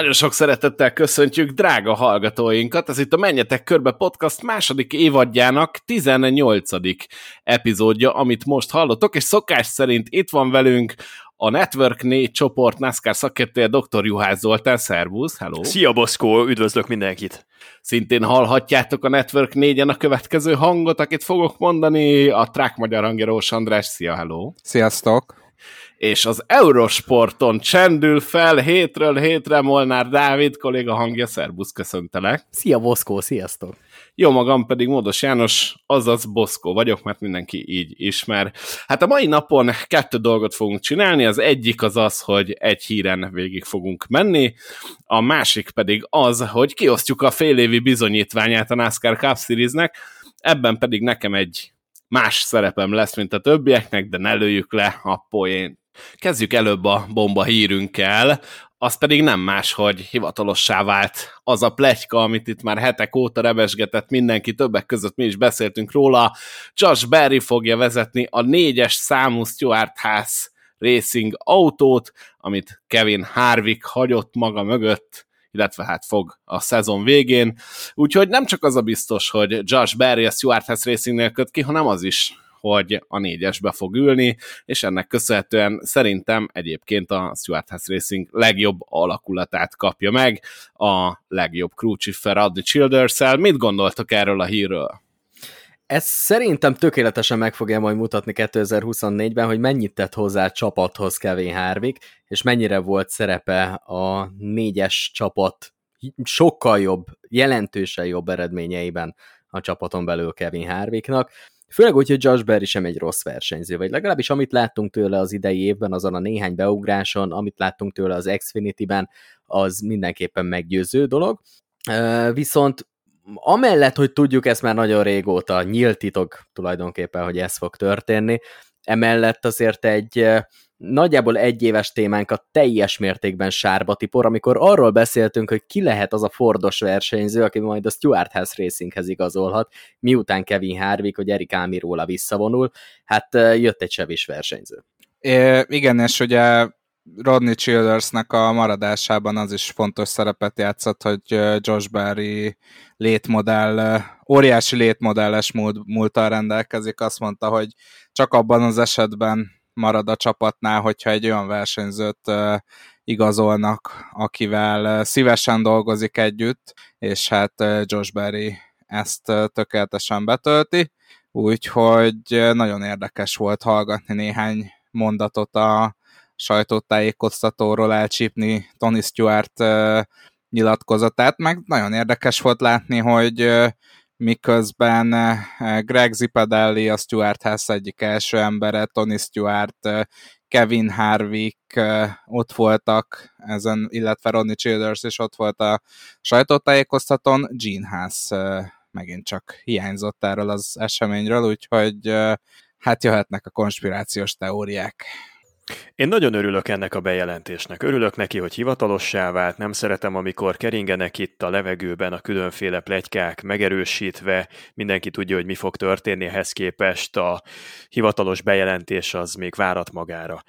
Nagyon sok szeretettel köszöntjük drága hallgatóinkat. Ez itt a Menjetek Körbe podcast második évadjának 18. epizódja, amit most hallottok, és szokás szerint itt van velünk a Network 4 csoport NASCAR szakértője dr. Juhász Zoltán, szervusz, hello! Szia Boszkó, üdvözlök mindenkit! Szintén hallhatjátok a Network 4-en a következő hangot, akit fogok mondani, a Track Magyar Angerós András, szia, hello! Sziasztok! És az Eurosporton csendül fel hétről hétre Molnár Dávid, kolléga hangja, szervusz, köszöntelek. Szia Boszkó, sziasztok! Jó magam pedig Módos János, azaz Boszkó vagyok, mert mindenki így ismer. Hát a mai napon kettő dolgot fogunk csinálni, az egyik az az, hogy egy híren végig fogunk menni, a másik pedig az, hogy kiosztjuk a félévi bizonyítványát a NASCAR Cup Series-nek, ebben pedig nekem egy más szerepem lesz, mint a többieknek, de ne lőjük le a poént. Kezdjük előbb a bomba hírünkkel, az pedig nem más, hogy hivatalossá vált az a plegyka, amit itt már hetek óta rebesgetett mindenki, többek között mi is beszéltünk róla. Josh Berry fogja vezetni a négyes számú Stuart Haas Racing autót, amit Kevin Harvick hagyott maga mögött, illetve hát fog a szezon végén. Úgyhogy nem csak az a biztos, hogy Josh Berry a Stuart Haas Racingnél köt ki, hanem az is, hogy a négyesbe fog ülni, és ennek köszönhetően szerintem egyébként a Stuart House Racing legjobb alakulatát kapja meg a legjobb crew chiefer Adni childers -el. Mit gondoltok erről a hírről? Ez szerintem tökéletesen meg fogja majd mutatni 2024-ben, hogy mennyit tett hozzá a csapathoz Kevin Harvick, és mennyire volt szerepe a négyes csapat sokkal jobb, jelentősen jobb eredményeiben a csapaton belül Kevin Harvicknak. Főleg úgy, hogy Josh Berry sem egy rossz versenyző, vagy legalábbis amit láttunk tőle az idei évben, azon a néhány beugráson, amit láttunk tőle az Xfinity-ben, az mindenképpen meggyőző dolog. Viszont amellett, hogy tudjuk ezt már nagyon régóta, nyílt titok tulajdonképpen, hogy ez fog történni, emellett azért egy nagyjából egy éves témánkat teljes mértékben sárba tipor, amikor arról beszéltünk, hogy ki lehet az a Fordos versenyző, aki majd a Stuart House Racinghez igazolhat, miután Kevin Harvick, hogy Erik Almirola visszavonul, hát jött egy sevis versenyző. É, igen, és ugye Rodney Childersnek a maradásában az is fontos szerepet játszott, hogy Josh Berry létmodell, óriási létmodelles múlt, múltal rendelkezik, azt mondta, hogy csak abban az esetben marad a csapatnál, hogyha egy olyan versenyzőt igazolnak, akivel szívesen dolgozik együtt, és hát Josh Berry ezt tökéletesen betölti, úgyhogy nagyon érdekes volt hallgatni néhány mondatot a sajtótájékoztatóról elcsípni Tony Stewart nyilatkozatát, meg nagyon érdekes volt látni, hogy miközben eh, Greg Zipadelli, a Stuart House egyik első embere, Tony Stewart, eh, Kevin Harvick eh, ott voltak ezen, illetve Ronnie Childers is ott volt a sajtótájékoztatón, Gene Haas megint csak hiányzott erről az eseményről, úgyhogy hát jöhetnek a konspirációs teóriák. Én nagyon örülök ennek a bejelentésnek. Örülök neki, hogy hivatalossá vált, nem szeretem, amikor keringenek itt a levegőben a különféle plegykák megerősítve, mindenki tudja, hogy mi fog történni ehhez képest, a hivatalos bejelentés az még várat magára.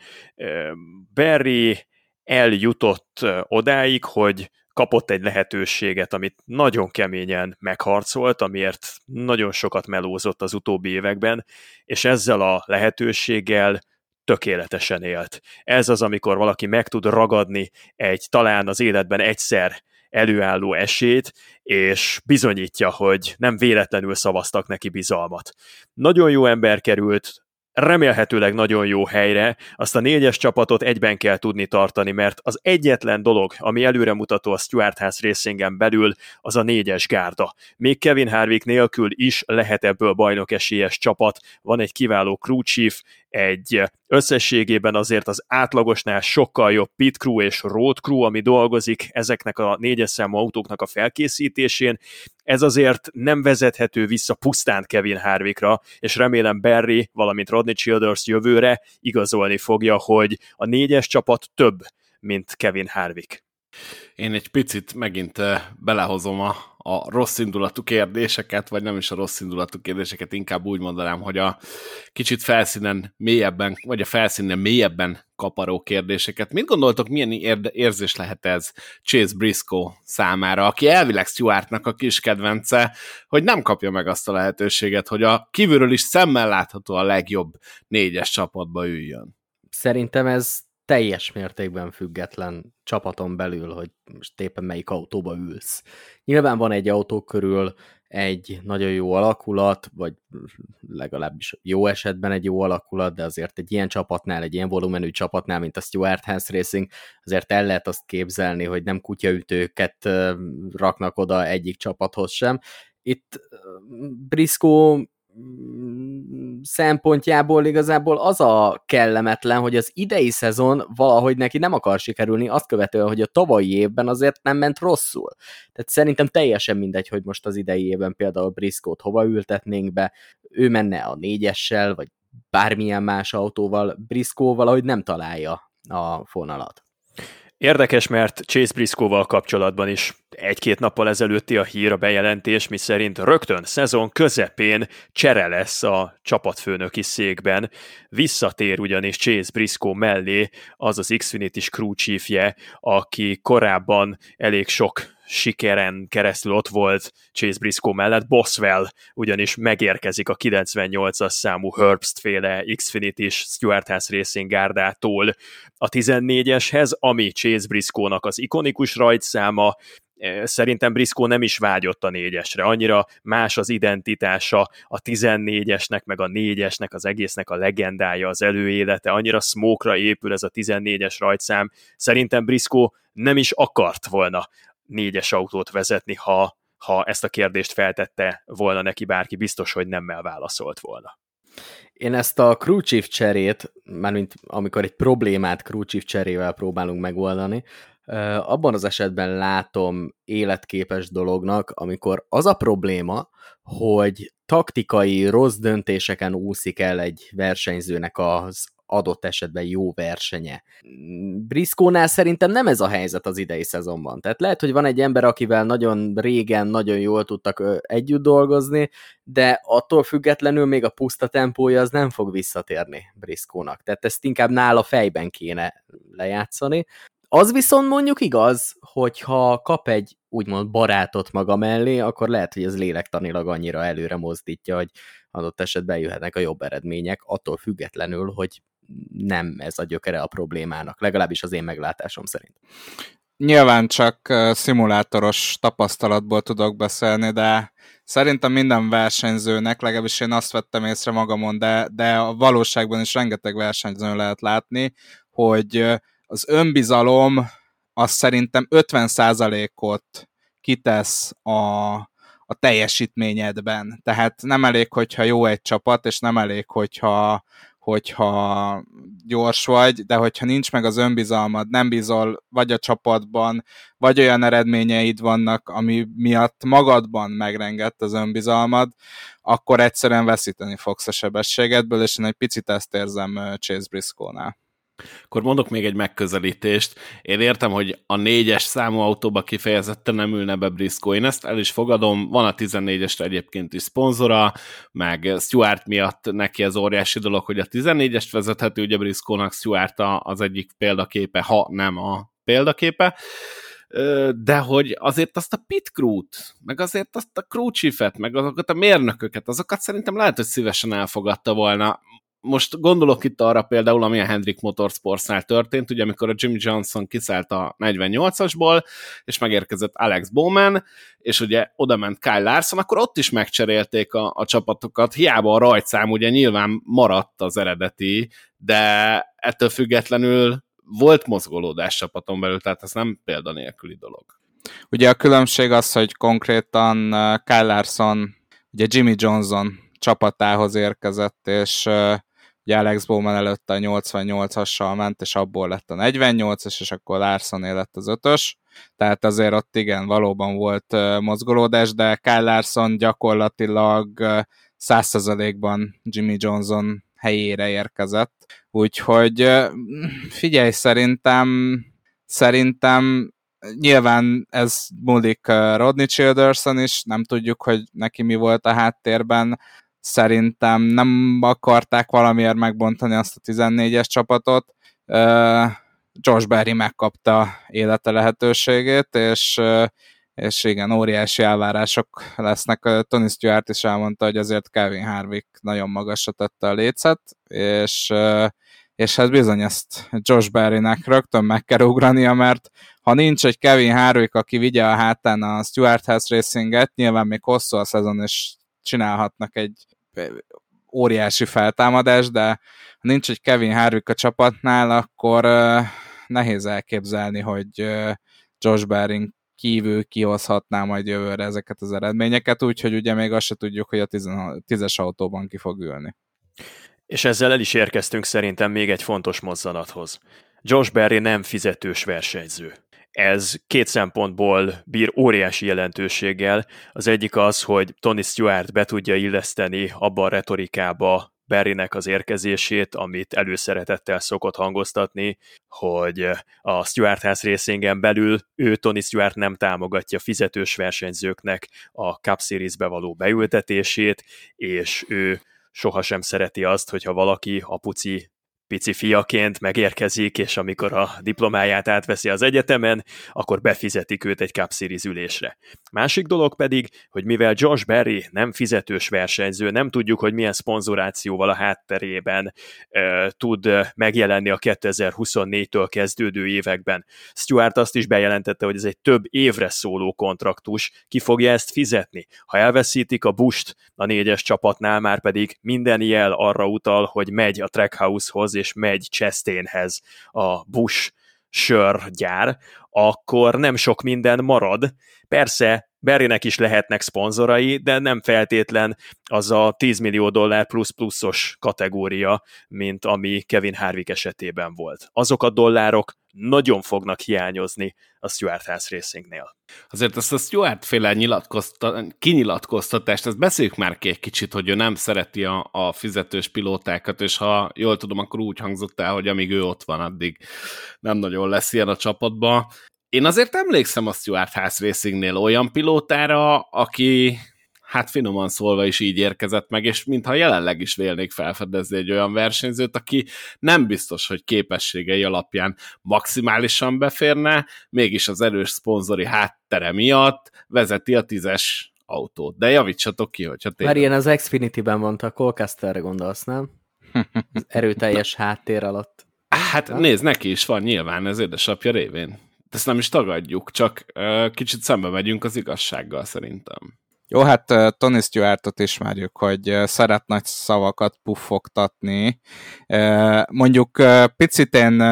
Berry eljutott odáig, hogy kapott egy lehetőséget, amit nagyon keményen megharcolt, amiért nagyon sokat melózott az utóbbi években, és ezzel a lehetőséggel tökéletesen élt. Ez az, amikor valaki meg tud ragadni egy talán az életben egyszer előálló esélyt, és bizonyítja, hogy nem véletlenül szavaztak neki bizalmat. Nagyon jó ember került, remélhetőleg nagyon jó helyre, azt a négyes csapatot egyben kell tudni tartani, mert az egyetlen dolog, ami előremutató a Stuart House Racingen belül, az a négyes gárda. Még Kevin Harvick nélkül is lehet ebből bajnok esélyes csapat, van egy kiváló crew chief, egy összességében azért az átlagosnál sokkal jobb pit crew és road crew, ami dolgozik ezeknek a négyes számú autóknak a felkészítésén. Ez azért nem vezethető vissza pusztán Kevin Harvickra, és remélem Barry, valamint Rodney Childers jövőre igazolni fogja, hogy a négyes csapat több, mint Kevin Harvick. Én egy picit megint belehozom a, a rossz indulatú kérdéseket, vagy nem is a rossz indulatú kérdéseket, inkább úgy mondanám, hogy a kicsit felszínen mélyebben, vagy a felszínen mélyebben kaparó kérdéseket. Mit gondoltok, milyen érzés lehet ez Chase Briscoe számára, aki elvileg Stuartnak a kis kedvence, hogy nem kapja meg azt a lehetőséget, hogy a kívülről is szemmel látható a legjobb négyes csapatba üljön? Szerintem ez teljes mértékben független csapaton belül, hogy most éppen melyik autóba ülsz. Nyilván van egy autó körül egy nagyon jó alakulat, vagy legalábbis jó esetben egy jó alakulat, de azért egy ilyen csapatnál, egy ilyen volumenű csapatnál, mint a Stuart Hans Racing, azért el lehet azt képzelni, hogy nem kutyaütőket raknak oda egyik csapathoz sem. Itt Briscoe szempontjából igazából az a kellemetlen, hogy az idei szezon valahogy neki nem akar sikerülni, azt követően, hogy a tavalyi évben azért nem ment rosszul. Tehát szerintem teljesen mindegy, hogy most az idei évben például Briscoe-t hova ültetnénk be, ő menne a négyessel, vagy bármilyen más autóval, Briscoe valahogy nem találja a fonalat. Érdekes, mert Chase Briscoe-val kapcsolatban is egy-két nappal ezelőtti a hír, a bejelentés, mi szerint rögtön szezon közepén csere lesz a csapatfőnöki székben. Visszatér ugyanis Chase Briscoe mellé az az Xfinity-s crew chiefje, aki korábban elég sok sikeren keresztül ott volt Chase Briscoe mellett, Boswell ugyanis megérkezik a 98-as számú Herbst féle Xfinity-s Stuart House Racing gárdától a 14-eshez, ami Chase Briscoe-nak az ikonikus rajtszáma, szerintem Briscoe nem is vágyott a négyesre, annyira más az identitása a 14-esnek, meg a négyesnek, az egésznek a legendája, az előélete, annyira smoke épül ez a 14-es rajtszám, szerintem Briscoe nem is akart volna négyes autót vezetni, ha, ha ezt a kérdést feltette volna neki bárki, biztos, hogy nemmel válaszolt volna. Én ezt a crew chief cserét, mármint amikor egy problémát crew chief cserével próbálunk megoldani, abban az esetben látom életképes dolognak, amikor az a probléma, hogy taktikai rossz döntéseken úszik el egy versenyzőnek az adott esetben jó versenye. Briskónál szerintem nem ez a helyzet az idei szezonban. Tehát lehet, hogy van egy ember, akivel nagyon régen, nagyon jól tudtak együtt dolgozni, de attól függetlenül még a puszta tempója az nem fog visszatérni Briskónak. Tehát ezt inkább nála fejben kéne lejátszani. Az viszont mondjuk igaz, hogyha kap egy úgymond barátot maga mellé, akkor lehet, hogy ez lélektanilag annyira előre mozdítja, hogy adott esetben jöhetnek a jobb eredmények, attól függetlenül, hogy nem ez a gyökere a problémának, legalábbis az én meglátásom szerint. Nyilván csak szimulátoros tapasztalatból tudok beszélni, de szerintem minden versenyzőnek, legalábbis én azt vettem észre magamon, de, de a valóságban is rengeteg versenyzőn lehet látni, hogy az önbizalom az szerintem 50%-ot kitesz a, a teljesítményedben. Tehát nem elég, hogyha jó egy csapat, és nem elég, hogyha, hogyha gyors vagy, de hogyha nincs meg az önbizalmad, nem bízol vagy a csapatban, vagy olyan eredményeid vannak, ami miatt magadban megrengett az önbizalmad, akkor egyszerűen veszíteni fogsz a sebességedből, és én egy picit ezt érzem Chase Briscoe-nál. Akkor mondok még egy megközelítést. Én értem, hogy a négyes számú autóba kifejezetten nem ülne be Briscoe. Én ezt el is fogadom. Van a 14-es egyébként is szponzora, meg Stuart miatt neki ez óriási dolog, hogy a 14-est vezethető, ugye Briscoe-nak Stuart az egyik példaképe, ha nem a példaképe de hogy azért azt a pit crew-t, meg azért azt a crew chief-et, meg azokat a mérnököket, azokat szerintem lehet, hogy szívesen elfogadta volna most gondolok itt arra például, ami a Hendrik Motorsportsnál történt, ugye amikor a Jimmy Johnson kiszállt a 48-asból, és megérkezett Alex Bowman, és ugye oda ment Kyle Larson, akkor ott is megcserélték a, a csapatokat, hiába a rajtszám ugye nyilván maradt az eredeti, de ettől függetlenül volt mozgolódás csapaton belül, tehát ez nem példanélküli dolog. Ugye a különbség az, hogy konkrétan uh, Kyle Larson ugye Jimmy Johnson csapatához érkezett, és uh, Ugye Alex Bowman a 88-assal ment, és abból lett a 48-as, és akkor Larson lett az 5-ös. Tehát azért ott igen, valóban volt mozgolódás, de Kyle Larson gyakorlatilag 100%-ban Jimmy Johnson helyére érkezett. Úgyhogy figyelj, szerintem szerintem nyilván ez múlik Rodney Childerson is, nem tudjuk, hogy neki mi volt a háttérben, szerintem nem akarták valamiért megbontani azt a 14-es csapatot, Josh Berry megkapta élete lehetőségét, és, és igen, óriási elvárások lesznek. Tony Stewart is elmondta, hogy azért Kevin Harvick nagyon magasra tette a lécet, és, és hát bizony ezt Josh Berrynek rögtön meg kell ugrania, mert ha nincs egy Kevin Harvick, aki vigye a hátán a Stewart House Racinget, nyilván még hosszú a szezon, és csinálhatnak egy óriási feltámadás, de ha nincs egy Kevin Harvick a csapatnál, akkor uh, nehéz elképzelni, hogy Josh Baring kívül kihozhatná majd jövőre ezeket az eredményeket, úgyhogy ugye még azt se tudjuk, hogy a tízes autóban ki fog ülni. És ezzel el is érkeztünk szerintem még egy fontos mozzanathoz. Josh Berry nem fizetős versenyző. Ez két szempontból bír óriási jelentőséggel. Az egyik az, hogy Tony Stewart be tudja illeszteni abba a retorikába Berrynek az érkezését, amit előszeretettel szokott hangoztatni, hogy a Stuart House Racingen belül ő Tony Stewart nem támogatja fizetős versenyzőknek a Cup Series-be való beültetését, és ő sohasem szereti azt, hogyha valaki apuci pici fiaként megérkezik, és amikor a diplomáját átveszi az egyetemen, akkor befizetik őt egy Cup Series ülésre. Másik dolog pedig, hogy mivel Josh Berry nem fizetős versenyző, nem tudjuk, hogy milyen szponzorációval a hátterében e, tud megjelenni a 2024-től kezdődő években. Stuart azt is bejelentette, hogy ez egy több évre szóló kontraktus, ki fogja ezt fizetni. Ha elveszítik a bust a négyes csapatnál, már pedig minden jel arra utal, hogy megy a Trackhouse-hoz, és megy Chastainhez a Bush sörgyár, akkor nem sok minden marad. Persze Berrynek is lehetnek szponzorai, de nem feltétlen az a 10 millió dollár plusz-pluszos kategória, mint ami Kevin Harvick esetében volt. Azok a dollárok nagyon fognak hiányozni a Stuart House Racingnél. Azért ezt a Stuart féle nyilatkozta, kinyilatkoztatást, ezt beszéljük már ki egy kicsit, hogy ő nem szereti a, a fizetős pilótákat, és ha jól tudom, akkor úgy hangzott el, hogy amíg ő ott van, addig nem nagyon lesz ilyen a csapatban. Én azért emlékszem a Stuart House Racingnél olyan pilótára, aki hát finoman szólva is így érkezett meg, és mintha jelenleg is vélnék felfedezni egy olyan versenyzőt, aki nem biztos, hogy képességei alapján maximálisan beférne, mégis az erős szponzori háttere miatt vezeti a tízes autót. De javítsatok ki, hogyha tényleg. Mert ilyen az Xfinity-ben mondta, Colcasterre gondolsz, nem? Az erőteljes háttér alatt. Hát nem? nézd, neki is van nyilván, ez édesapja révén ezt nem is tagadjuk, csak kicsit szembe megyünk az igazsággal szerintem. Jó, hát Tony Stewartot ismerjük, hogy szeret nagy szavakat puffogtatni. Mondjuk picit én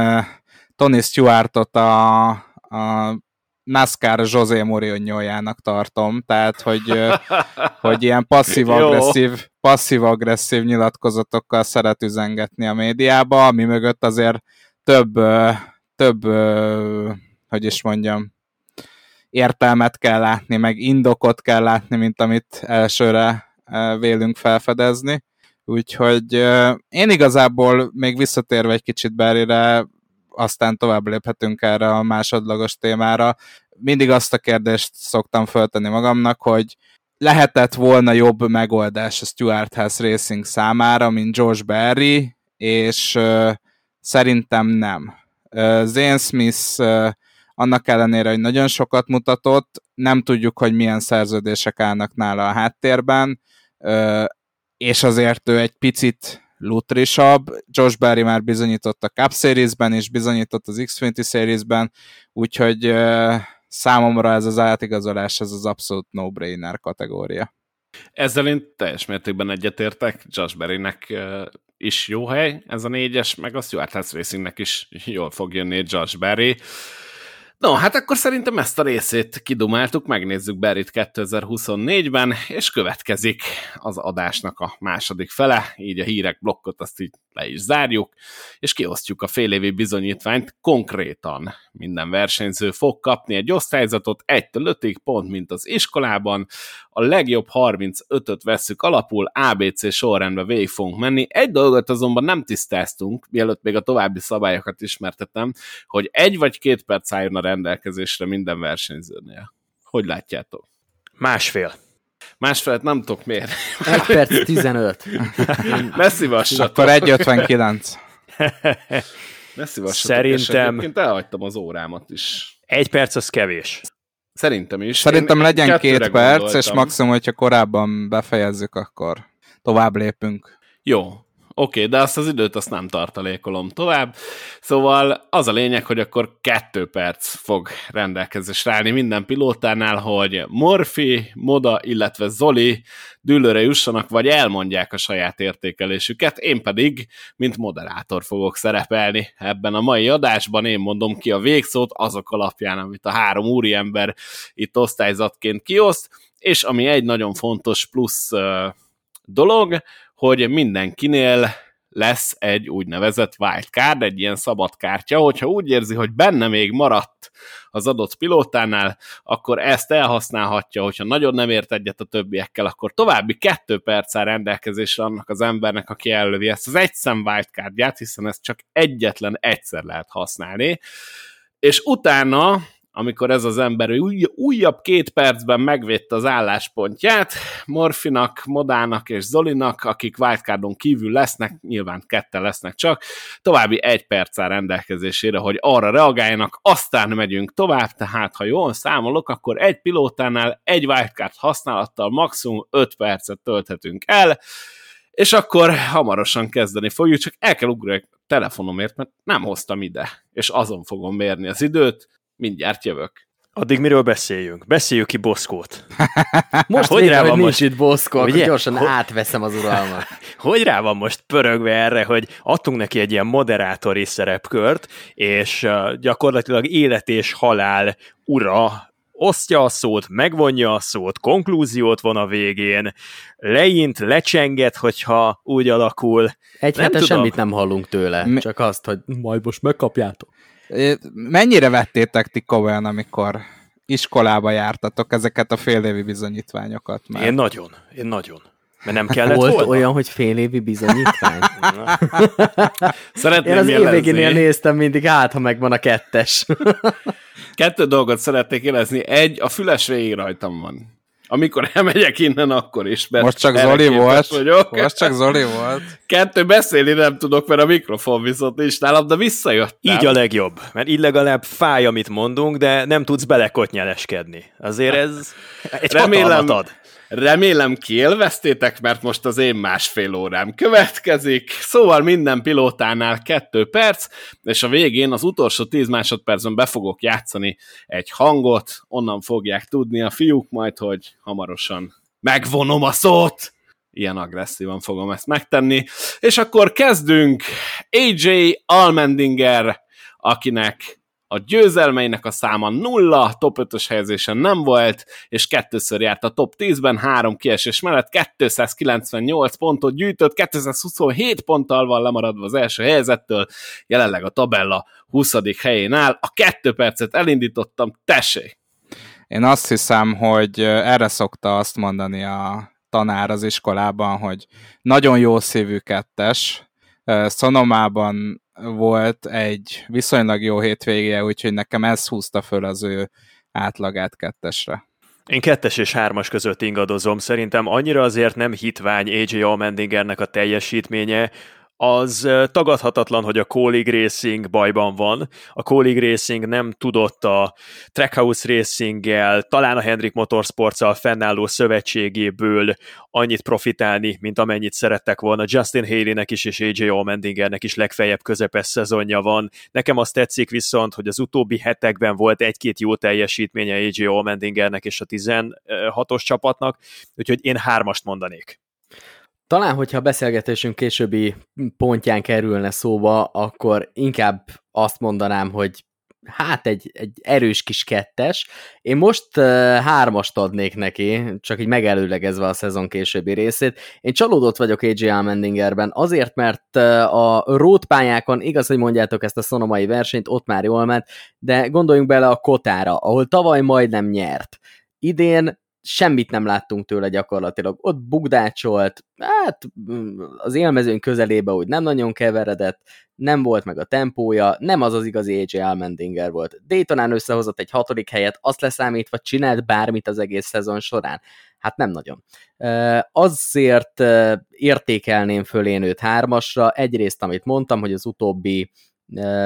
Tony Stewartot a, a NASCAR José mourinho tartom, tehát hogy, hogy ilyen passzív-agresszív passzív-agresszív nyilatkozatokkal szeret üzengetni a médiába, ami mögött azért több, több hogy is mondjam, értelmet kell látni, meg indokot kell látni, mint amit elsőre vélünk felfedezni. Úgyhogy én igazából még visszatérve egy kicsit Berryre, aztán tovább léphetünk erre a másodlagos témára. Mindig azt a kérdést szoktam föltenni magamnak, hogy lehetett volna jobb megoldás a Stuart House Racing számára, mint George Berry, és uh, szerintem nem. Uh, Zane Smith uh, annak ellenére, hogy nagyon sokat mutatott, nem tudjuk, hogy milyen szerződések állnak nála a háttérben, és azért ő egy picit lutrisabb. Josh Berry már bizonyított a Cup Series-ben, és bizonyított az Xfinity Series-ben, úgyhogy számomra ez az átigazolás, ez az abszolút no-brainer kategória. Ezzel én teljes mértékben egyetértek, Josh Berrynek is jó hely, ez a négyes, meg a Stuart House Racingnek is jól fog jönni Josh Berry. No, hát akkor szerintem ezt a részét kidumáltuk, megnézzük Berit 2024-ben, és következik az adásnak a második fele, így a hírek blokkot azt így le is zárjuk, és kiosztjuk a félévi bizonyítványt konkrétan. Minden versenyző fog kapni egy osztályzatot 1-től 5 pont, mint az iskolában, a legjobb 35-öt vesszük alapul, ABC sorrendben végig fogunk menni. Egy dolgot azonban nem tisztáztunk, mielőtt még a további szabályokat ismertetem, hogy egy vagy két perc álljon a rendelkezésre minden versenyzőnél. Hogy látjátok? Másfél. Másfelet nem tudok miért. Egy perc 15. Ne szívassatok. Akkor 1.59. Ne szívassatok. Szerintem- És egyébként elhagytam az órámat is. Egy perc az kevés. Szerintem is. Szerintem Én legyen két perc, és gondoltam. maximum, hogyha korábban befejezzük, akkor tovább lépünk. Jó, oké, de azt az időt azt nem tartalékolom tovább. Szóval az a lényeg, hogy akkor kettő perc fog rendelkezésre állni minden pilótánál, hogy Morfi, Moda, illetve Zoli dűlőre jussanak, vagy elmondják a saját értékelésüket, én pedig, mint moderátor fogok szerepelni ebben a mai adásban, én mondom ki a végszót azok alapján, amit a három úriember itt osztályzatként kioszt, és ami egy nagyon fontos plusz dolog, hogy mindenkinél lesz egy úgynevezett wildcard, egy ilyen szabad kártya, hogyha úgy érzi, hogy benne még maradt az adott pilótánál, akkor ezt elhasználhatja, hogyha nagyon nem ért egyet a többiekkel, akkor további kettő perc áll rendelkezésre annak az embernek, aki ellövi ezt az egyszem wildcardját, hiszen ezt csak egyetlen egyszer lehet használni, és utána amikor ez az ember új, újabb két percben megvédte az álláspontját, Morfinak, Modának és Zolinak, akik wildcardon kívül lesznek, nyilván ketten lesznek csak, további egy perc áll rendelkezésére, hogy arra reagáljanak, aztán megyünk tovább, tehát ha jól számolok, akkor egy pilótánál egy wildcard használattal maximum 5 percet tölthetünk el, és akkor hamarosan kezdeni fogjuk, csak el kell ugrani telefonomért, mert nem hoztam ide, és azon fogom mérni az időt, mindjárt jövök. Addig miről beszéljünk? Beszéljük ki Boszkót. Most Hogy rá hogy van nincs most? itt Boszko, akkor gyorsan Ho- átveszem az uralmat. Hogy rá van most pörögve erre, hogy adtunk neki egy ilyen moderátori szerepkört, és gyakorlatilag élet és halál ura osztja a szót, megvonja a szót, konklúziót von a végén, leint, lecsenget, hogyha úgy alakul. Egy Nem hete tudom. semmit nem hallunk tőle, Mi- csak azt, hogy majd most megkapjátok. Mennyire vettétek ti komolyan, amikor iskolába jártatok ezeket a félévi bizonyítványokat? Mert Én nagyon, én nagyon. Mert nem kellett Volt volna. olyan, hogy fél évi bizonyítvány? Szeretném Én az évvégénél néztem mindig, hát ha megvan a kettes. kettő dolgot szeretnék jelezni. Egy, a füles végig rajtam van. Amikor elmegyek innen, akkor is. Mert most csak Zoli volt. Vagyok. Most csak Zoli volt. Kettő, beszélni nem tudok, mert a mikrofon viszont nincs nálam, de visszajöttem. Így a legjobb, mert így legalább fáj, amit mondunk, de nem tudsz belekotnyeleskedni. Azért ez egy Remélem- ad. Remélem kiélveztétek, mert most az én másfél órám következik. Szóval minden pilótánál kettő perc, és a végén az utolsó tíz másodpercben be fogok játszani egy hangot, onnan fogják tudni a fiúk majd, hogy hamarosan megvonom a szót. Ilyen agresszívan fogom ezt megtenni. És akkor kezdünk. AJ Almendinger, akinek a győzelmeinek a száma nulla, top 5-ös helyezésen nem volt, és kettőször járt a top 10-ben, három kiesés mellett 298 pontot gyűjtött, 227 ponttal van lemaradva az első helyezettől, jelenleg a tabella 20. helyén áll. A kettő percet elindítottam, tessék! Én azt hiszem, hogy erre szokta azt mondani a tanár az iskolában, hogy nagyon jó szívű kettes. Szonomában volt egy viszonylag jó hétvégéje, úgyhogy nekem ez húzta föl az ő átlagát kettesre. Én kettes és hármas között ingadozom. Szerintem annyira azért nem hitvány AJ Allmendingernek a teljesítménye, az tagadhatatlan, hogy a Colleague Racing bajban van. A Colleague Racing nem tudott a Trackhouse Racing-gel, talán a Hendrik Motorsports-al fennálló szövetségéből annyit profitálni, mint amennyit szerettek volna. Justin Haley-nek is és AJ Allmendingernek is legfeljebb közepes szezonja van. Nekem azt tetszik viszont, hogy az utóbbi hetekben volt egy-két jó teljesítménye AJ Allmendingernek és a 16-os csapatnak, úgyhogy én hármast mondanék. Talán, hogyha a beszélgetésünk későbbi pontján kerülne szóba, akkor inkább azt mondanám, hogy hát egy, egy erős kis kettes. Én most uh, hármast adnék neki, csak így megelőlegezve a szezon későbbi részét. Én csalódott vagyok AJ Allmendingerben, azért, mert uh, a road pályákon, igaz, hogy mondjátok ezt a szonomai versenyt, ott már jól ment, de gondoljunk bele a Kotára, ahol tavaly majdnem nyert. Idén semmit nem láttunk tőle gyakorlatilag. Ott bugdácsolt, hát az élmezőn közelébe úgy nem nagyon keveredett, nem volt meg a tempója, nem az az igazi AJ Almendinger volt. Daytonán összehozott egy hatodik helyet, azt leszámítva csinált bármit az egész szezon során. Hát nem nagyon. Azért értékelném föl én őt hármasra, egyrészt amit mondtam, hogy az utóbbi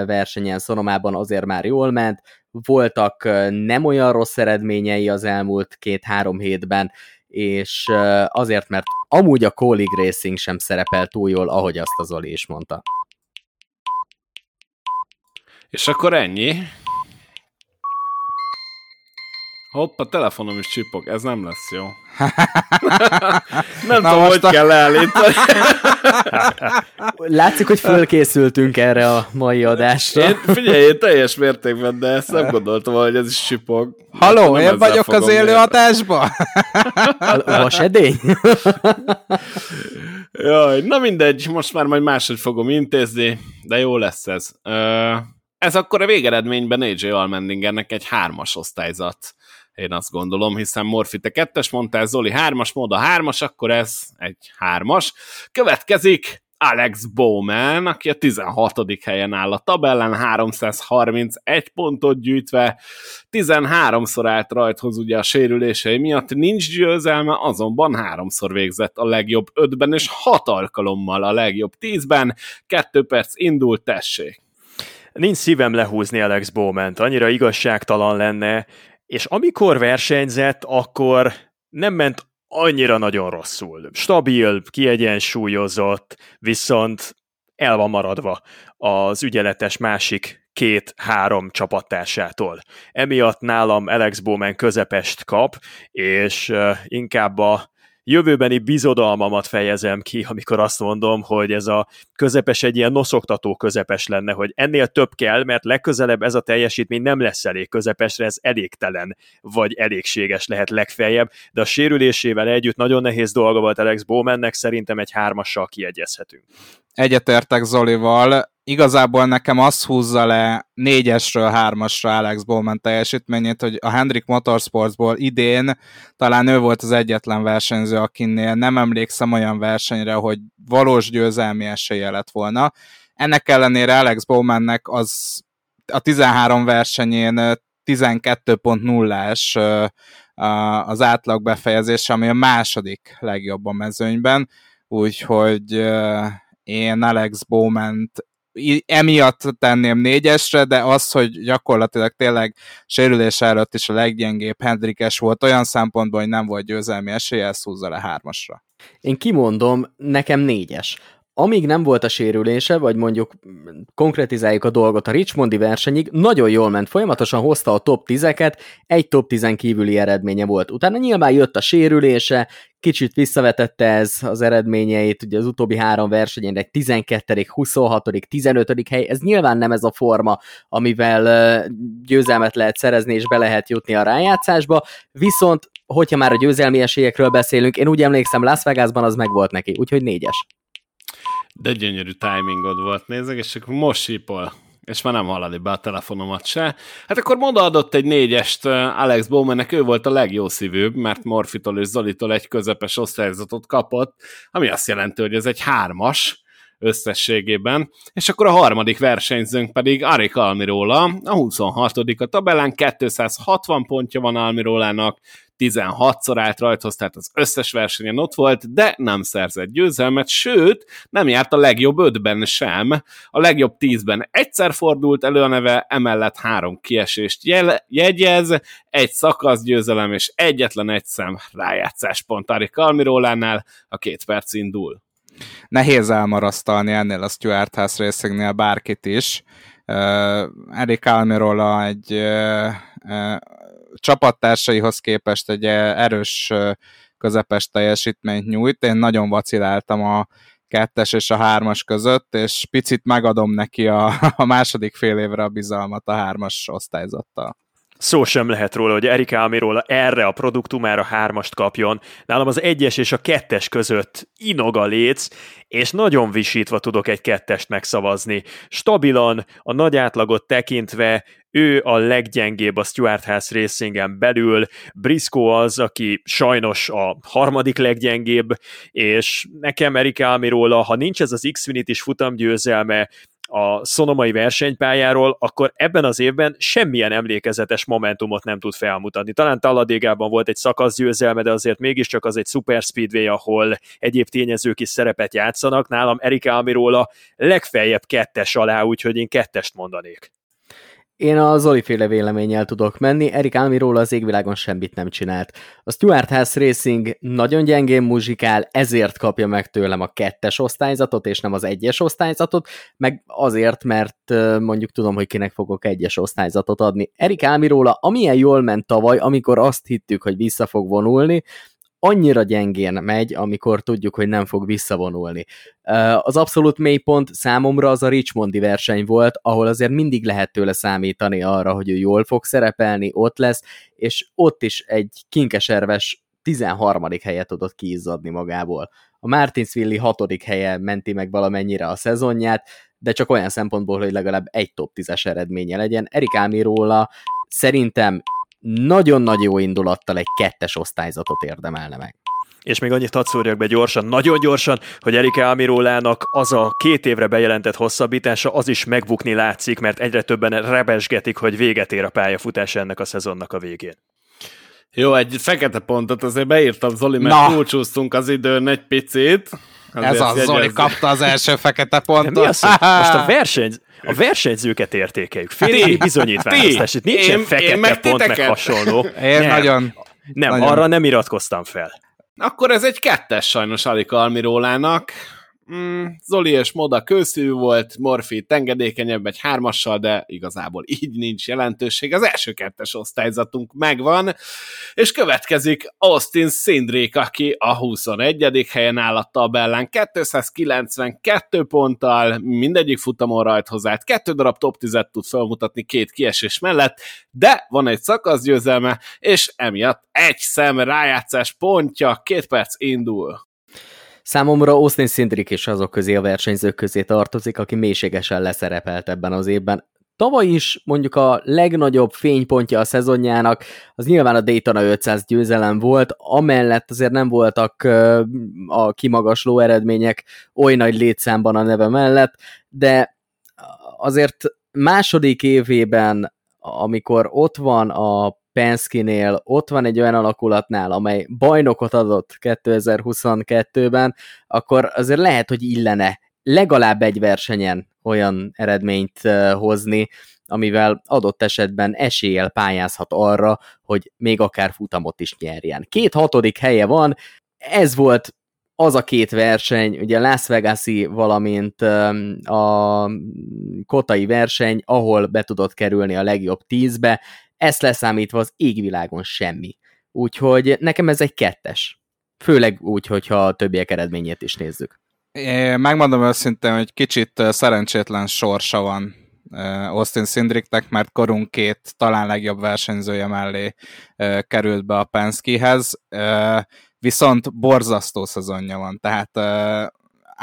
versenyen Szonomában azért már jól ment, voltak nem olyan rossz eredményei az elmúlt két-három hétben, és azért, mert amúgy a Colleague Racing sem szerepel túl jól, ahogy azt az Oli is mondta. És akkor ennyi. Hopp, a telefonom is csipog, ez nem lesz jó. nem Na tudom, hogy a... kell leállítani. Látszik, hogy fölkészültünk erre a mai adásra. Én, figyelj, én teljes mértékben, de ezt nem gondoltam, hogy ez is csipog. Haló, én vagyok az élő adásban? Vasedény? Jaj, na mindegy, most már majd máshogy fogom intézni, de jó lesz ez. Ez akkor a végeredményben AJ Almendingernek egy hármas osztályzat én azt gondolom, hiszen Morfi te kettes mondtál, Zoli hármas, mód a hármas, akkor ez egy hármas. Következik Alex Bowman, aki a 16. helyen áll a tabellán, 331 pontot gyűjtve, 13-szor állt rajthoz ugye a sérülései miatt, nincs győzelme, azonban háromszor végzett a legjobb ötben, és hat alkalommal a legjobb tízben, kettő perc indult, tessék. Nincs szívem lehúzni Alex Bowman-t, annyira igazságtalan lenne, és amikor versenyzett, akkor nem ment annyira nagyon rosszul. Stabil, kiegyensúlyozott, viszont el van maradva az ügyeletes másik két-három csapattársától. Emiatt nálam Alex Bowman közepest kap, és inkább a jövőbeni bizodalmamat fejezem ki, amikor azt mondom, hogy ez a közepes egy ilyen noszoktató közepes lenne, hogy ennél több kell, mert legközelebb ez a teljesítmény nem lesz elég közepesre, ez elégtelen, vagy elégséges lehet legfeljebb, de a sérülésével együtt nagyon nehéz dolga volt Alex Bowmannek, szerintem egy hármassal kiegyezhetünk. Egyetértek Zolival, igazából nekem az húzza le négyesről hármasra Alex Bowman teljesítményét, hogy a Hendrik Motorsportsból idén talán ő volt az egyetlen versenyző, akinél nem emlékszem olyan versenyre, hogy valós győzelmi esélye lett volna. Ennek ellenére Alex Bowmannek az a 13 versenyén 12.0-es az átlag befejezése, ami a második legjobb a mezőnyben, úgyhogy én Alex Bowman-t emiatt tenném négyesre, de az, hogy gyakorlatilag tényleg sérülés előtt is a leggyengébb Hendrikes volt, olyan szempontból, hogy nem volt győzelmi esélye, ezt húzza le hármasra. Én kimondom, nekem négyes amíg nem volt a sérülése, vagy mondjuk konkretizáljuk a dolgot a Richmondi versenyig, nagyon jól ment, folyamatosan hozta a top 10-eket, egy top 10 kívüli eredménye volt. Utána nyilván jött a sérülése, kicsit visszavetette ez az eredményeit, ugye az utóbbi három versenyen egy 12., 26., 15. hely, ez nyilván nem ez a forma, amivel győzelmet lehet szerezni és be lehet jutni a rájátszásba, viszont hogyha már a győzelmi esélyekről beszélünk, én úgy emlékszem, Las Vegasban az meg volt neki, úgyhogy négyes. De gyönyörű timingod volt, nézzek, és akkor most sípol és már nem hallani be a telefonomat se. Hát akkor Moda adott egy négyest Alex Bowmannek, ő volt a legjobb szívűbb, mert Morfitól és Zolitól egy közepes osztályzatot kapott, ami azt jelenti, hogy ez egy hármas, összességében, és akkor a harmadik versenyzőnk pedig Arik Almirola, a 26 a tabellán, 260 pontja van Almirolának, 16-szor állt rajthoz, tehát az összes versenyen ott volt, de nem szerzett győzelmet, sőt, nem járt a legjobb ötben sem. A legjobb tízben egyszer fordult elő a neve, emellett három kiesést jel- jegyez, egy szakasz győzelem és egyetlen egy szem rájátszáspont Arik Almirólánál, a két perc indul. Nehéz elmarasztalni ennél a Stuart House Racingnél bárkit is. Uh, Erik Almirola egy uh, uh, csapattársaihoz képest egy erős közepes teljesítményt nyújt. Én nagyon vaciláltam a kettes és a hármas között, és picit megadom neki a, a második fél évre a bizalmat a hármas osztályzattal szó sem lehet róla, hogy Erika Amirola erre a produktumára hármast kapjon. Nálam az egyes és a kettes között inog a léc, és nagyon visítva tudok egy kettest megszavazni. Stabilan, a nagy átlagot tekintve ő a leggyengébb a Stuart House Racingen belül, Briscoe az, aki sajnos a harmadik leggyengébb, és nekem Erika Amirola, ha nincs ez az Xfinity-s futamgyőzelme, a szonomai versenypályáról, akkor ebben az évben semmilyen emlékezetes momentumot nem tud felmutatni. Talán Talladégában volt egy szakaszgyőzelme, de azért mégiscsak az egy super speedway, ahol egyéb tényezők is szerepet játszanak. Nálam Erika Amirola legfeljebb kettes alá, úgyhogy én kettest mondanék. Én a Zoli féle véleménnyel tudok menni, Erik Almiról az égvilágon semmit nem csinált. A Stuart House Racing nagyon gyengén muzsikál, ezért kapja meg tőlem a kettes osztályzatot, és nem az egyes osztályzatot, meg azért, mert mondjuk tudom, hogy kinek fogok egyes osztályzatot adni. Erik Almiróla, amilyen jól ment tavaly, amikor azt hittük, hogy vissza fog vonulni, annyira gyengén megy, amikor tudjuk, hogy nem fog visszavonulni. Az abszolút mélypont számomra az a Richmondi verseny volt, ahol azért mindig lehet tőle számítani arra, hogy ő jól fog szerepelni, ott lesz, és ott is egy kinkeserves 13. helyet tudott kiizzadni magából. A Martinsville hatodik helye menti meg valamennyire a szezonját, de csak olyan szempontból, hogy legalább egy top 10-es eredménye legyen. Erik Ámiróla szerintem nagyon nagy jó indulattal egy kettes osztályzatot érdemelne meg. És még annyit hadd szúrjak be gyorsan, nagyon gyorsan, hogy Erika Amirólának az a két évre bejelentett hosszabbítása, az is megbukni látszik, mert egyre többen rebesgetik, hogy véget ér a pályafutás ennek a szezonnak a végén. Jó, egy fekete pontot azért beírtam, Zoli, mert túlcsúsztunk az időn egy picit. Ez az, Zoli kapta az első fekete pontot. De mi az, most a verseny, a versenyzőket értékeljük. Fél bizonyítványoztás. Itt nincsen én, fekete én meg pont, meg hasonló. Én nem, nagyon... Nem, nagyon. arra nem iratkoztam fel. Akkor ez egy kettes sajnos Alika Almirólának mm, Zoli és Moda kőszű volt, Morfi engedékenyebb egy hármassal, de igazából így nincs jelentőség. Az első kettes osztályzatunk megvan, és következik Austin Szindrék, aki a 21. helyen áll a tabellán, 292 ponttal, mindegyik futamon rajt hozzá, kettő darab top 10-et tud felmutatni két kiesés mellett, de van egy szakaszgyőzelme, és emiatt egy szem rájátszás pontja, két perc indul. Számomra Austin Szindrik is azok közé a versenyzők közé tartozik, aki mélységesen leszerepelt ebben az évben. Tavaly is mondjuk a legnagyobb fénypontja a szezonjának, az nyilván a Daytona 500 győzelem volt, amellett azért nem voltak a kimagasló eredmények oly nagy létszámban a neve mellett, de azért második évében, amikor ott van a Penske-nél. Ott van egy olyan alakulatnál, amely bajnokot adott 2022-ben, akkor azért lehet, hogy illene legalább egy versenyen olyan eredményt hozni, amivel adott esetben eséllyel pályázhat arra, hogy még akár futamot is nyerjen. Két hatodik helye van, ez volt az a két verseny, ugye Las Vegas-i, valamint a kotai verseny, ahol be tudott kerülni a legjobb tízbe, ezt leszámítva az égvilágon semmi. Úgyhogy nekem ez egy kettes. Főleg úgy, hogyha a többiek eredményét is nézzük. É, megmondom őszintén, hogy kicsit szerencsétlen sorsa van Austin Szindriknek, mert korunk két talán legjobb versenyzője mellé került be a Penskehez, viszont borzasztó szezonja van, tehát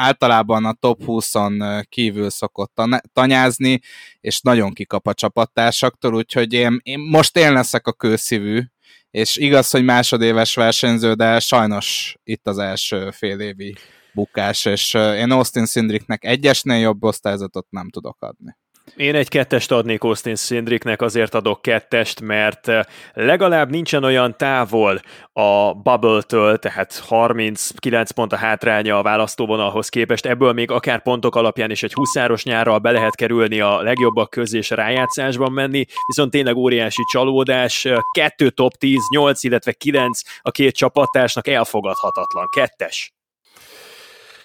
általában a top 20-on kívül szokott tanyázni, és nagyon kikap a csapattársaktól, úgyhogy én, én most én leszek a kőszívű, és igaz, hogy másodéves versenyző, de sajnos itt az első fél évi bukás, és én Austin Szindriknek egyesnél jobb osztályzatot nem tudok adni. Én egy kettest adnék Austin Szindriknek, azért adok kettest, mert eh, legalább nincsen olyan távol a Bubble-től, tehát 39 pont a hátránya a választóvonalhoz képest, ebből még akár pontok alapján is egy huszáros nyárral be lehet kerülni a legjobbak közé és rájátszásban menni, viszont tényleg óriási csalódás, kettő top 10, 8, illetve 9 a két csapattársnak elfogadhatatlan, kettes.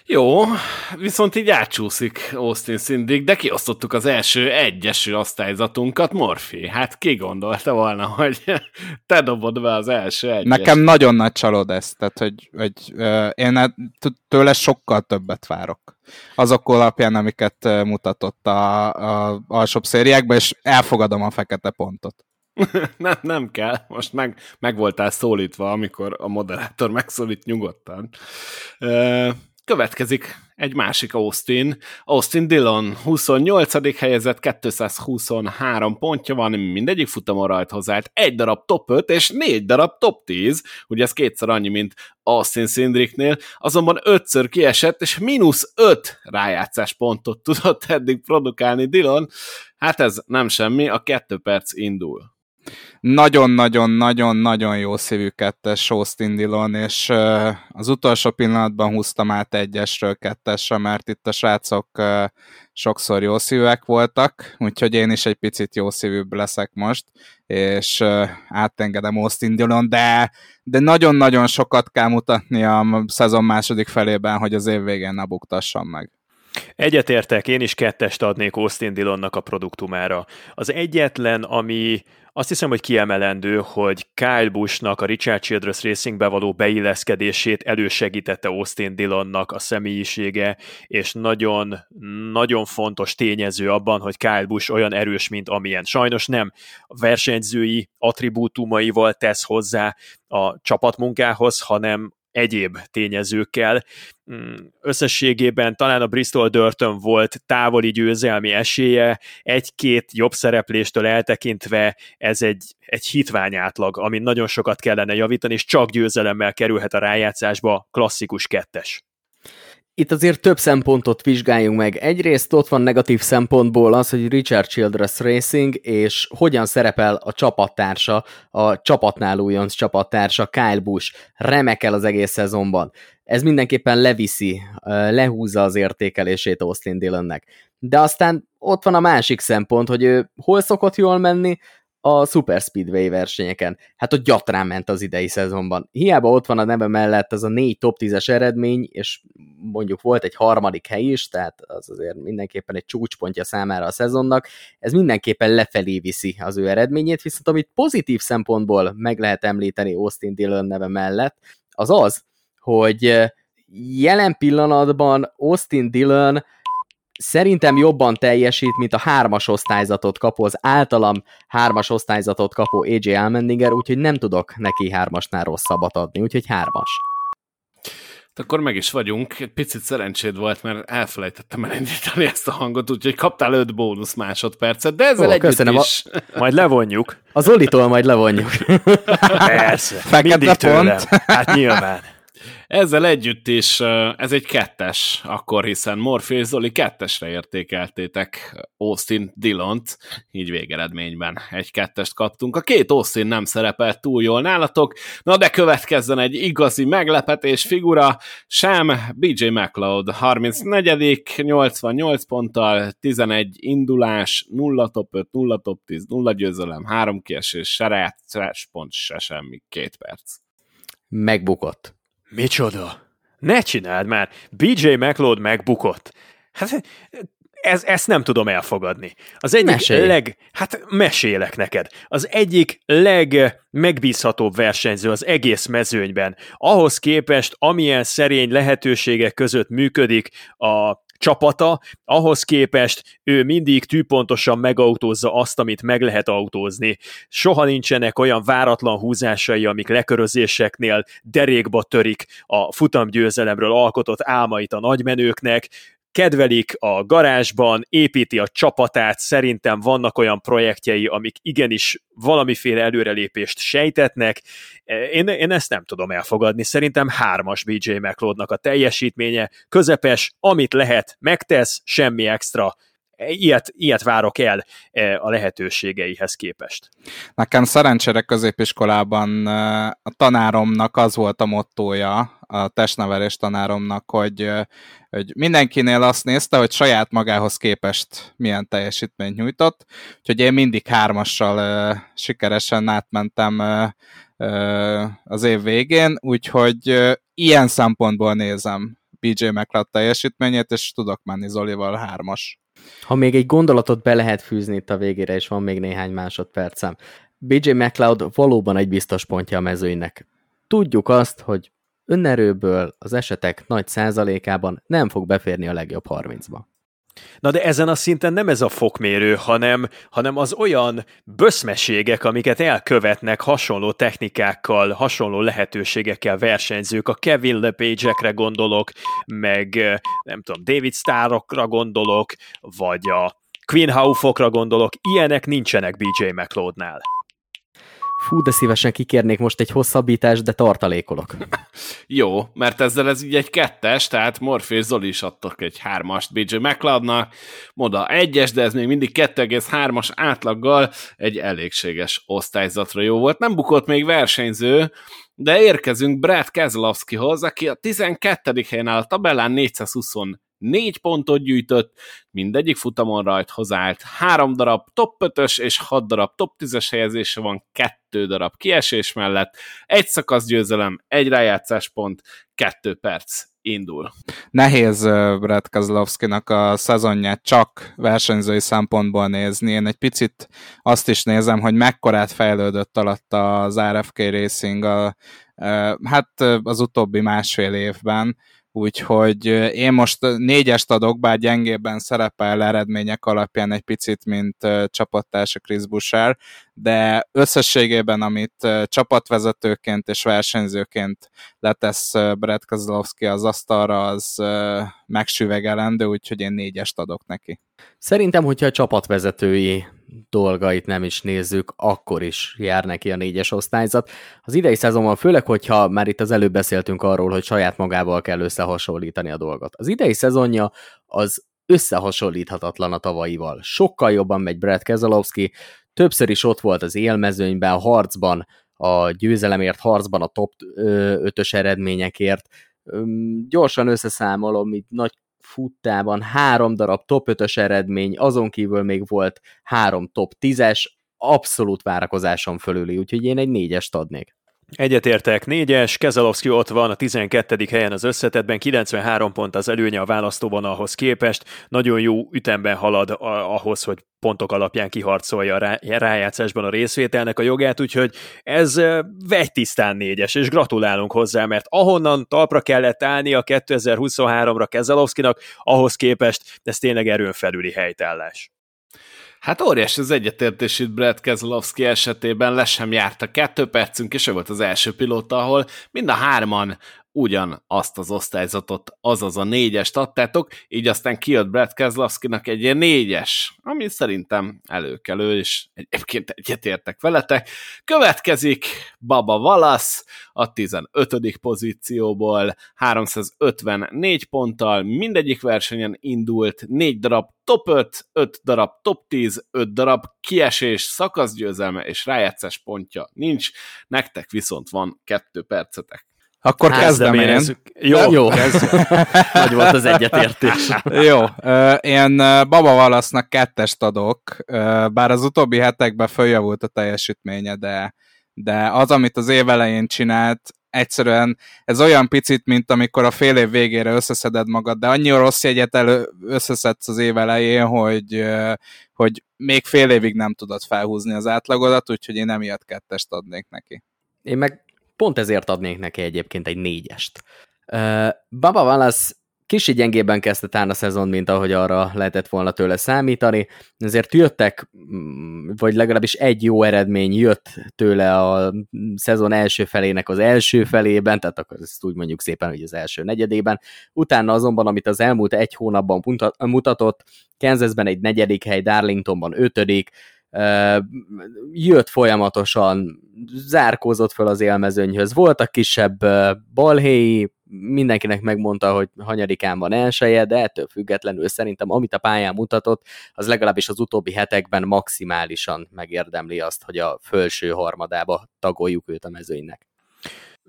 Jó, viszont így átcsúszik Austin Szindik, de kiosztottuk az első egyeső osztályzatunkat, Morfi. Hát ki gondolta volna, hogy te dobod be az első egyes. Nekem nagyon nagy csalód ez, tehát hogy, hogy uh, én e- tőle sokkal többet várok. Azok alapján, amiket mutatott a, a alsóbb szériákban, és elfogadom a fekete pontot. nem, nem kell, most meg, meg voltál szólítva, amikor a moderátor megszólít nyugodtan. Következik egy másik Austin, Austin Dillon, 28. helyezett, 223 pontja van, mindegyik futamon rajt hozzáállt, egy darab top 5 és négy darab top 10, ugye ez kétszer annyi, mint Austin Szindriknél, azonban ötször kiesett, és mínusz 5 rájátszás pontot tudott eddig produkálni Dillon, hát ez nem semmi, a kettő perc indul nagyon-nagyon-nagyon-nagyon jó szívű kettes Austin Dillon, és az utolsó pillanatban húztam át egyesről kettesre, mert itt a srácok sokszor jó szívűek voltak, úgyhogy én is egy picit jó szívűbb leszek most, és átengedem Austin Dillon, de, de nagyon-nagyon sokat kell mutatni a szezon második felében, hogy az év végén ne buktassam meg. Egyetértek, én is kettest adnék Austin Dillonnak a produktumára. Az egyetlen, ami azt hiszem, hogy kiemelendő, hogy Kyle Buschnak a Richard Childress Racingbe való beilleszkedését elősegítette Austin Dillonnak a személyisége, és nagyon, nagyon fontos tényező abban, hogy Kyle Busch olyan erős, mint amilyen. Sajnos nem a versenyzői attribútumaival tesz hozzá a csapatmunkához, hanem egyéb tényezőkkel. Mm, összességében talán a Bristol Dörtön volt távoli győzelmi esélye, egy-két jobb szerepléstől eltekintve ez egy, egy hitvány átlag, amin nagyon sokat kellene javítani, és csak győzelemmel kerülhet a rájátszásba klasszikus kettes. Itt azért több szempontot vizsgáljunk meg. Egyrészt ott van negatív szempontból az, hogy Richard Childress Racing, és hogyan szerepel a csapattársa, a csapatnál újonc csapattársa, Kyle Busch. Remekel az egész szezonban. Ez mindenképpen leviszi, lehúzza az értékelését Austin Dillonnek. De aztán ott van a másik szempont, hogy ő hol szokott jól menni, a Super Speedway versenyeken. Hát ott gyatrán ment az idei szezonban. Hiába ott van a neve mellett az a négy top 10-es eredmény, és mondjuk volt egy harmadik hely is, tehát az azért mindenképpen egy csúcspontja számára a szezonnak, ez mindenképpen lefelé viszi az ő eredményét, viszont amit pozitív szempontból meg lehet említeni Austin Dillon neve mellett, az az, hogy jelen pillanatban Austin Dillon szerintem jobban teljesít, mint a hármas osztályzatot kapó, az általam hármas osztályzatot kapó AJ Almendinger, úgyhogy nem tudok neki hármasnál rosszabbat adni, úgyhogy hármas. Akkor meg is vagyunk. Egy picit szerencséd volt, mert elfelejtettem elindítani ezt a hangot, úgyhogy kaptál 5 bónusz másodpercet, de ezzel Ó, együtt köszönöm, is. A... Majd levonjuk. Az Olitól majd levonjuk. Persze, Fekete mindig tőlem. Hát nyilván. Ezzel együtt is ez egy kettes, akkor hiszen Morpheus Zoli kettesre értékeltétek Austin Dillont, így végeredményben egy kettest kaptunk. A két Austin nem szerepelt túl jól nálatok, na de következzen egy igazi meglepetés figura, sem BJ McLeod, 34 88 ponttal, 11 indulás, 0 top 5, 0 top 10, 0 győzelem, 3 kiesés, se pont, se semmi, két perc. Megbukott. Micsoda? Ne csináld már! BJ McLeod megbukott. Hát ez, ezt nem tudom elfogadni. Az egyik Mesélj. leg... Hát mesélek neked. Az egyik legmegbízhatóbb versenyző az egész mezőnyben. Ahhoz képest, amilyen szerény lehetőségek között működik a csapata, ahhoz képest ő mindig tűpontosan megautózza azt, amit meg lehet autózni. Soha nincsenek olyan váratlan húzásai, amik lekörözéseknél derékba törik a futamgyőzelemről alkotott álmait a nagymenőknek, kedvelik a garázsban, építi a csapatát, szerintem vannak olyan projektjei, amik igenis valamiféle előrelépést sejtetnek. Én, én ezt nem tudom elfogadni. Szerintem hármas BJ McLeodnak a teljesítménye, közepes, amit lehet, megtesz, semmi extra, ilyet, ilyet várok el e, a lehetőségeihez képest. Nekem szerencsére középiskolában e, a tanáromnak az volt a mottója, a testnevelés tanáromnak, hogy, hogy mindenkinél azt nézte, hogy saját magához képest milyen teljesítményt nyújtott, úgyhogy én mindig hármassal sikeresen átmentem az év végén, úgyhogy ilyen szempontból nézem BJ McLeod teljesítményét, és tudok menni Zolival hármas. Ha még egy gondolatot be lehet fűzni itt a végére, és van még néhány másodpercem. BJ McLeod valóban egy biztos pontja a mezőinek. Tudjuk azt, hogy önerőből az esetek nagy százalékában nem fog beférni a legjobb 30-ba. Na de ezen a szinten nem ez a fokmérő, hanem, hanem az olyan böszmeségek, amiket elkövetnek hasonló technikákkal, hasonló lehetőségekkel versenyzők, a Kevin LePage-ekre gondolok, meg nem tudom, David Starrokra gondolok, vagy a Queen Haufokra gondolok, ilyenek nincsenek BJ McLeodnál. Fú, de szívesen kikérnék most egy hosszabbítást, de tartalékolok. Jó, mert ezzel ez így egy kettes, tehát Morpheus Zoli is adtak egy hármast BJ McLeodnak, Moda egyes, de ez még mindig 2,3-as átlaggal egy elégséges osztályzatra jó volt. Nem bukott még versenyző, de érkezünk Brad Keselowskihoz, aki a 12. helyen áll a tabellán 420 négy pontot gyűjtött, mindegyik futamon rajthoz állt, három darab top 5-ös és hat darab top 10-es helyezése van, kettő darab kiesés mellett, egy szakasz győzelem, egy rájátszáspont, kettő perc indul. Nehéz Brad Kozlovskinak a szezonját csak versenyzői szempontból nézni. Én egy picit azt is nézem, hogy mekkorát fejlődött alatt az RFK Racing a, hát az utóbbi másfél évben úgyhogy én most négyest adok, bár gyengébben szerepel eredmények alapján egy picit, mint csapattársa Chris Boucher, de összességében, amit csapatvezetőként és versenyzőként letesz Brett Kozlowski az asztalra, az megsüvegelendő, úgyhogy én négyest adok neki. Szerintem, hogyha a csapatvezetői dolgait nem is nézzük, akkor is jár neki a négyes osztályzat. Az idei szezonban, főleg, hogyha már itt az előbb beszéltünk arról, hogy saját magával kell összehasonlítani a dolgot. Az idei szezonja az összehasonlíthatatlan a tavalyival. Sokkal jobban megy Brad Keselowski, többször is ott volt az élmezőnyben, a harcban, a győzelemért harcban, a top 5-ös eredményekért. Gyorsan összeszámolom, itt nagy futtában három darab top 5-ös eredmény, azon kívül még volt három top 10-es, abszolút várakozásom fölüli, úgyhogy én egy négyest adnék. Egyetértek, négyes, Kezelowski ott van a 12. helyen az összetetben, 93 pont az előnye a választóvonalhoz képest, nagyon jó ütemben halad ahhoz, hogy pontok alapján kiharcolja a rájátszásban a részvételnek a jogát, úgyhogy ez vegy tisztán négyes, és gratulálunk hozzá, mert ahonnan talpra kellett állni a 2023-ra Kezelowskinak, ahhoz képest ez tényleg erőn felüli helytállás. Hát óriás az egyetértés itt Brad Keselowski esetében, le sem járt a kettő percünk, és ő volt az első pilóta, ahol mind a hárman ugyan azt az osztályzatot, azaz a négyest adtátok, így aztán kijött Brad Keselowski-nak egy ilyen négyes, ami szerintem előkelő, és egyébként egyetértek veletek. Következik Baba Valasz a 15. pozícióból, 354 ponttal, mindegyik versenyen indult, 4 darab top 5, 5 darab top 10, 5 darab kiesés, szakaszgyőzelme és rájátszás pontja nincs, nektek viszont van 2 percetek. Akkor kezdem én. Jó, jó. Nagy volt az egyetértés. jó, én Baba Valasznak kettest adok, bár az utóbbi hetekben följavult a teljesítménye, de, de az, amit az év elején csinált, egyszerűen ez olyan picit, mint amikor a fél év végére összeszeded magad, de annyi rossz jegyet elő, összeszedsz az év elején, hogy, hogy még fél évig nem tudod felhúzni az átlagodat, úgyhogy én emiatt kettest adnék neki. Én meg Pont ezért adnék neki egyébként egy négyest. Uh, Baba Wallace kicsi gyengében kezdte tán a szezon, mint ahogy arra lehetett volna tőle számítani, ezért jöttek, mm, vagy legalábbis egy jó eredmény jött tőle a szezon első felének az első felében, tehát akkor ezt úgy mondjuk szépen, hogy az első negyedében. Utána azonban, amit az elmúlt egy hónapban mutatott, Kansasben egy negyedik hely, Darlingtonban ötödik, jött folyamatosan, zárkózott fel az élmezőnyhöz. Voltak kisebb balhéi, mindenkinek megmondta, hogy hanyadikán van elseje, de ettől függetlenül szerintem amit a pályán mutatott, az legalábbis az utóbbi hetekben maximálisan megérdemli azt, hogy a fölső harmadába tagoljuk őt a mezőnynek.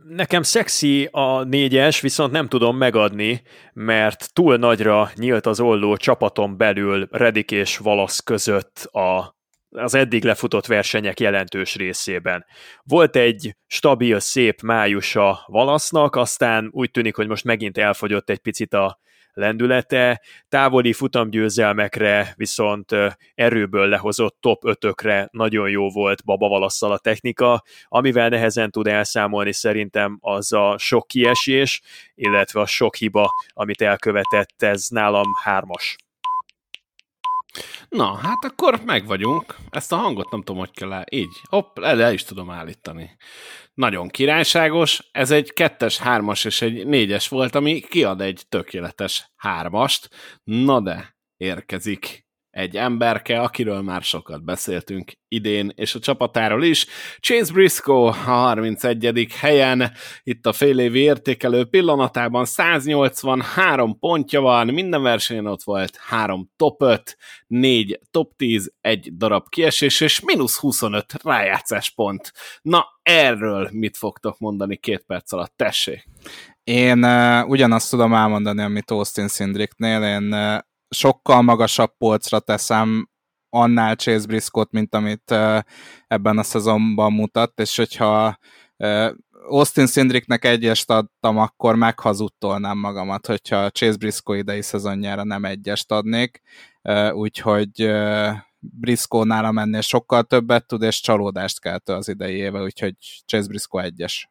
Nekem szexi a négyes, viszont nem tudom megadni, mert túl nagyra nyílt az olló csapaton belül Redik és Valasz között a az eddig lefutott versenyek jelentős részében. Volt egy stabil, szép májusa Valasznak, aztán úgy tűnik, hogy most megint elfogyott egy picit a lendülete, távoli futamgyőzelmekre viszont erőből lehozott top 5-ökre nagyon jó volt Baba Valasszal a technika, amivel nehezen tud elszámolni szerintem az a sok kiesés, illetve a sok hiba, amit elkövetett, ez nálam hármas. Na, hát akkor meg vagyunk. Ezt a hangot nem tudom, hogy kell el. Így, hopp, el, el is tudom állítani. Nagyon királyságos. Ez egy kettes, hármas és egy négyes volt, ami kiad egy tökéletes hármast. Na de, érkezik egy emberke, akiről már sokat beszéltünk idén, és a csapatáról is. Chase Briscoe a 31. helyen, itt a fél évi értékelő pillanatában 183 pontja van, minden versenyen ott volt 3 top 5, 4 top 10, egy darab kiesés, és mínusz 25 rájátszás pont. Na, erről mit fogtok mondani két perc alatt? Tessék! Én uh, ugyanazt tudom elmondani, amit Austin Sindricknél, én uh, sokkal magasabb polcra teszem annál Chase Briscoe-t, mint amit ebben a szezonban mutat, és hogyha Austin Sindricknek egyest adtam, akkor meghazudtolnám magamat, hogyha Chase Briscoe idei szezonjára nem egyest adnék, úgyhogy Briscoe nála mennél sokkal többet tud, és csalódást keltő az idei éve, úgyhogy Chase Briscoe egyes.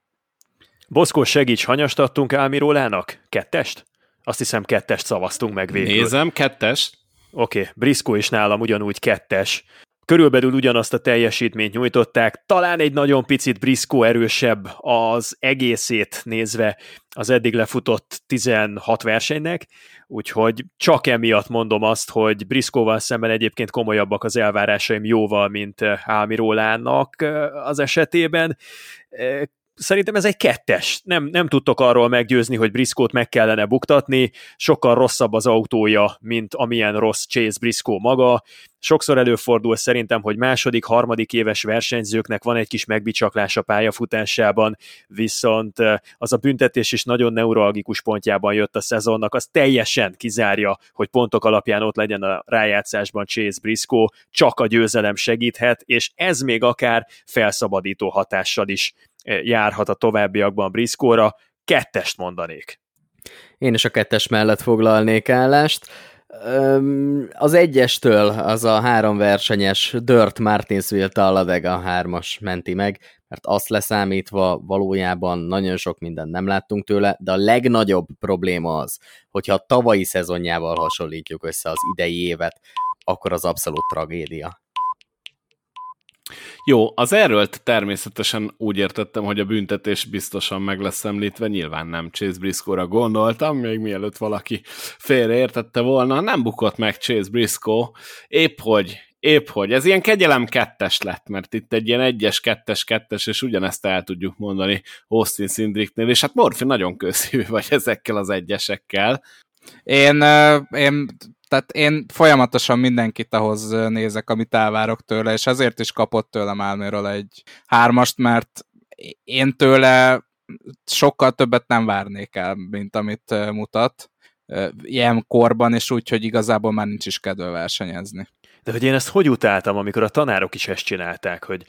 Boszkó, segíts, hanyast adtunk Álmirólának? Kettest? Azt hiszem kettest szavaztunk meg végül. Nézem, kettes. Oké, okay, Brisco is nálam ugyanúgy kettes. Körülbelül ugyanazt a teljesítményt nyújtották, talán egy nagyon picit Brisco erősebb az egészét nézve az eddig lefutott 16 versenynek, úgyhogy csak emiatt mondom azt, hogy Briscoval szemben egyébként komolyabbak az elvárásaim jóval, mint Álmirólának az esetében szerintem ez egy kettes. Nem, nem tudtok arról meggyőzni, hogy Briscoe-t meg kellene buktatni, sokkal rosszabb az autója, mint amilyen rossz Chase Briscoe maga. Sokszor előfordul szerintem, hogy második, harmadik éves versenyzőknek van egy kis megbicsaklása pályafutásában, viszont az a büntetés is nagyon neuralgikus pontjában jött a szezonnak, az teljesen kizárja, hogy pontok alapján ott legyen a rájátszásban Chase Briscoe, csak a győzelem segíthet, és ez még akár felszabadító hatással is járhat a továbbiakban Briskóra, kettest mondanék. Én is a kettes mellett foglalnék állást. Az egyestől az a három versenyes Dirt Martinsville Talladega hármas menti meg, mert azt leszámítva valójában nagyon sok mindent nem láttunk tőle, de a legnagyobb probléma az, hogyha a tavalyi szezonjával hasonlítjuk össze az idei évet, akkor az abszolút tragédia. Jó, az erről természetesen úgy értettem, hogy a büntetés biztosan meg lesz említve, nyilván nem Chase Briscoe-ra gondoltam, még mielőtt valaki félreértette volna, nem bukott meg Chase Briscoe, épp hogy épp hogy. Ez ilyen kegyelem kettes lett, mert itt egy ilyen egyes, kettes, kettes, és ugyanezt el tudjuk mondani Austin Sindricknél, és hát Morfi nagyon közhű vagy ezekkel az egyesekkel. Én, én tehát én folyamatosan mindenkit ahhoz nézek, amit elvárok tőle, és ezért is kapott tőlem Álméről egy hármast, mert én tőle sokkal többet nem várnék el, mint amit mutat ilyen korban, és úgy, hogy igazából már nincs is kedve versenyezni. De hogy én ezt hogy utáltam, amikor a tanárok is ezt csinálták, hogy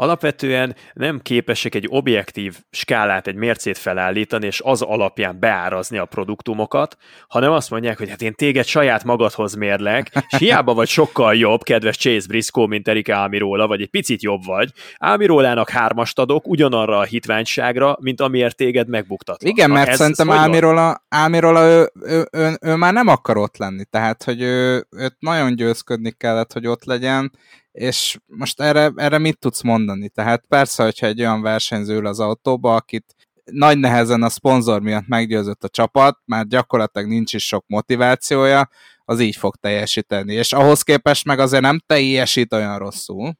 alapvetően nem képesek egy objektív skálát, egy mércét felállítani, és az alapján beárazni a produktumokat, hanem azt mondják, hogy hát én téged saját magadhoz mérlek, és hiába vagy sokkal jobb, kedves Chase Briscoe, mint Erika Almirola, vagy egy picit jobb vagy. Almirolának hármast adok ugyanarra a hitványságra, mint amiért téged megbuktat. Igen, mert szerintem Almirola, Almirola ő, ő, ő, ő, ő, már nem akar ott lenni, tehát hogy ő, őt nagyon győzködni kellett, hogy ott legyen, és most erre, erre mit tudsz mondani? Tehát persze, hogyha egy olyan versenyző ül az autóba, akit nagy nehezen a szponzor miatt meggyőzött a csapat, már gyakorlatilag nincs is sok motivációja, az így fog teljesíteni. És ahhoz képest meg azért nem teljesít olyan rosszul.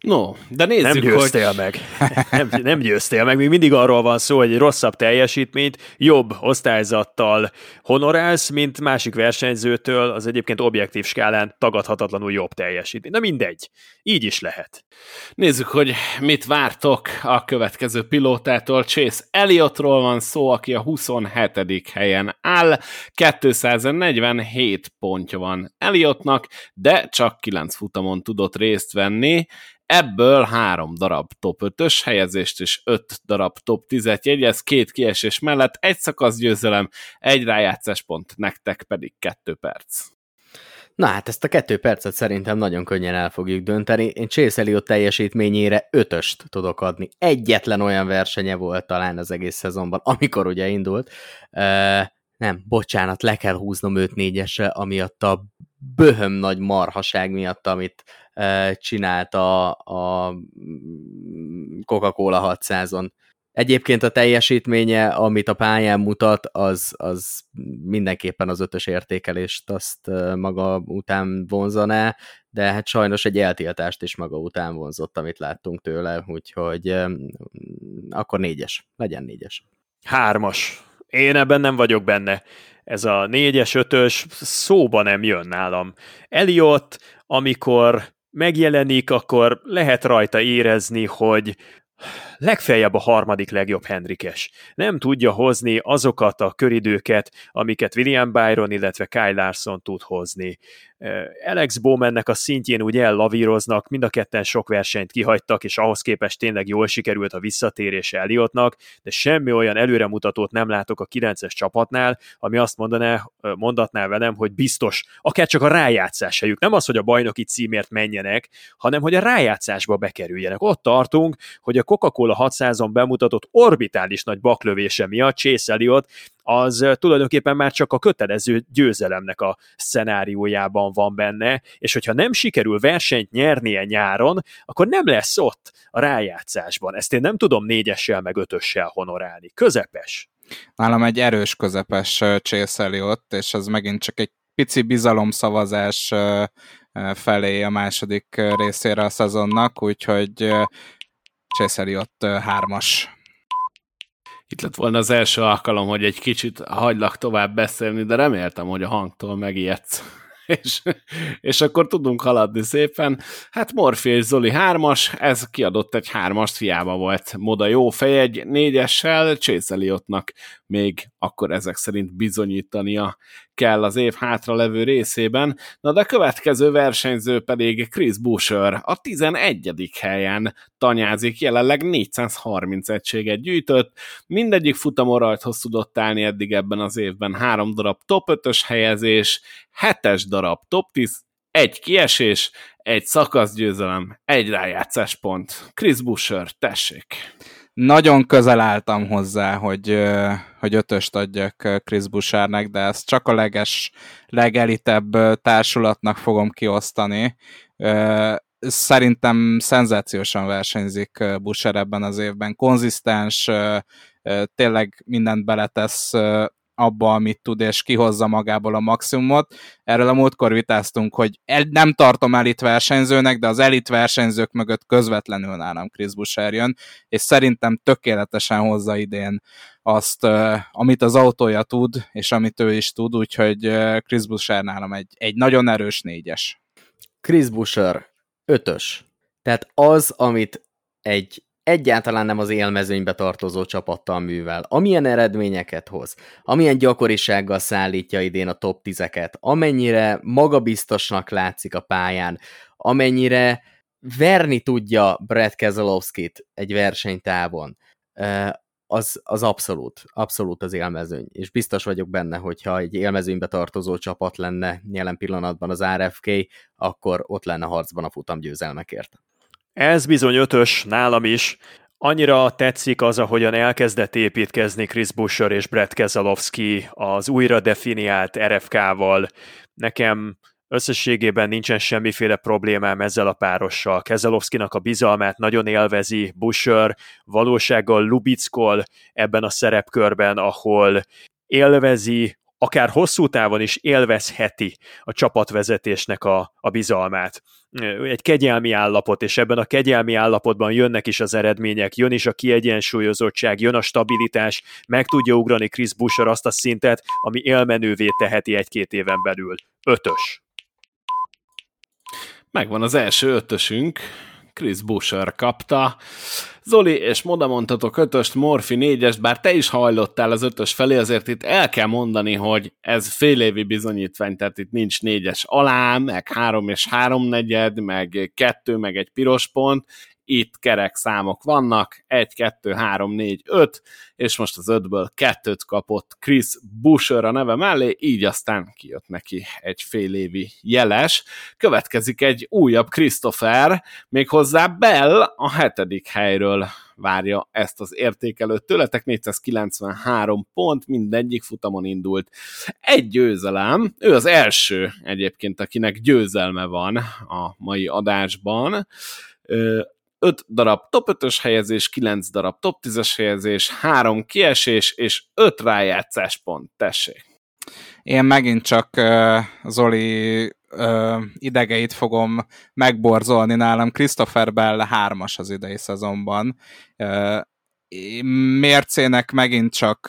No, de nézzük, nem győztél hogy... meg. nem, nem győztél meg. Még mindig arról van szó, hogy rosszabb teljesítményt jobb osztályzattal honorálsz, mint másik versenyzőtől az egyébként objektív skálán tagadhatatlanul jobb teljesítmény. Na mindegy. Így is lehet. Nézzük, hogy mit vártok a következő pilótától. Chase Elliottról van szó, aki a 27. helyen áll. 247 pontja van Elliottnak, de csak 9 futamon tudott részt venni. Ebből három darab top 5-ös helyezést és öt darab top 10-et jegyez, két kiesés mellett egy szakasz győzelem, egy rájátszás pont, nektek pedig kettő perc. Na hát ezt a kettő percet szerintem nagyon könnyen el fogjuk dönteni. Én Chase Elliott teljesítményére ötöst tudok adni. Egyetlen olyan versenye volt talán az egész szezonban, amikor ugye indult. Uh, nem, bocsánat, le kell húznom őt négyesre, amiatt a böhöm nagy marhaság miatt, amit csinált a, a Coca-Cola 600-on. Egyébként a teljesítménye, amit a pályán mutat, az, az mindenképpen az ötös értékelést azt maga után vonzaná, de hát sajnos egy eltiltást is maga után vonzott, amit láttunk tőle, úgyhogy akkor négyes, legyen négyes. Hármas. Én ebben nem vagyok benne. Ez a négyes, ötös szóba nem jön nálam. Eliott, amikor megjelenik, akkor lehet rajta érezni, hogy legfeljebb a harmadik legjobb Henrikes. Nem tudja hozni azokat a köridőket, amiket William Byron, illetve Kyle Larson tud hozni. Alex Bowmannek a szintjén úgy ellavíroznak, mind a ketten sok versenyt kihagytak, és ahhoz képest tényleg jól sikerült a visszatérés Eliottnak, de semmi olyan előremutatót nem látok a 9-es csapatnál, ami azt mondaná, mondatná velem, hogy biztos, akár csak a rájátszás helyük. Nem az, hogy a bajnoki címért menjenek, hanem hogy a rájátszásba bekerüljenek. Ott tartunk, hogy a Coca-Cola 600-on bemutatott orbitális nagy baklövése miatt Chase Elliott az tulajdonképpen már csak a kötelező győzelemnek a szenáriójában van benne, és hogyha nem sikerül versenyt nyernie nyáron, akkor nem lesz ott a rájátszásban. Ezt én nem tudom négyessel meg ötössel honorálni. Közepes. Nálam egy erős közepes Chase ott, és ez megint csak egy pici bizalomszavazás felé a második részére a szezonnak, úgyhogy Chase ott hármas itt lett volna az első alkalom, hogy egy kicsit hagylak tovább beszélni, de reméltem, hogy a hangtól megijedsz. és, és akkor tudunk haladni szépen. Hát Morfi és Zoli hármas, ez kiadott egy hármas, hiába volt Moda jó fej egy négyessel, Chase Elliottnak még akkor ezek szerint bizonyítania kell az év hátra levő részében. Na de a következő versenyző pedig Chris Busher a 11. helyen tanyázik, jelenleg 430 egységet gyűjtött, mindegyik futamon rajthoz tudott állni eddig ebben az évben három darab top 5-ös helyezés, hetes darab top 10, egy kiesés, egy szakaszgyőzelem, egy rájátszás pont. Chris Busher, tessék! Nagyon közel álltam hozzá, hogy, hogy ötöst adjak Chris Bushernek, de ezt csak a leges, legelitebb társulatnak fogom kiosztani. Szerintem szenzációsan versenyzik Busher ebben az évben. Konzisztens, tényleg mindent beletesz abba, amit tud, és kihozza magából a maximumot. Erről a múltkor vitáztunk, hogy el, nem tartom elit versenyzőnek, de az elit versenyzők mögött közvetlenül nálam Chris Buescher jön, és szerintem tökéletesen hozza idén azt, amit az autója tud, és amit ő is tud, úgyhogy Chris Buescher nálam egy, egy nagyon erős négyes. Chris Buescher, ötös. Tehát az, amit egy egyáltalán nem az élmezőnybe tartozó csapattal művel, amilyen eredményeket hoz, amilyen gyakorisággal szállítja idén a top 10-eket, amennyire magabiztosnak látszik a pályán, amennyire verni tudja Brad Keselowski-t egy versenytávon, az, az abszolút, abszolút az élmezőny. És biztos vagyok benne, hogyha egy élmezőnybe tartozó csapat lenne jelen pillanatban az RFK, akkor ott lenne harcban a futam győzelmekért. Ez bizony ötös, nálam is. Annyira tetszik az, ahogyan elkezdett építkezni Chris Busher és Brett Keselowski az újra definiált RFK-val. Nekem összességében nincsen semmiféle problémám ezzel a párossal. Keselowskinak a bizalmát nagyon élvezi Busher, valósággal lubickol ebben a szerepkörben, ahol élvezi akár hosszú távon is élvezheti a csapatvezetésnek a, a bizalmát. Egy kegyelmi állapot, és ebben a kegyelmi állapotban jönnek is az eredmények, jön is a kiegyensúlyozottság, jön a stabilitás, meg tudja ugrani Chris Busher azt a szintet, ami élmenővé teheti egy-két éven belül. Ötös. Megvan az első ötösünk, Chris Busher kapta. Zoli és Moda mondhatok ötöst, Morfi négyest, bár te is hajlottál az ötös felé, azért itt el kell mondani, hogy ez fél évi bizonyítvány, tehát itt nincs négyes alá, meg három és háromnegyed, meg kettő, meg egy piros pont, itt kerek számok vannak, 1, 2, 3, 4, 5, és most az ötből kettőt kapott Chris Busher a neve mellé, így aztán kijött neki egy fél évi jeles. Következik egy újabb Christopher, méghozzá Bell a hetedik helyről várja ezt az értékelőt tőletek, 493 pont, mindegyik futamon indult. Egy győzelem, ő az első egyébként, akinek győzelme van a mai adásban, 5 darab top 5-ös helyezés, 9 darab top 10-es helyezés, 3 kiesés és 5 rájátszás pont. Tessék! Én megint csak uh, Zoli uh, idegeit fogom megborzolni nálam. Christopher Bell 3-as az idei szezonban. Uh, mércének megint csak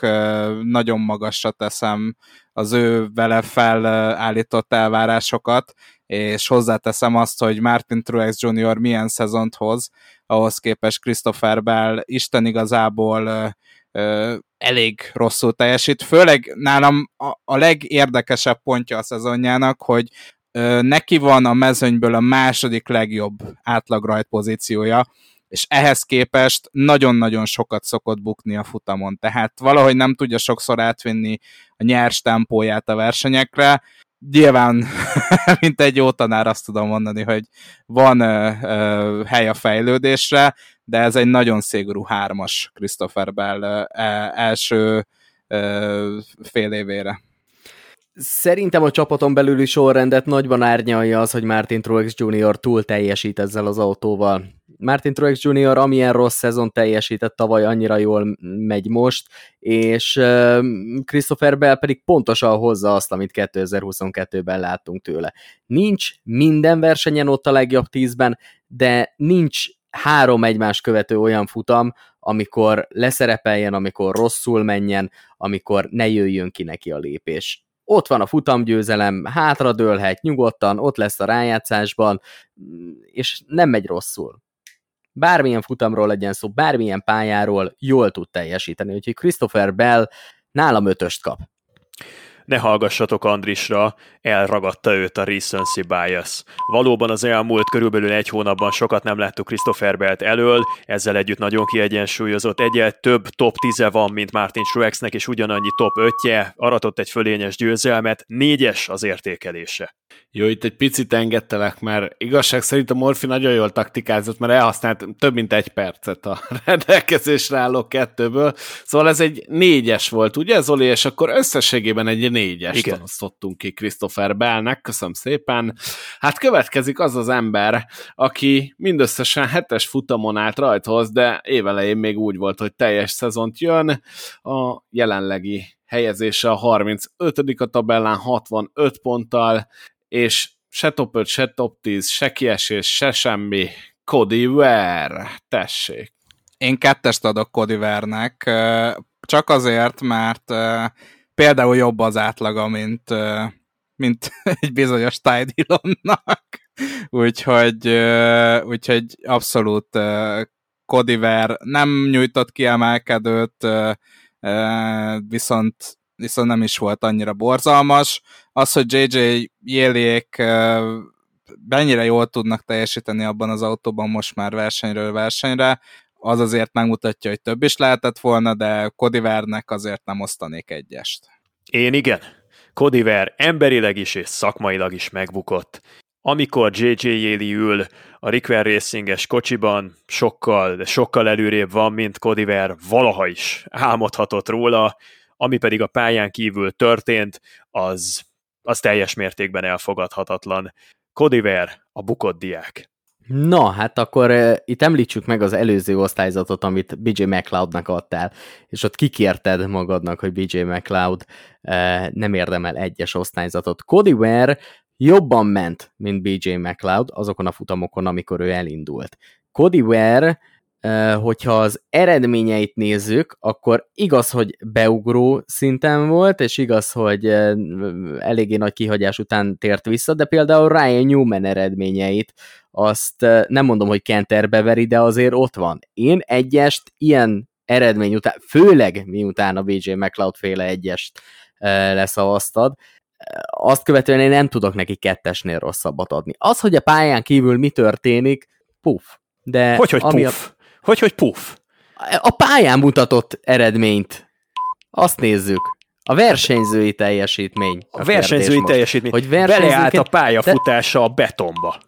nagyon magasra teszem az ő vele felállított elvárásokat, és hozzáteszem azt, hogy Martin Truex Jr. milyen szezont hoz, ahhoz képest Christopher Bell Isten igazából ö, ö, elég rosszul teljesít. Főleg nálam a, a legérdekesebb pontja a szezonjának, hogy ö, neki van a mezőnyből a második legjobb átlagrajt pozíciója, és ehhez képest nagyon-nagyon sokat szokott bukni a futamon, tehát valahogy nem tudja sokszor átvinni a nyers tempóját a versenyekre, nyilván, mint egy jó tanár azt tudom mondani, hogy van ö, ö, hely a fejlődésre, de ez egy nagyon szigorú hármas Christopher Bell ö, e, első ö, fél évére. Szerintem a csapaton belüli sorrendet nagyban árnyalja az, hogy Martin Truex Jr. túl teljesít ezzel az autóval. Martin Truex Jr. amilyen rossz szezon teljesített tavaly, annyira jól megy most, és Christopher Bell pedig pontosan hozza azt, amit 2022-ben láttunk tőle. Nincs minden versenyen ott a legjobb tízben, de nincs három egymás követő olyan futam, amikor leszerepeljen, amikor rosszul menjen, amikor ne jöjjön ki neki a lépés ott van a futamgyőzelem, hátradőlhet nyugodtan, ott lesz a rájátszásban, és nem megy rosszul. Bármilyen futamról legyen szó, bármilyen pályáról jól tud teljesíteni, úgyhogy Christopher Bell nálam ötöst kap ne hallgassatok Andrisra, elragadta őt a recency bias. Valóban az elmúlt körülbelül egy hónapban sokat nem láttuk Christopher Belt elől, ezzel együtt nagyon kiegyensúlyozott. Egyel több top 10 van, mint Martin Truexnek, és ugyanannyi top 5-je, aratott egy fölényes győzelmet, négyes az értékelése. Jó, itt egy picit engedtelek, mert igazság szerint a Morfi nagyon jól taktikázott, mert elhasznált több mint egy percet a rendelkezésre álló kettőből. Szóval ez egy négyes volt, ugye Zoli? És akkor összességében egy négyes osztottunk ki Christopher Bellnek, köszönöm szépen. Hát következik az az ember, aki mindösszesen hetes futamon állt rajthoz, de évelején még úgy volt, hogy teljes szezont jön. A jelenlegi helyezése a 35. a tabellán 65 ponttal, és se top 5, se top 10, se kiesés, se semmi. Cody Ware, tessék. Én kettest adok Cody Ware-nek, csak azért, mert például jobb az átlaga, mint, mint egy bizonyos Ty Dillonnak. úgyhogy, úgyhogy abszolút Cody Ware nem nyújtott kiemelkedőt, viszont viszont nem is volt annyira borzalmas. Az, hogy JJ Jéliék mennyire jól tudnak teljesíteni abban az autóban most már versenyről versenyre, az azért megmutatja, hogy több is lehetett volna, de Kodivernek azért nem osztanék egyest. Én igen. Kodiver emberileg is és szakmailag is megbukott. Amikor JJ Yeli ül a Rickwell Racinges kocsiban, sokkal, de sokkal előrébb van, mint Kodiver valaha is álmodhatott róla, ami pedig a pályán kívül történt, az, az teljes mértékben elfogadhatatlan. Kodiver, a bukott diák. Na, hát akkor uh, itt említsük meg az előző osztályzatot, amit BJ McLeodnak adtál, és ott kikérted magadnak, hogy BJ McLeod uh, nem érdemel egyes osztályzatot. Cody Ware jobban ment, mint BJ McLeod azokon a futamokon, amikor ő elindult. Cody Ware hogyha az eredményeit nézzük, akkor igaz, hogy beugró szinten volt, és igaz, hogy eléggé nagy kihagyás után tért vissza, de például Ryan Newman eredményeit azt nem mondom, hogy kenterbe veri, de azért ott van. Én egyest ilyen eredmény után, főleg miután a BJ McLeod féle egyest leszavaztad, azt követően én nem tudok neki kettesnél rosszabbat adni. Az, hogy a pályán kívül mi történik, puff. De hogy, hogy ami puff? Hogy, hogy puff? A pályán mutatott eredményt. Azt nézzük. A versenyzői teljesítmény. A, a versenyzői teljesítmény. Hogy Beleállt a pályafutása a betonba.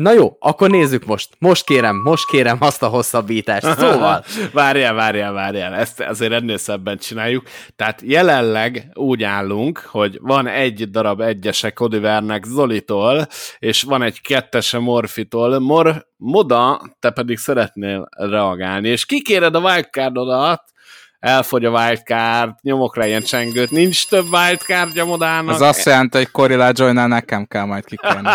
Na jó, akkor nézzük most. Most kérem, most kérem azt a hosszabbítást. Szóval. várjál, várjál, várjál. Ezt azért ennél szebben csináljuk. Tehát jelenleg úgy állunk, hogy van egy darab egyese Kodivernek Zolitól, és van egy kettese Morfitól. Mor, Moda, te pedig szeretnél reagálni, és kikéred a wildcardodat, elfogy a wildcard, nyomok rá ilyen csengőt, nincs több wildcard modának. Az azt jelenti, hogy Corilla join nekem kell majd kikérni.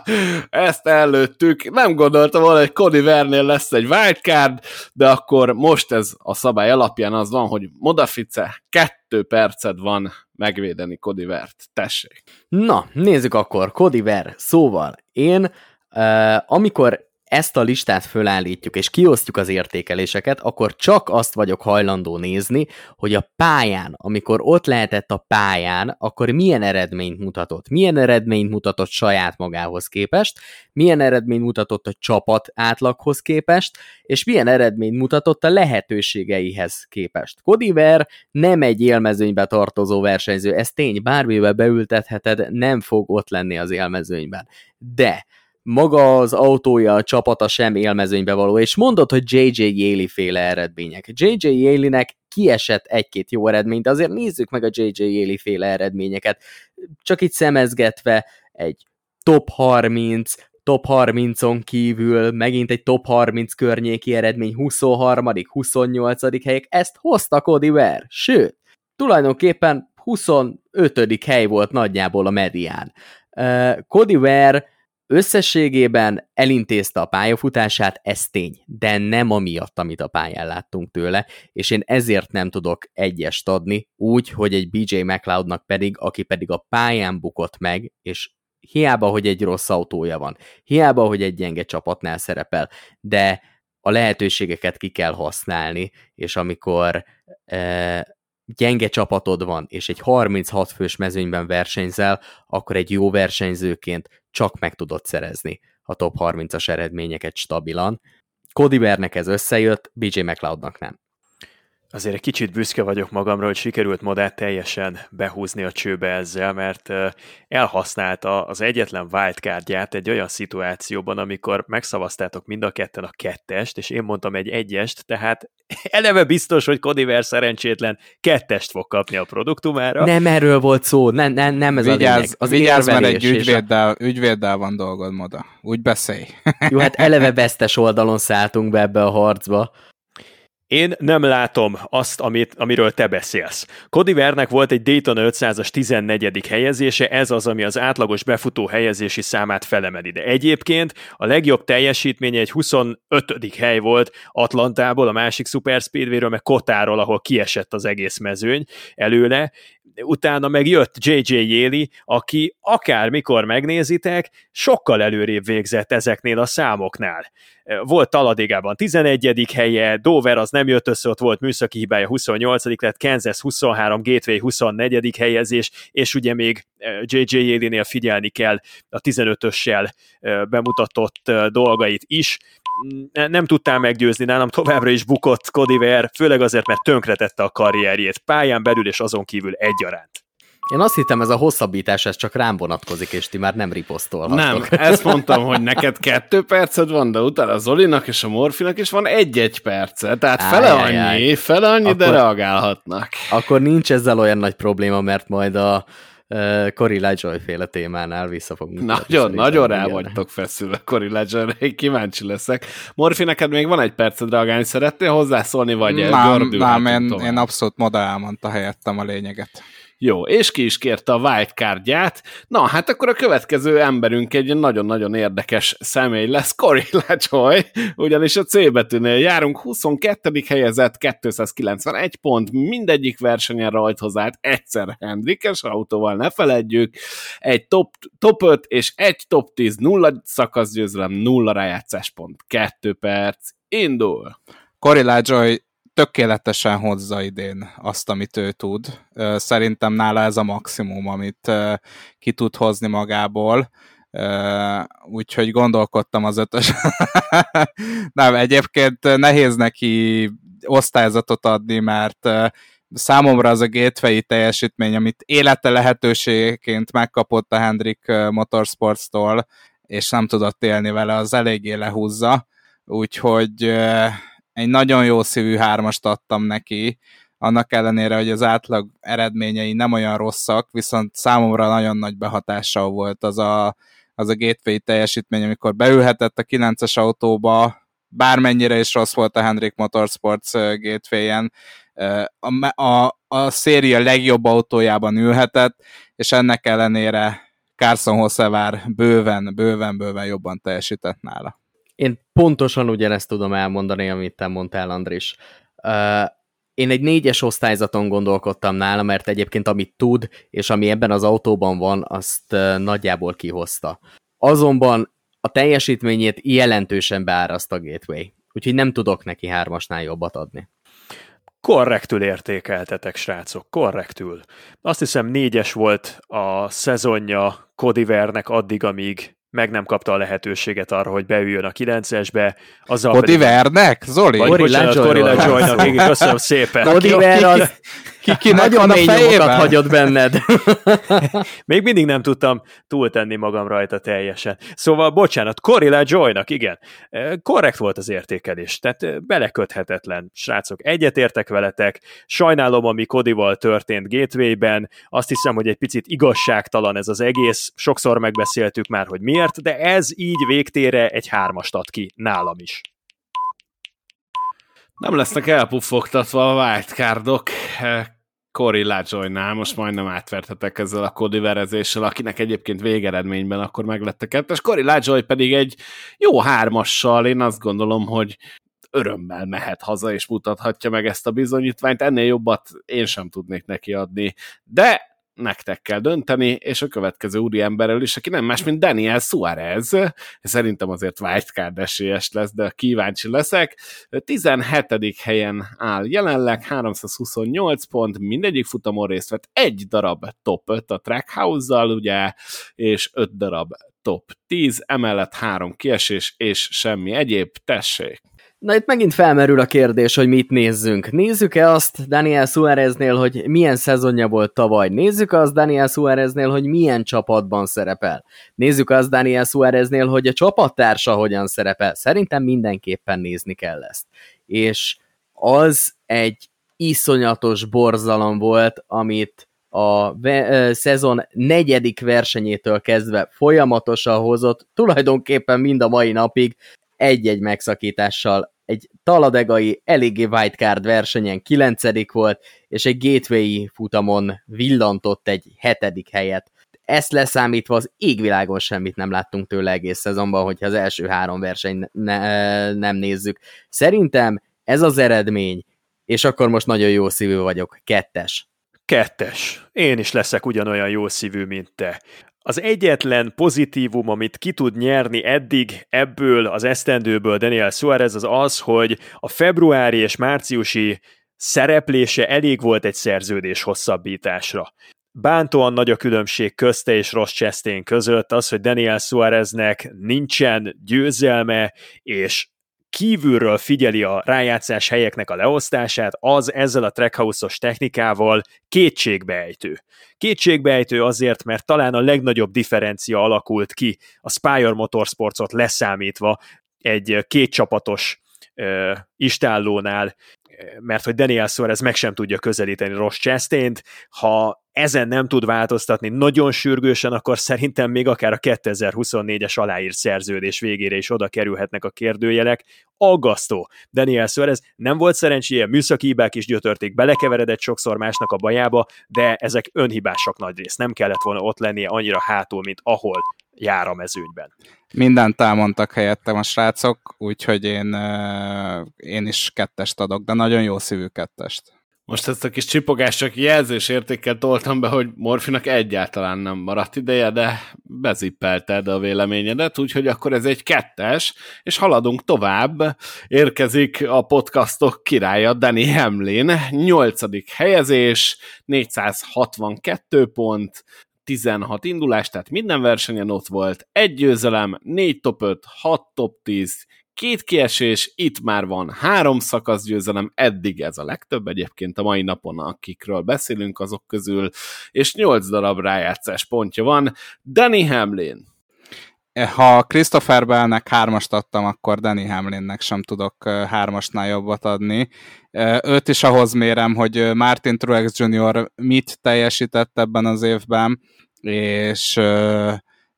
Ezt előttük. Nem gondoltam volna, hogy Cody Vernél lesz egy wildcard, de akkor most ez a szabály alapján az van, hogy Modafice, kettő perced van megvédeni Cody Vert. Tessék. Na, nézzük akkor. Cody Ver. Szóval én, uh, amikor ezt a listát fölállítjuk, és kiosztjuk az értékeléseket, akkor csak azt vagyok hajlandó nézni, hogy a pályán, amikor ott lehetett a pályán, akkor milyen eredményt mutatott. Milyen eredményt mutatott saját magához képest, milyen eredményt mutatott a csapat átlaghoz képest, és milyen eredményt mutatott a lehetőségeihez képest. Kodiver nem egy élmezőnybe tartozó versenyző, ez tény, bármivel beültetheted, nem fog ott lenni az élmezőnyben. De maga az autója, a csapata sem élmezőnybe való, és mondod, hogy J.J. Yaley féle eredmények. J.J. Yaley-nek kiesett egy-két jó eredményt, de azért nézzük meg a J.J. Yaley féle eredményeket. Csak itt szemezgetve egy top 30, top 30-on kívül megint egy top 30 környéki eredmény, 23 28 helyek, ezt hozta Cody Ware. Sőt, tulajdonképpen 25 hely volt nagyjából a medián. Uh, Cody Ware Összességében elintézte a pályafutását, ez tény, de nem amiatt, amit a pályán láttunk tőle, és én ezért nem tudok egyest adni, úgy, hogy egy BJ McLeodnak pedig, aki pedig a pályán bukott meg, és hiába, hogy egy rossz autója van, hiába, hogy egy gyenge csapatnál szerepel, de a lehetőségeket ki kell használni, és amikor e, gyenge csapatod van, és egy 36 fős mezőnyben versenyzel, akkor egy jó versenyzőként csak meg tudod szerezni a top 30-as eredményeket stabilan. Cody Bernek ez összejött, BJ McLeodnak nem. Azért egy kicsit büszke vagyok magamra, hogy sikerült modát teljesen behúzni a csőbe ezzel, mert elhasználta az egyetlen wildcardját egy olyan szituációban, amikor megszavaztátok mind a ketten a kettest, és én mondtam egy egyest, tehát eleve biztos, hogy Kodiver szerencsétlen kettest fog kapni a produktumára. Nem erről volt szó, nem, nem, nem ez vigyázz, a lényeg. Az vigyázz, mert egy ügyvéddel, a... ügyvéddel van dolgod, Moda. Úgy beszélj. Jó, hát eleve vesztes oldalon szálltunk be ebbe a harcba. Én nem látom azt, amit, amiről te beszélsz. Cody Vernek volt egy Daytona 500-as 14. helyezése, ez az, ami az átlagos befutó helyezési számát felemeli. De egyébként a legjobb teljesítménye egy 25. hely volt Atlantából, a másik Super Speedway-ről, meg Kotáról, ahol kiesett az egész mezőny előle. Utána meg jött J.J. Yaley, aki akármikor megnézitek, sokkal előrébb végzett ezeknél a számoknál volt Taladégában 11. helye, Dover az nem jött össze, ott volt műszaki hibája 28. lett, Kansas 23, Gateway 24. helyezés, és ugye még J.J. Yaley-nél figyelni kell a 15-össel bemutatott dolgait is. Nem tudtál meggyőzni, nálam továbbra is bukott Ware, főleg azért, mert tönkretette a karrierjét, pályán belül és azon kívül egyaránt. Én azt hittem, ez a hosszabbítás, ez csak rám vonatkozik, és ti már nem riposztolhattok. Nem, ezt mondtam, hogy neked kettő perced van, de utána az Olinak és a Morfinak is van egy-egy perce, tehát áj, fele áj, annyi, áj. fele annyi, akkor, de reagálhatnak. Akkor nincs ezzel olyan nagy probléma, mert majd a Cory LaJoy féle témánál vissza fogunk. Nagyon, nagyon rá vagytok feszülve Cory LaJoy, én kíváncsi leszek. Morfi, neked még van egy perced reagálni, szeretnél hozzászólni, vagy nem, nem, én, én abszolút moda elmondta helyettem a lényeget. Jó, és ki is kérte a wildcardját. Na, hát akkor a következő emberünk egy nagyon-nagyon érdekes személy lesz, Cory LaJoy, ugyanis a C betűnél járunk, 22. helyezett, 291 pont, mindegyik versenyen rajthoz állt, egyszer Hendrikes autóval, ne feledjük, egy top, top 5 és egy top 10, nulla szakaszgyőzelem, nulla rájátszás pont, 2 perc, indul! Cory LaJoy tökéletesen hozza idén azt, amit ő tud. Szerintem nála ez a maximum, amit ki tud hozni magából. Úgyhogy gondolkodtam az ötös. Nem, egyébként nehéz neki osztályzatot adni, mert számomra az a gateway teljesítmény, amit élete lehetőségként megkapott a Hendrik Motorsports-tól, és nem tudott élni vele, az eléggé lehúzza. Úgyhogy egy nagyon jó szívű hármast adtam neki, annak ellenére, hogy az átlag eredményei nem olyan rosszak, viszont számomra nagyon nagy behatással volt az a, az a gateway teljesítmény, amikor beülhetett a 9-es autóba, bármennyire is rossz volt a Hendrik Motorsports gateway-en, a, a, a széria legjobb autójában ülhetett, és ennek ellenére Carson Hossevár bőven, bőven, bőven jobban teljesített nála. Én pontosan ugyanezt tudom elmondani, amit te mondtál, Andris. Uh, én egy négyes osztályzaton gondolkodtam nála, mert egyébként amit tud, és ami ebben az autóban van, azt nagyjából kihozta. Azonban a teljesítményét jelentősen beáraszt a Gateway, úgyhogy nem tudok neki hármasnál jobbat adni. Korrektül értékeltetek, srácok, korrektül. Azt hiszem négyes volt a szezonja Kodivernek addig, amíg meg nem kapta a lehetőséget arra, hogy beüljön a 9-esbe. Azzal Cody pedig... Vernek? Zoli? Vagy, bocsánat, Cory LaJoy-nak, köszönöm szépen. Cody Ver az nagyon mély nyomokat hagyott benned. Még mindig nem tudtam túltenni magam rajta teljesen. Szóval, bocsánat, Cory LaJoy-nak, igen, korrekt volt az értékelés, tehát beleköthetetlen. Srácok, egyetértek veletek, sajnálom, ami Kodival történt Gateway-ben, azt hiszem, hogy egy picit igazságtalan ez az egész, sokszor megbeszéltük már, hogy miért, de ez így végtére egy hármast ad ki nálam is. Nem lesznek elpuffogtatva a wildcardok. Cory LaJoy-nál most majdnem átvertetek ezzel a kodiverezéssel, akinek egyébként végeredményben akkor meglett a kettes. Cory LaJoy pedig egy jó hármassal, én azt gondolom, hogy örömmel mehet haza, és mutathatja meg ezt a bizonyítványt. Ennél jobbat én sem tudnék neki adni. De nektek kell dönteni, és a következő úri emberrel is, aki nem más, mint Daniel Suarez. Szerintem azért wildcard esélyes lesz, de kíváncsi leszek. 17. helyen áll jelenleg, 328 pont, mindegyik futamon részt vett, egy darab top 5 a Trackhouse-zal, ugye, és 5 darab top 10, emellett három kiesés, és semmi egyéb, tessék! Na itt megint felmerül a kérdés, hogy mit nézzünk. Nézzük-e azt Daniel Suáreznél, hogy milyen szezonja volt tavaly? Nézzük azt Daniel Suáreznél, hogy milyen csapatban szerepel? Nézzük azt Daniel Suáreznél, hogy a csapattársa hogyan szerepel? Szerintem mindenképpen nézni kell ezt. És az egy iszonyatos borzalom volt, amit a szezon negyedik versenyétől kezdve folyamatosan hozott, tulajdonképpen mind a mai napig egy-egy megszakítással egy taladegai, eléggé wildcard versenyen kilencedik volt, és egy gateway futamon villantott egy hetedik helyet. Ezt leszámítva az égvilágon semmit nem láttunk tőle egész szezonban, hogyha az első három verseny ne, nem nézzük. Szerintem ez az eredmény, és akkor most nagyon jó szívű vagyok, kettes. Kettes. Én is leszek ugyanolyan jó szívű, mint te. Az egyetlen pozitívum, amit ki tud nyerni eddig ebből az esztendőből Daniel Suarez az az, hogy a februári és márciusi szereplése elég volt egy szerződés hosszabbításra. Bántóan nagy a különbség közte és Ross Chastain között, az, hogy Daniel Suareznek nincsen győzelme, és kívülről figyeli a rájátszás helyeknek a leosztását, az ezzel a trackhouse-os technikával kétségbeejtő. Kétségbeejtő azért, mert talán a legnagyobb differencia alakult ki a Spire Motorsportsot leszámítva egy két csapatos istállónál mert hogy Daniel Suarez meg sem tudja közelíteni Ross chastain ha ezen nem tud változtatni nagyon sürgősen, akkor szerintem még akár a 2024-es aláírt szerződés végére is oda kerülhetnek a kérdőjelek. Aggasztó. Daniel Suarez nem volt szerencséje, műszaki hibák is gyötörték, belekeveredett sokszor másnak a bajába, de ezek önhibások nagy rész. Nem kellett volna ott lennie annyira hátul, mint ahol jár a mezőnyben. Mindent elmondtak helyettem a srácok, úgyhogy én, én is kettest adok, de nagyon jó szívű kettest. Most ezt a kis csipogást csak jelzésértékkel toltam be, hogy Morfinak egyáltalán nem maradt ideje, de bezippelted a véleményedet, úgyhogy akkor ez egy kettes, és haladunk tovább. Érkezik a podcastok királya Danny Hamlin, nyolcadik helyezés, 462 pont, 16 indulás, tehát minden versenyen ott volt, egy győzelem, 4 top 5, 6 top 10, két kiesés, itt már van három szakasz győzelem, eddig ez a legtöbb egyébként a mai napon, akikről beszélünk azok közül, és nyolc darab rájátszás pontja van. Danny Hamlin. Ha Christopher Bellnek hármast adtam, akkor Danny Hamlinnek sem tudok hármasnál jobbat adni. Őt is ahhoz mérem, hogy Martin Truex Jr. mit teljesített ebben az évben, és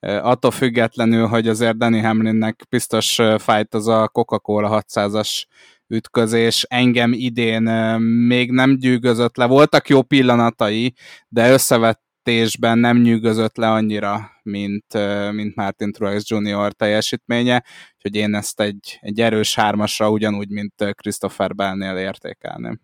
attól függetlenül, hogy azért Danny Hamlinnek biztos fájt az a Coca-Cola 600-as ütközés, engem idén még nem gyűgözött le. Voltak jó pillanatai, de összevetésben nem nyűgözött le annyira, mint, mint Martin Truex Jr. teljesítménye, úgyhogy én ezt egy, egy erős hármasra ugyanúgy, mint Christopher Bellnél értékelném.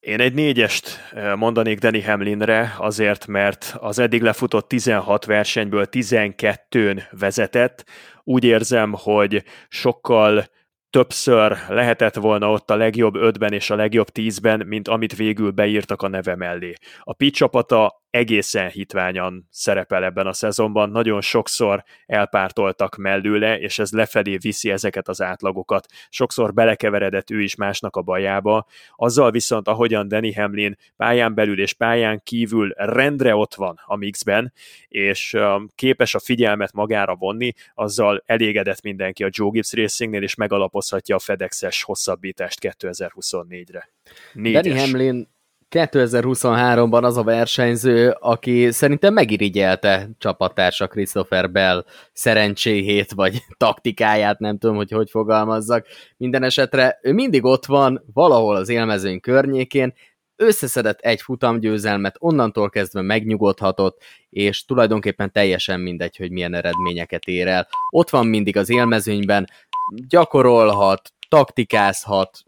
Én egy négyest eh, mondanék Danny Hamlinre, azért, mert az eddig lefutott 16 versenyből 12-n vezetett. Úgy érzem, hogy sokkal többször lehetett volna ott a legjobb ötben és a legjobb tízben, mint amit végül beírtak a neve mellé. A Pitt csapata egészen hitványan szerepel ebben a szezonban, nagyon sokszor elpártoltak mellőle, és ez lefelé viszi ezeket az átlagokat. Sokszor belekeveredett ő is másnak a bajába, azzal viszont, ahogyan Danny Hamlin pályán belül és pályán kívül rendre ott van a mixben, és képes a figyelmet magára vonni, azzal elégedett mindenki a Joe Gibbs Racingnél, és megalapozhatja a FedEx-es hosszabbítást 2024-re. Négyes. Danny Hamlin 2023-ban az a versenyző, aki szerintem megirigyelte csapattársa Christopher Bell szerencséjét, vagy taktikáját, nem tudom, hogy hogy fogalmazzak. Minden esetre ő mindig ott van, valahol az élmezőny környékén, összeszedett egy futamgyőzelmet, onnantól kezdve megnyugodhatott, és tulajdonképpen teljesen mindegy, hogy milyen eredményeket ér el. Ott van mindig az élmezőnyben, gyakorolhat, taktikázhat,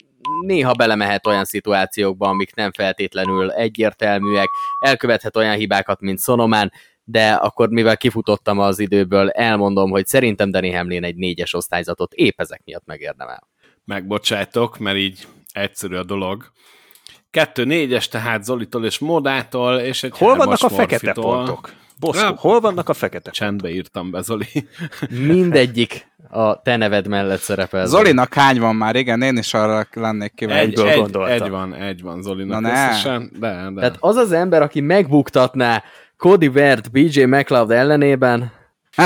néha belemehet olyan szituációkba, amik nem feltétlenül egyértelműek, elkövethet olyan hibákat, mint Sonomán, de akkor mivel kifutottam az időből, elmondom, hogy szerintem Danny Hamlin egy négyes osztályzatot épp ezek miatt megérdemel. Megbocsájtok, mert így egyszerű a dolog. Kettő négyes tehát Zolitól és Modától, és egy Hol vannak a fekete pontok? Boszkó, hol vannak a fekete Csendbe írtam be, Zoli. Mindegyik a te neved mellett szerepel. Zolinak hány van már? Igen, én is arra lennék kíváncsi. Egy, egy, egy, van, egy van Zolinak Na összesen. De, de. Tehát az az ember, aki megbuktatná Cody Wert BJ McLeod ellenében,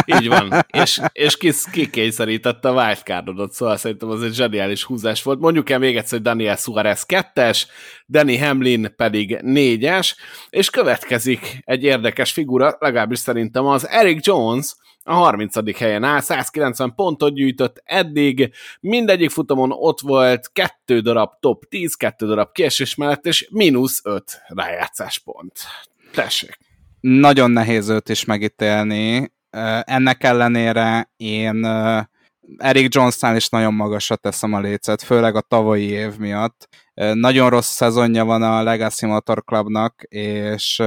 így van. És, és kis, kikényszerítette a wildcardodat, szóval szerintem az egy zseniális húzás volt. Mondjuk el még egyszer, hogy Daniel Suarez kettes, Danny Hamlin pedig négyes, és következik egy érdekes figura, legalábbis szerintem az Eric Jones, a 30. helyen áll, 190 pontot gyűjtött eddig, mindegyik futamon ott volt, kettő darab top 10, kettő darab kiesés mellett, és mínusz 5 rájátszás pont. Tessék! Nagyon nehéz őt is megítélni, ennek ellenére én Eric Jonesnál is nagyon magasra teszem a lécet, főleg a tavalyi év miatt. Nagyon rossz szezonja van a Legacy Motor Clubnak, és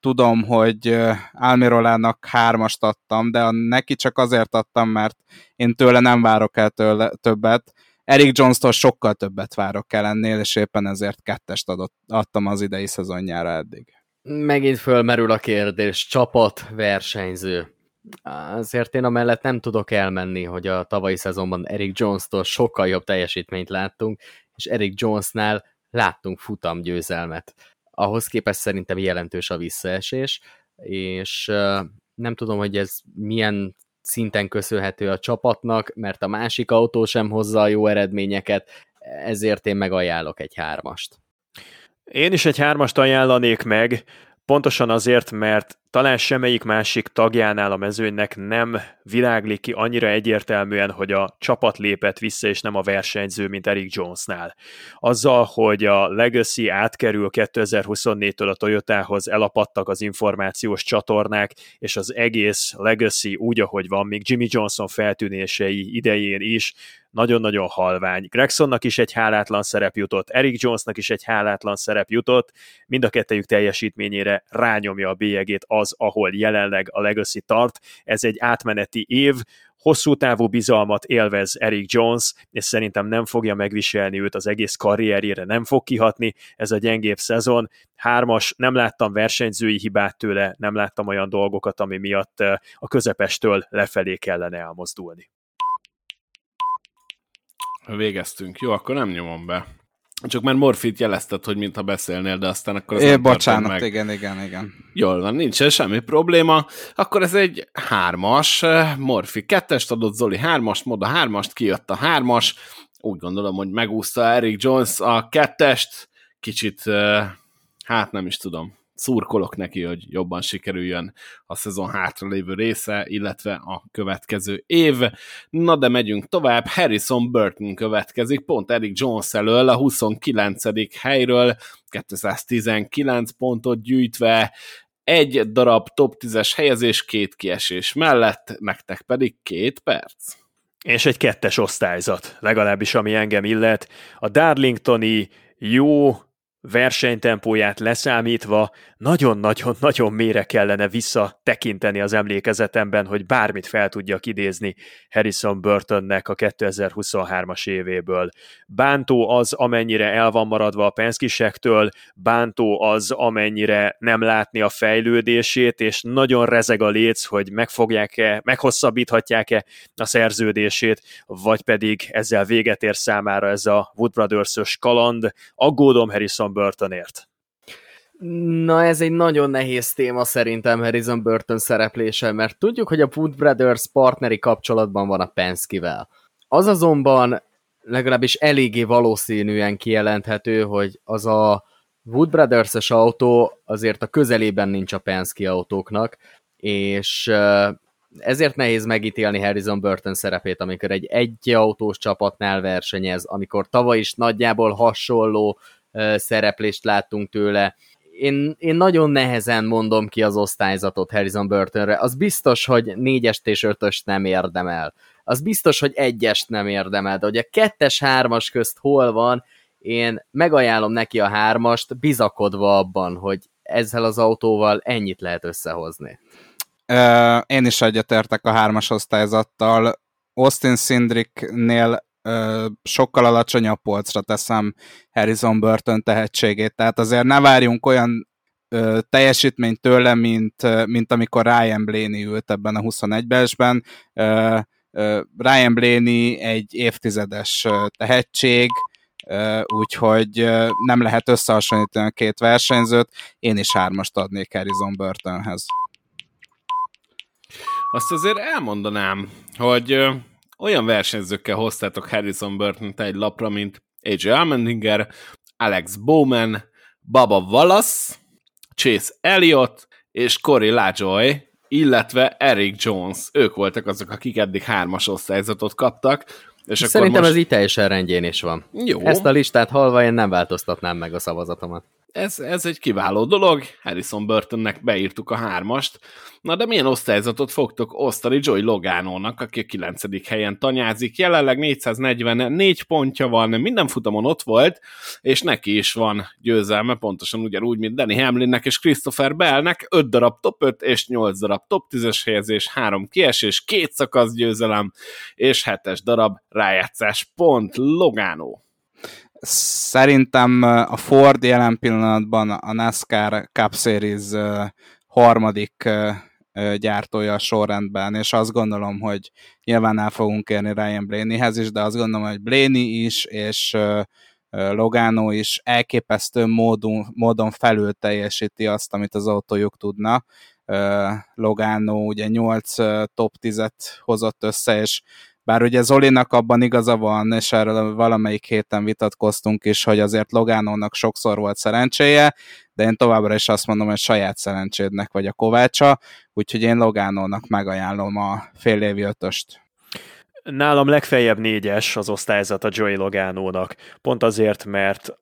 tudom, hogy Almirolának hármast adtam, de neki csak azért adtam, mert én tőle nem várok el tőle, többet. Eric Jones-tól sokkal többet várok el ennél, és éppen ezért kettest adott, adtam az idei szezonjára eddig. Megint fölmerül a kérdés, csapat, versenyző azért én amellett nem tudok elmenni, hogy a tavalyi szezonban Eric Jones-tól sokkal jobb teljesítményt láttunk, és Eric Jonesnál láttunk futamgyőzelmet. Ahhoz képest szerintem jelentős a visszaesés, és nem tudom, hogy ez milyen szinten köszönhető a csapatnak, mert a másik autó sem hozza a jó eredményeket. ezért én megajánlok egy hármast. Én is egy hármast ajánlanék meg, pontosan azért, mert talán semmelyik másik tagjánál a mezőnynek nem világlik ki annyira egyértelműen, hogy a csapat lépett vissza, és nem a versenyző, mint Eric Jonesnál. Azzal, hogy a Legacy átkerül 2024-től a Toyotához, elapadtak az információs csatornák, és az egész Legacy úgy, ahogy van, még Jimmy Johnson feltűnései idején is, nagyon-nagyon halvány. Gregsonnak is egy hálátlan szerep jutott, Eric Jonesnak is egy hálátlan szerep jutott, mind a kettejük teljesítményére rányomja a bélyegét az, ahol jelenleg a Legacy tart. Ez egy átmeneti év, hosszú távú bizalmat élvez Eric Jones, és szerintem nem fogja megviselni őt az egész karrierjére, nem fog kihatni ez a gyengébb szezon. Hármas, nem láttam versenyzői hibát tőle, nem láttam olyan dolgokat, ami miatt eh, a közepestől lefelé kellene elmozdulni. Végeztünk. Jó, akkor nem nyomom be. Csak mert Morfit jelezted, hogy mintha beszélnél, de aztán akkor... É, bocsánat, meg. igen, igen, igen. Jól van, nincsen semmi probléma. Akkor ez egy hármas. Morfi kettest adott, Zoli hármast, Moda hármast, kijött a hármas. Úgy gondolom, hogy megúszta Eric Jones a kettest. Kicsit, hát nem is tudom, szurkolok neki, hogy jobban sikerüljön a szezon hátralévő része, illetve a következő év. Na de megyünk tovább, Harrison Burton következik, pont Eric Jones elől, a 29. helyről, 219 pontot gyűjtve, egy darab top 10-es helyezés, két kiesés mellett, nektek pedig két perc. És egy kettes osztályzat, legalábbis ami engem illet. A Darlingtoni jó versenytempóját leszámítva nagyon-nagyon-nagyon mélyre kellene visszatekinteni az emlékezetemben, hogy bármit fel tudjak idézni Harrison Burtonnek a 2023-as évéből. Bántó az, amennyire el van maradva a penszkisektől, bántó az, amennyire nem látni a fejlődését, és nagyon rezeg a léc, hogy megfogják-e, meghosszabbíthatják-e a szerződését, vagy pedig ezzel véget ér számára ez a Wood Brothers-ös kaland. Aggódom Harrison Burtonért. Na ez egy nagyon nehéz téma szerintem Harrison Burton szereplése, mert tudjuk, hogy a Wood Brothers partneri kapcsolatban van a Penske-vel. Az azonban legalábbis eléggé valószínűen kijelenthető, hogy az a Wood Brothers-es autó azért a közelében nincs a Penske autóknak, és ezért nehéz megítélni Harrison Burton szerepét, amikor egy egy autós csapatnál versenyez, amikor tavaly is nagyjából hasonló szereplést láttunk tőle. Én, én nagyon nehezen mondom ki az osztályzatot Harrison Burtonre. Az biztos, hogy négyest és ötöst nem érdemel. Az biztos, hogy egyest nem érdemel, de hogy a kettes, hármas közt hol van, én megajánlom neki a hármast, bizakodva abban, hogy ezzel az autóval ennyit lehet összehozni. Én is egyetértek a hármas osztályzattal. Austin Sindricknél sokkal alacsonyabb polcra teszem Harrison Burton tehetségét, tehát azért ne várjunk olyan ö, teljesítményt tőle, mint, mint amikor Ryan Blaney ült ebben a 21-esben. Ö, ö, Ryan Blaney egy évtizedes tehetség, úgyhogy nem lehet összehasonlítani a két versenyzőt. Én is hármast adnék Harrison Burtonhez. Azt azért elmondanám, hogy olyan versenyzőkkel hoztátok Harrison burton egy lapra, mint AJ Allmendinger, Alex Bowman, Baba Wallace, Chase Elliott és Corey LaJoy, illetve Eric Jones. Ők voltak azok, akik eddig hármas osztályzatot kaptak. És Szerintem akkor most... ez így teljesen rendjén is van. Jó. Ezt a listát halva én nem változtatnám meg a szavazatomat ez, ez egy kiváló dolog, Harrison Burtonnek beírtuk a hármast. Na de milyen osztályzatot fogtok osztani Joy Logánónak, aki a 9. helyen tanyázik, jelenleg 444 pontja van, minden futamon ott volt, és neki is van győzelme, pontosan ugyanúgy, mint Danny Hamlinnek és Christopher Bellnek, 5 darab top 5 és 8 darab top 10-es helyezés, 3 kiesés, 2 szakasz győzelem, és 7-es darab rájátszás pont Logánó. Szerintem a Ford jelen pillanatban a NASCAR Cup Series harmadik gyártója a sorrendben, és azt gondolom, hogy nyilván el fogunk érni Ryan Blaneyhez is, de azt gondolom, hogy Blaney is, és Logano is elképesztő módon, módon felül teljesíti azt, amit az autójuk tudna. Logano ugye 8 top 10-et hozott össze, és bár ugye Zolinak abban igaza van, és erről valamelyik héten vitatkoztunk is, hogy azért Logánónak sokszor volt szerencséje, de én továbbra is azt mondom, hogy saját szerencsédnek vagy a Kovácsa, úgyhogy én Logánónak megajánlom a fél évi ötöst. Nálam legfeljebb négyes az osztályzat a Joey Logánónak. Pont azért, mert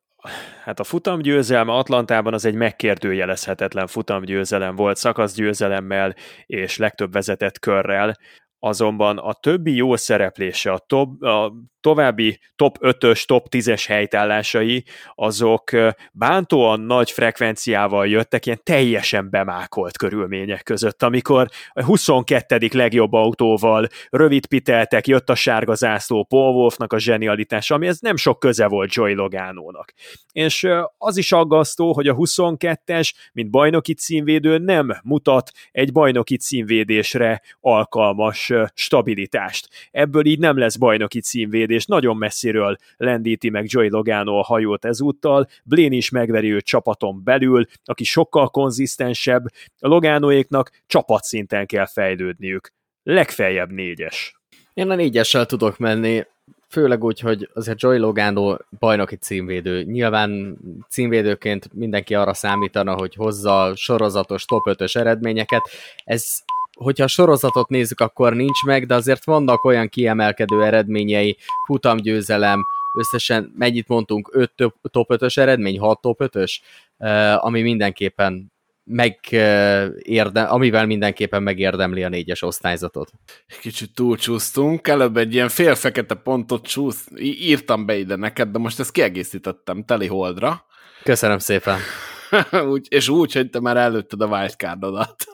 hát a futamgyőzelme Atlantában az egy megkérdőjelezhetetlen futamgyőzelem volt, szakaszgyőzelemmel és legtöbb vezetett körrel, azonban a többi jó szereplése, a, top, a további top 5-ös, top 10-es helytállásai, azok bántóan nagy frekvenciával jöttek, ilyen teljesen bemákolt körülmények között, amikor a 22. legjobb autóval rövid piteltek, jött a sárga zászló, Paul Wolfnak a zsenialitása, ami ez nem sok köze volt Joy Logánónak. És az is aggasztó, hogy a 22-es, mint bajnoki címvédő nem mutat egy bajnoki címvédésre alkalmas stabilitást. Ebből így nem lesz bajnoki címvédés, és nagyon messziről lendíti meg Joey Logano a hajót ezúttal, Blén is megveri őt csapaton belül, aki sokkal konzisztensebb, a Loganoéknak csapatszinten kell fejlődniük. Legfeljebb négyes. Én a négyessel tudok menni, főleg úgy, hogy azért Joy Logano bajnoki címvédő. Nyilván címvédőként mindenki arra számítana, hogy hozza sorozatos top 5-ös eredményeket. Ez hogyha a sorozatot nézzük, akkor nincs meg, de azért vannak olyan kiemelkedő eredményei, futamgyőzelem, összesen mennyit mondtunk, 5 top 5-ös eredmény, 6 top 5-ös, ami mindenképpen megérdem, amivel mindenképpen megérdemli a négyes osztályzatot. Kicsit túlcsúsztunk, előbb egy ilyen félfekete pontot csúsz, írtam be ide neked, de most ezt kiegészítettem teli holdra. Köszönöm szépen. úgy, és úgy, hogy te már előtted a wildcardodat.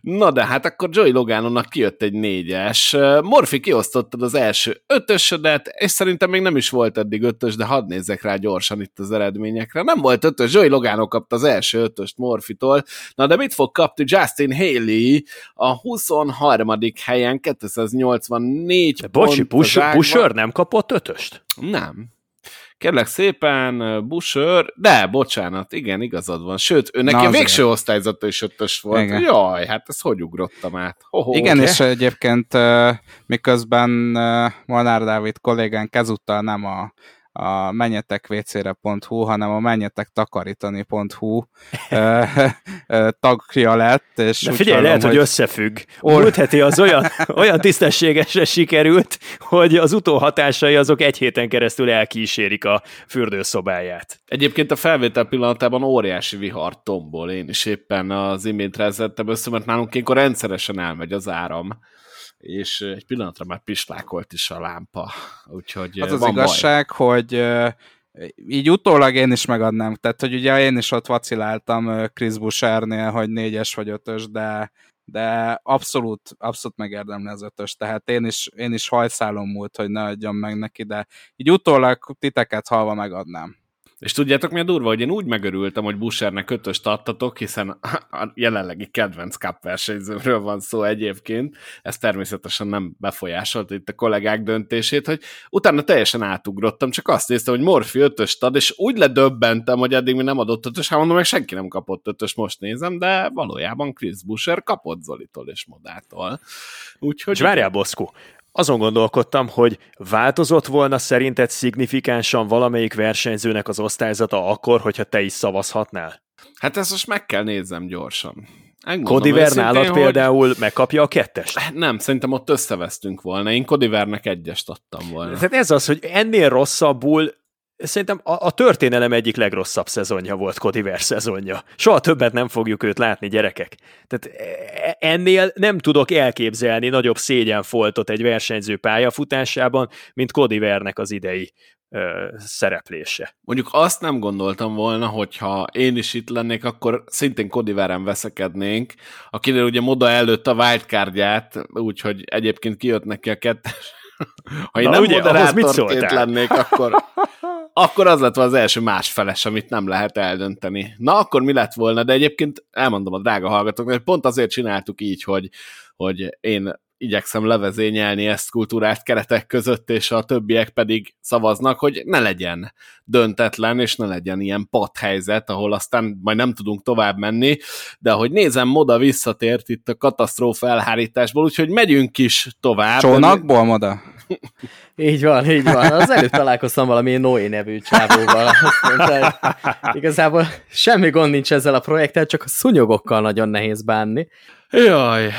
Na de hát akkor Joey Loganonak kijött egy négyes. Morfi kiosztottad az első ötösödet, és szerintem még nem is volt eddig ötös, de hadd nézzek rá gyorsan itt az eredményekre. Nem volt ötös, Joey Logano kapta az első ötöst Morfitól. Na de mit fog kapni Justin Haley a 23. helyen 284 de Bocsi, Busher nem kapott ötöst? Nem. Kérlek szépen, Busher, de bocsánat, igen, igazad van. Sőt, ő neki a végső osztályzata is ötös volt. Igen. Jaj, hát ez hogy ugrottam át? Ho-ho, igen, ugye? és egyébként miközben Molnár Dávid kollégánk ezúttal nem a a menjetekvécére.hu, hanem a menjetektakarítani.hu tagja lett. És De figyelj, hallom, lehet, hogy, hogy összefügg. Or... Múlt heti az olyan, olyan tisztességesre sikerült, hogy az utóhatásai azok egy héten keresztül elkísérik a fürdőszobáját. Egyébként a felvétel pillanatában óriási vihar tombol. Én is éppen az imént rezettem össze, mert nálunk ilyenkor rendszeresen elmegy az áram és egy pillanatra már pislákolt is a lámpa, úgyhogy Az az igazság, baj. hogy így utólag én is megadnám, tehát hogy ugye én is ott vaciláltam Chris Bouchernél, hogy négyes vagy ötös, de, de abszolút, abszolút megérdemli az ötös, tehát én is, én is hajszálom múlt, hogy ne adjam meg neki, de így utólag titeket halva megadnám. És tudjátok, mi a durva, hogy én úgy megörültem, hogy Bushernek ötöst adtatok, hiszen a jelenlegi kedvenc cup versenyzőről van szó egyébként. Ez természetesen nem befolyásolt itt a kollégák döntését, hogy utána teljesen átugrottam, csak azt néztem, hogy Morfi ötöst ad, és úgy ledöbbentem, hogy eddig mi nem adott ötös, hát mondom, meg senki nem kapott ötös, most nézem, de valójában Chris Busher kapott Zolitól és Modától. Úgyhogy... És várjál, Boszkó, azon gondolkodtam, hogy változott volna szerinted szignifikánsan valamelyik versenyzőnek az osztályzata akkor, hogyha te is szavazhatnál? Hát ezt most meg kell nézzem gyorsan. Kodiver nálad hogy... például megkapja a kettest? Hát nem, szerintem ott összevesztünk volna. Én Kodivernek egyest adtam volna. Tehát ez az, hogy ennél rosszabbul Szerintem a, a történelem egyik legrosszabb szezonja volt Kodiver szezonja. Soha többet nem fogjuk őt látni, gyerekek. Tehát e, ennél nem tudok elképzelni nagyobb szégyenfoltot egy versenyző pályafutásában, mint Kodivernek az idei ö, szereplése. Mondjuk azt nem gondoltam volna, hogyha én is itt lennék, akkor szintén Kodiveren veszekednénk, akinél ugye Moda előtt a wildcardját, úgyhogy egyébként kijött neki a kettes. Ha én Na, nem ugye, moderátorként lennék, akkor akkor az lett az első másfeles, amit nem lehet eldönteni. Na, akkor mi lett volna? De egyébként elmondom a drága hallgatóknak, hogy pont azért csináltuk így, hogy, hogy én igyekszem levezényelni ezt kultúrát keretek között, és a többiek pedig szavaznak, hogy ne legyen döntetlen, és ne legyen ilyen helyzet, ahol aztán majd nem tudunk tovább menni, de ahogy nézem, Moda visszatért itt a katasztrófa elhárításból, úgyhogy megyünk is tovább. Csónakból, Moda? Így van, így van. Az előtt találkoztam valami Noé nevű csávóval. Azt igazából semmi gond nincs ezzel a projekttel, csak a szunyogokkal nagyon nehéz bánni. Jaj,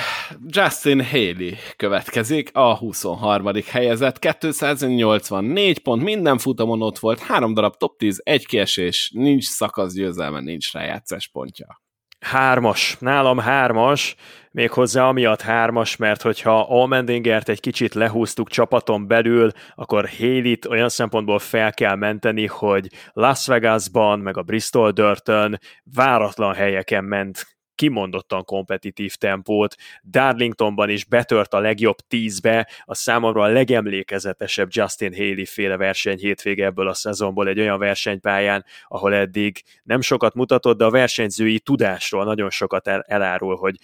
Justin Haley következik, a 23. helyezett, 284 pont, minden futamon ott volt, három darab top 10, egy kiesés, nincs szakasz győzelme, nincs rájátszás pontja. Hármas, nálam hármas, méghozzá amiatt hármas, mert hogyha Almendingert egy kicsit lehúztuk csapaton belül, akkor Haley-t olyan szempontból fel kell menteni, hogy Las Vegasban, meg a Bristol Dörtön váratlan helyeken ment kimondottan kompetitív tempót, Darlingtonban is betört a legjobb tízbe, a számomra a legemlékezetesebb Justin Haley féle verseny hétvége ebből a szezonból egy olyan versenypályán, ahol eddig nem sokat mutatott, de a versenyzői tudásról nagyon sokat el- elárul, hogy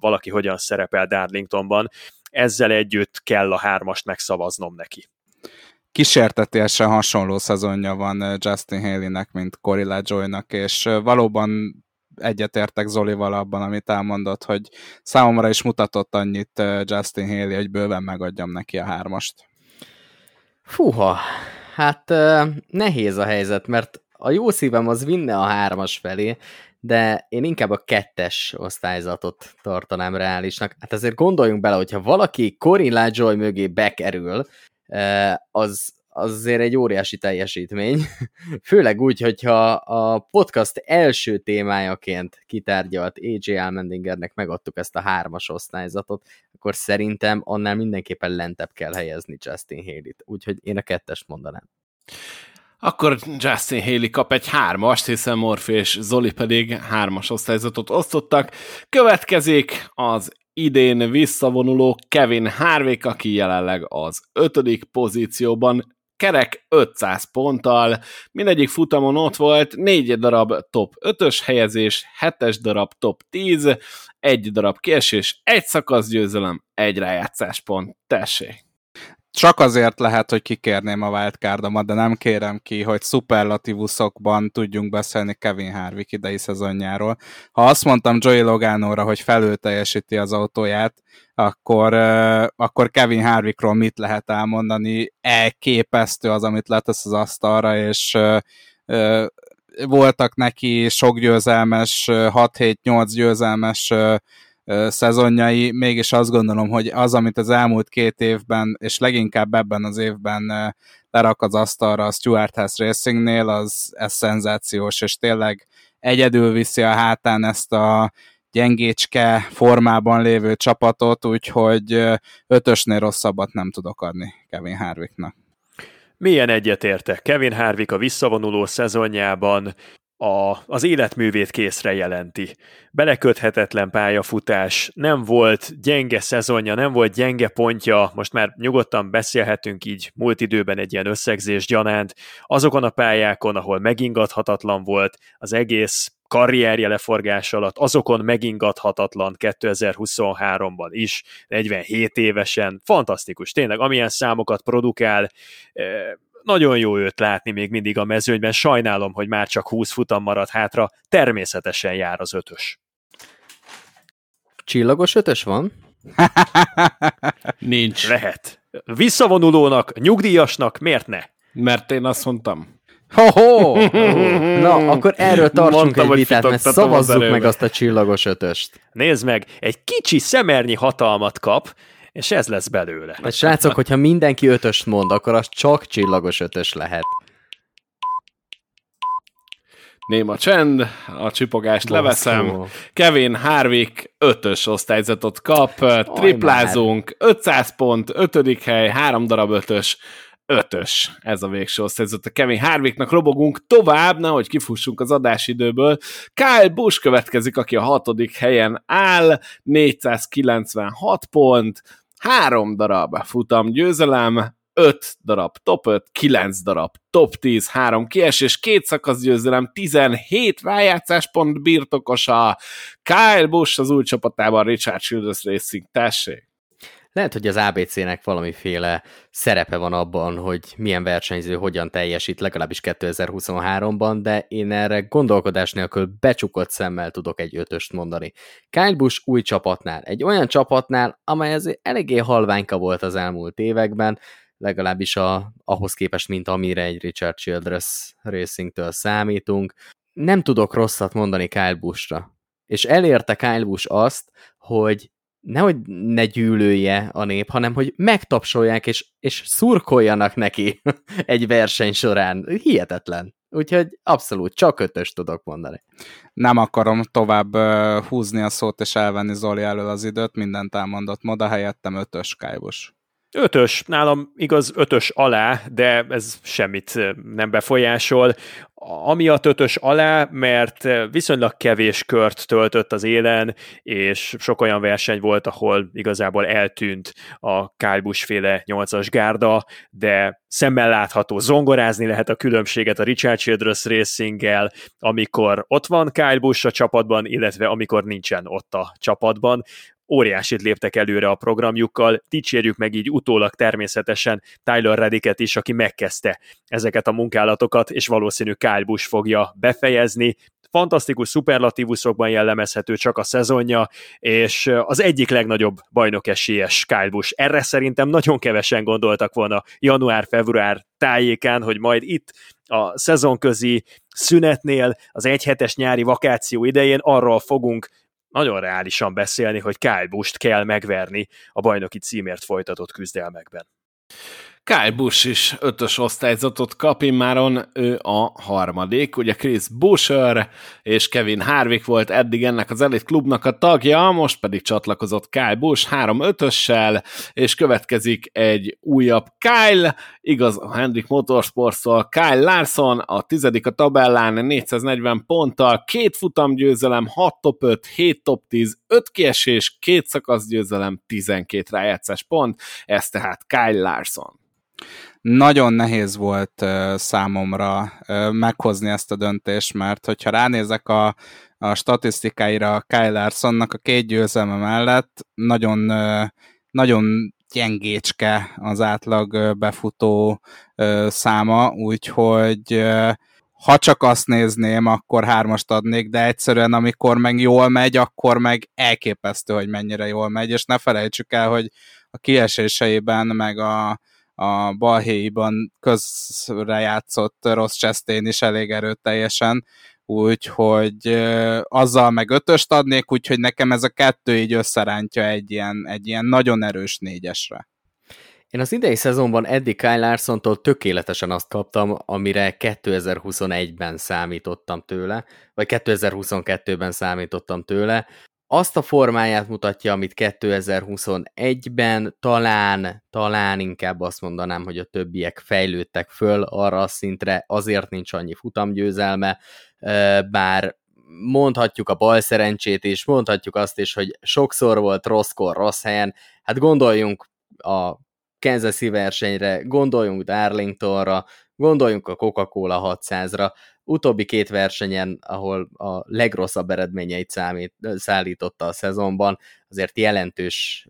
valaki hogyan szerepel Darlingtonban. Ezzel együtt kell a hármast megszavaznom neki kísértetésen hasonló szezonja van Justin Haley-nek, mint Corilla Joy-nak, és valóban egyetértek Zolival abban, amit elmondott, hogy számomra is mutatott annyit Justin Haley, hogy bőven megadjam neki a hármast. Fúha, hát nehéz a helyzet, mert a jó szívem az vinne a hármas felé, de én inkább a kettes osztályzatot tartanám reálisnak. Hát azért gondoljunk bele, hogyha valaki Corinne Joy mögé bekerül, az, az azért egy óriási teljesítmény. Főleg úgy, hogyha a podcast első témájaként kitárgyalt AJ Almendingernek megadtuk ezt a hármas osztályzatot, akkor szerintem annál mindenképpen lentebb kell helyezni Justin Haley-t. Úgyhogy én a kettest mondanám. Akkor Justin Haley kap egy hármast, hiszen Morphy és Zoli pedig hármas osztályzatot osztottak. Következik az idén visszavonuló Kevin Harvick, aki jelenleg az ötödik pozícióban kerek 500 ponttal, mindegyik futamon ott volt, négy darab top 5-ös helyezés, 7-es darab top 10, egy darab kiesés, egy szakasz győzelem, egy rájátszás pont. Tessék! Csak azért lehet, hogy kikérném a wildcardomat, de nem kérem ki, hogy szuperlatívuszokban tudjunk beszélni Kevin Harvick idei szezonjáról. Ha azt mondtam Joey Logánóra, hogy felül teljesíti az autóját, akkor, akkor Kevin Harvickról mit lehet elmondani? Elképesztő az, amit letesz az asztalra, és voltak neki sok győzelmes, 6-7-8 győzelmes szezonjai, mégis azt gondolom, hogy az, amit az elmúlt két évben, és leginkább ebben az évben lerak az asztalra a Stuart House Racingnél, az ez szenzációs, és tényleg egyedül viszi a hátán ezt a gyengécske formában lévő csapatot, úgyhogy ötösnél rosszabbat nem tudok adni Kevin Harvicknak. Milyen egyetértek? Kevin Harvick a visszavonuló szezonjában a, az életművét készre jelenti. Beleköthetetlen pályafutás, nem volt gyenge szezonja, nem volt gyenge pontja, most már nyugodtan beszélhetünk így múlt időben egy ilyen összegzés gyanánt, azokon a pályákon, ahol megingathatatlan volt az egész karrierje leforgás alatt, azokon megingathatatlan 2023-ban is, 47 évesen, fantasztikus, tényleg, amilyen számokat produkál, eh, nagyon jó őt látni még mindig a mezőnyben, sajnálom, hogy már csak 20 futam maradt hátra, természetesen jár az ötös. Csillagos ötös van? Nincs. Lehet. Visszavonulónak, nyugdíjasnak miért ne? Mert én azt mondtam. Ho-ho! Na, akkor erről tartsunk Mondtam, egy vitát, mert szavazzuk meg azt a csillagos ötöst. Nézd meg, egy kicsi szemernyi hatalmat kap, és ez lesz belőle. A srácok, hogyha mindenki ötöst mond, akkor az csak csillagos ötös lehet. Néma csend, a csipogást Bosszú. leveszem. Kevin Harvick ötös osztályzatot kap, triplázunk, 500 pont, ötödik hely, három darab ötös, ötös ez a végső osztályzat. A Kevin Harvicknak robogunk tovább, nehogy kifussunk az adásidőből. Kyle Busch következik, aki a hatodik helyen áll, 496 pont, három darab futam győzelem, 5 darab top 5, 9 darab top 10, 3 kiesés, két szakasz győzelem, 17 rájátszáspont birtokosa, Kyle Busch az új csapatában, Richard Childress Racing, tessék! Lehet, hogy az ABC-nek valamiféle szerepe van abban, hogy milyen versenyző hogyan teljesít, legalábbis 2023-ban, de én erre gondolkodás nélkül becsukott szemmel tudok egy ötöst mondani. Kyle Busch új csapatnál, egy olyan csapatnál, amely azért eléggé halványka volt az elmúlt években, legalábbis a, ahhoz képest, mint amire egy Richard Childress Racing-től számítunk. Nem tudok rosszat mondani Kyle Busch-ra. És elérte Kyle Busch azt, hogy nehogy ne gyűlölje a nép, hanem hogy megtapsolják és, és szurkoljanak neki egy verseny során. Hihetetlen. Úgyhogy abszolút csak ötös tudok mondani. Nem akarom tovább húzni a szót és elvenni Zoli elől az időt, mindent elmondott moda, helyettem ötös kájbos. Ötös, nálam igaz ötös alá, de ez semmit nem befolyásol. Amiatt ötös alá, mert viszonylag kevés kört töltött az élen, és sok olyan verseny volt, ahol igazából eltűnt a Kálbus féle 8-as gárda, de szemmel látható, zongorázni lehet a különbséget a Richard Childress racing amikor ott van Kyle Busch a csapatban, illetve amikor nincsen ott a csapatban óriásit léptek előre a programjukkal, dicsérjük meg így utólag természetesen Tyler Redicket is, aki megkezdte ezeket a munkálatokat, és valószínű Kyle Busch fogja befejezni, fantasztikus szuperlatívuszokban jellemezhető csak a szezonja, és az egyik legnagyobb bajnok esélyes Kyle Busch. Erre szerintem nagyon kevesen gondoltak volna január-február tájékán, hogy majd itt a szezonközi szünetnél, az egyhetes nyári vakáció idején arról fogunk nagyon reálisan beszélni, hogy Kyle Busch-t kell megverni a bajnoki címért folytatott küzdelmekben. Kyle Busch is ötös osztályzatot kap, immáron ő a harmadik. Ugye Chris Busher és Kevin Harvick volt eddig ennek az elit klubnak a tagja, most pedig csatlakozott Kyle Busch három ötössel, és következik egy újabb Kyle, igaz a Hendrik Motorsportstól Kyle Larson, a tizedik a tabellán 440 ponttal, két futamgyőzelem, 6 top 5, 7 top 10, 5 kiesés, két szakaszgyőzelem, 12 rájátszás pont, ez tehát Kyle Larson. Nagyon nehéz volt számomra meghozni ezt a döntést, mert hogyha ránézek a, a statisztikáira Kyle Larsonnak a két győzelme mellett, nagyon, nagyon gyengécske az átlag befutó száma, úgyhogy ha csak azt nézném, akkor hármast adnék, de egyszerűen amikor meg jól megy, akkor meg elképesztő, hogy mennyire jól megy, és ne felejtsük el, hogy a kieséseiben, meg a, a balhéiban közre játszott Ross Chastain is elég erőteljesen, úgyhogy azzal meg ötöst adnék, úgyhogy nekem ez a kettő így összerántja egy ilyen, egy ilyen nagyon erős négyesre. Én az idei szezonban Eddie Kyle Larsontól tökéletesen azt kaptam, amire 2021-ben számítottam tőle, vagy 2022-ben számítottam tőle, azt a formáját mutatja, amit 2021-ben talán, talán inkább azt mondanám, hogy a többiek fejlődtek föl arra a szintre, azért nincs annyi futamgyőzelme, bár mondhatjuk a bal szerencsét is, mondhatjuk azt is, hogy sokszor volt rosszkor, rossz helyen, hát gondoljunk a kansas versenyre, gondoljunk Darlingtonra, gondoljunk a Coca-Cola 600-ra, utóbbi két versenyen, ahol a legrosszabb eredményeit számít, szállította a szezonban, azért jelentős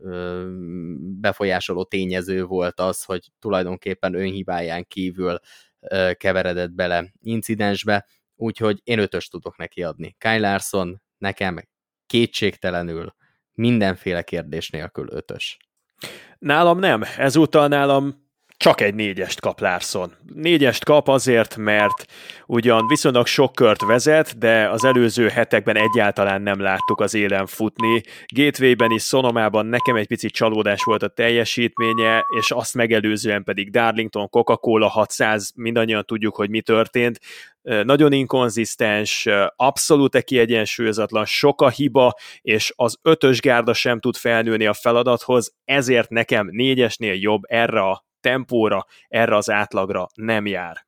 befolyásoló tényező volt az, hogy tulajdonképpen önhibáján kívül keveredett bele incidensbe, úgyhogy én ötös tudok neki adni. Kyle Larson nekem kétségtelenül mindenféle kérdés nélkül ötös. Nálam nem. Ezúttal nálam csak egy négyest kap Larson. Négyest kap azért, mert ugyan viszonylag sok kört vezet, de az előző hetekben egyáltalán nem láttuk az élen futni. Gateway-ben is, Sonomában nekem egy picit csalódás volt a teljesítménye, és azt megelőzően pedig Darlington, Coca-Cola 600, mindannyian tudjuk, hogy mi történt nagyon inkonzisztens, abszolút kiegyensúlyozatlan, sok a hiba, és az ötös gárda sem tud felnőni a feladathoz, ezért nekem négyesnél jobb erre a tempóra, erre az átlagra nem jár.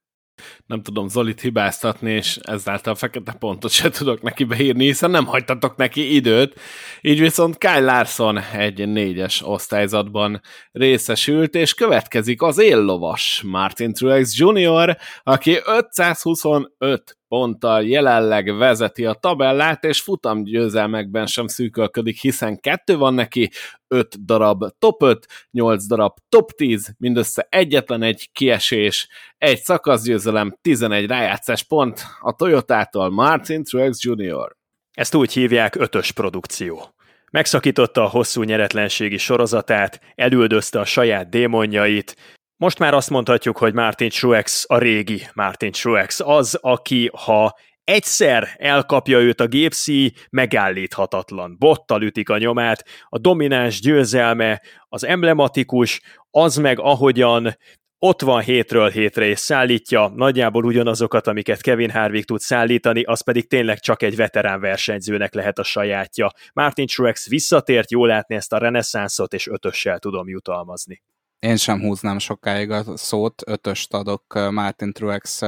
Nem tudom Zolit hibáztatni, és ezáltal fekete pontot se tudok neki beírni, hiszen nem hagytatok neki időt. Így viszont Kyle Larson egy négyes osztályzatban részesült, és következik az éllovas Martin Truex Jr., aki 525 ponttal jelenleg vezeti a tabellát, és futam győzelmekben sem szűkölködik, hiszen kettő van neki, 5 darab top 5, 8 darab top 10, mindössze egyetlen egy kiesés, egy szakaszgyőzelem, 11 rájátszás pont a Toyotától Martin Truex Jr. Ezt úgy hívják ötös produkció. Megszakította a hosszú nyeretlenségi sorozatát, elüldözte a saját démonjait, most már azt mondhatjuk, hogy Martin Truex a régi Martin Truex, az, aki ha egyszer elkapja őt a gépszí, megállíthatatlan. Bottal ütik a nyomát, a domináns győzelme, az emblematikus, az meg ahogyan ott van hétről hétre és szállítja nagyjából ugyanazokat, amiket Kevin Harvick tud szállítani, az pedig tényleg csak egy veterán versenyzőnek lehet a sajátja. Martin Truex visszatért, jól látni ezt a reneszánszot, és ötössel tudom jutalmazni. Én sem húznám sokáig a szót, ötöst adok Martin Truex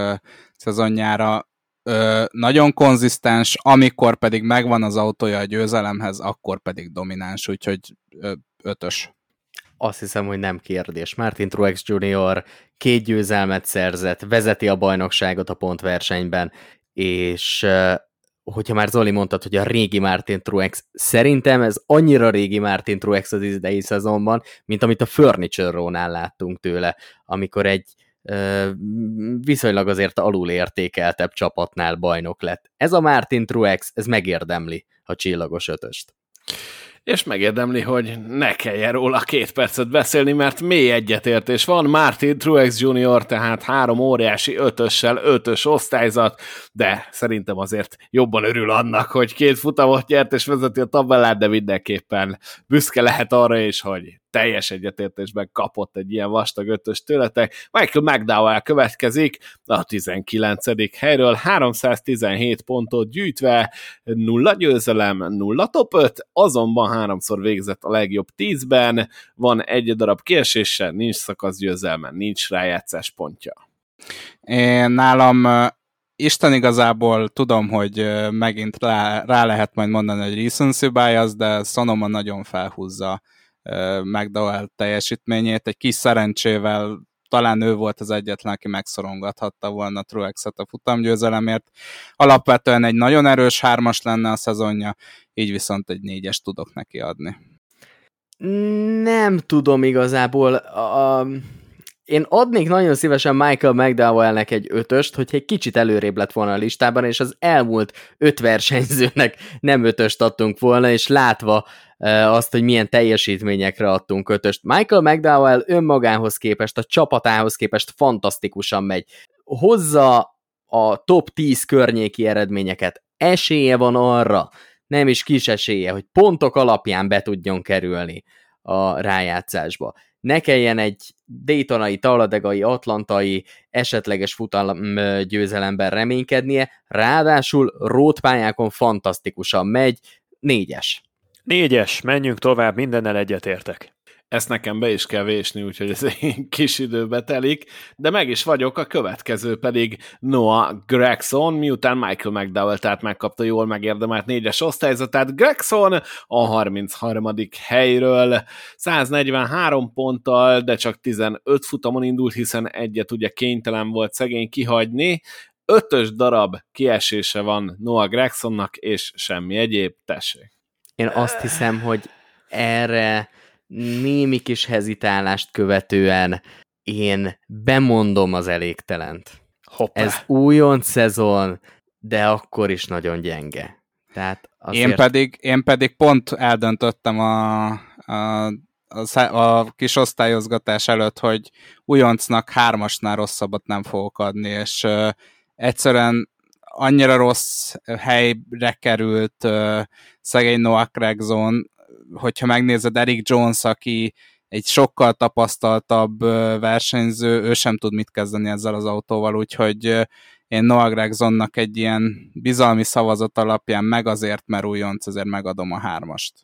szezonjára. Nagyon konzisztens, amikor pedig megvan az autója a győzelemhez, akkor pedig domináns, úgyhogy ötös azt hiszem, hogy nem kérdés. Martin Truex Jr. két győzelmet szerzett, vezeti a bajnokságot a pontversenyben, és hogyha már Zoli mondtad, hogy a régi Martin Truex, szerintem ez annyira régi Martin Truex az idei szezonban, mint amit a Furniture Row-nál láttunk tőle, amikor egy viszonylag azért alul értékeltebb csapatnál bajnok lett. Ez a Martin Truex, ez megérdemli a csillagos ötöst és megérdemli, hogy ne kelljen róla két percet beszélni, mert mély egyetértés van. Martin Truex Jr. tehát három óriási ötössel, ötös osztályzat, de szerintem azért jobban örül annak, hogy két futamot nyert és vezeti a tabellát, de mindenképpen büszke lehet arra is, hogy teljes egyetértésben kapott egy ilyen vastag ötös tőletek. Michael McDowell következik a 19. helyről, 317 pontot gyűjtve, nulla győzelem, nulla top 5, azonban háromszor végzett a legjobb 10-ben, van egy darab kiesése, nincs szakasz győzelme, nincs rájátszás pontja. Én nálam Isten igazából tudom, hogy megint rá, rá lehet majd mondani, hogy recency bias, de Sonoma nagyon felhúzza McDowell teljesítményét. Egy kis szerencsével talán ő volt az egyetlen, aki megszorongathatta volna Truexet a futamgyőzelemért. Alapvetően egy nagyon erős hármas lenne a szezonja, így viszont egy négyes tudok neki adni. Nem tudom igazából. A, én adnék nagyon szívesen Michael McDowellnek egy ötöst, hogy egy kicsit előrébb lett volna a listában, és az elmúlt öt versenyzőnek nem ötöst adtunk volna, és látva azt, hogy milyen teljesítményekre adtunk ötöst. Michael McDowell önmagához képest, a csapatához képest fantasztikusan megy. Hozza a top 10 környéki eredményeket. Esélye van arra, nem is kis esélye, hogy pontok alapján be tudjon kerülni a rájátszásba. Ne kelljen egy Daytonai, Taladegai, Atlantai esetleges futam győzelemben reménykednie, ráadásul rótpályákon fantasztikusan megy, négyes. Négyes, menjünk tovább, mindennel egyetértek. Ezt nekem be is kell vésni, úgyhogy ez egy kis időbe telik, de meg is vagyok, a következő pedig Noah Gregson, miután Michael McDowell, tehát megkapta jól megérdemelt négyes osztályzatát. Gregson a 33. helyről 143 ponttal, de csak 15 futamon indult, hiszen egyet ugye kénytelen volt szegény kihagyni, ötös darab kiesése van Noah Gregsonnak, és semmi egyéb, tessék. Én azt hiszem, hogy erre némi kis hezitálást követően én bemondom az elégtelent. Hoppá. Ez újon szezon, de akkor is nagyon gyenge. Tehát azért... én, pedig, én pedig pont eldöntöttem a, a, a, a kis osztályozgatás előtt, hogy újoncnak hármasnál rosszabbat nem fogok adni, és uh, egyszerűen annyira rossz helyre került uh, szegény Noah Gregson, hogyha megnézed Eric Jones, aki egy sokkal tapasztaltabb versenyző, ő sem tud mit kezdeni ezzel az autóval, úgyhogy én Noah Gregsonnak egy ilyen bizalmi szavazat alapján meg azért, mert újonc, ezért megadom a hármast.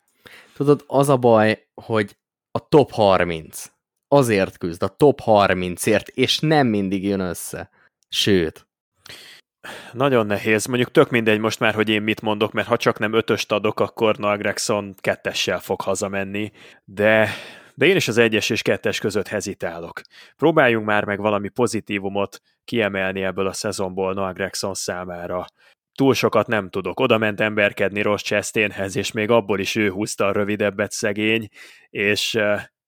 Tudod, az a baj, hogy a top 30 azért küzd, a top 30-ért, és nem mindig jön össze. Sőt, nagyon nehéz. Mondjuk tök mindegy most már, hogy én mit mondok, mert ha csak nem ötöst adok, akkor Noah Gregson kettessel fog hazamenni, de de én is az egyes és kettes között hezitálok. Próbáljunk már meg valami pozitívumot kiemelni ebből a szezonból Noah Gregson számára. Túl sokat nem tudok. Oda ment emberkedni Ross Chastainhez, és még abból is ő húzta a rövidebbet szegény, és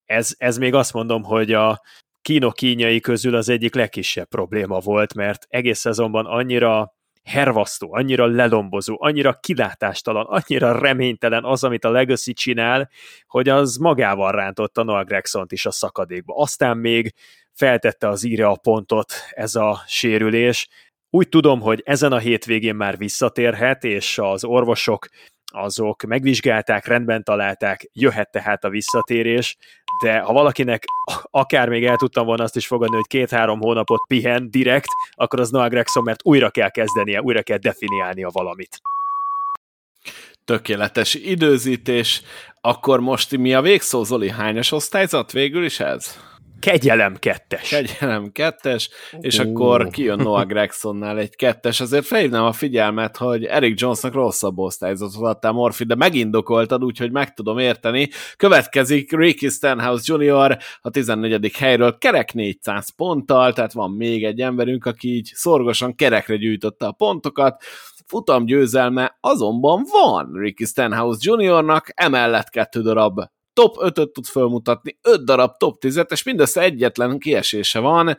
ez, ez még azt mondom, hogy a kínok kínjai közül az egyik legkisebb probléma volt, mert egész szezonban annyira hervasztó, annyira lelombozó, annyira kilátástalan, annyira reménytelen az, amit a Legacy csinál, hogy az magával rántotta Noah gregson is a szakadékba. Aztán még feltette az íre a pontot ez a sérülés. Úgy tudom, hogy ezen a hétvégén már visszatérhet, és az orvosok azok megvizsgálták, rendben találták, jöhet tehát a visszatérés, de ha valakinek akár még el tudtam volna azt is fogadni, hogy két-három hónapot pihen direkt, akkor az Noah Gregson, mert újra kell kezdenie, újra kell definiálnia valamit. Tökéletes időzítés. Akkor most mi a végszó, Zoli? Hányas osztályzat végül is ez? Kegyelem kettes. Kegyelem kettes, és uh. akkor kijön Noah Gregsonnál egy kettes. Azért felhívnám a figyelmet, hogy Eric Jonesnak rosszabb osztályzatot adtál Morfi, de megindokoltad, úgyhogy meg tudom érteni. Következik Ricky Stenhouse Jr. a 14. helyről kerek 400 ponttal, tehát van még egy emberünk, aki így szorgosan kerekre gyűjtötte a pontokat futam győzelme azonban van Ricky Stenhouse Jr.-nak, emellett kettő darab top 5-öt tud felmutatni, 5 darab top 10-et, és mindössze egyetlen kiesése van,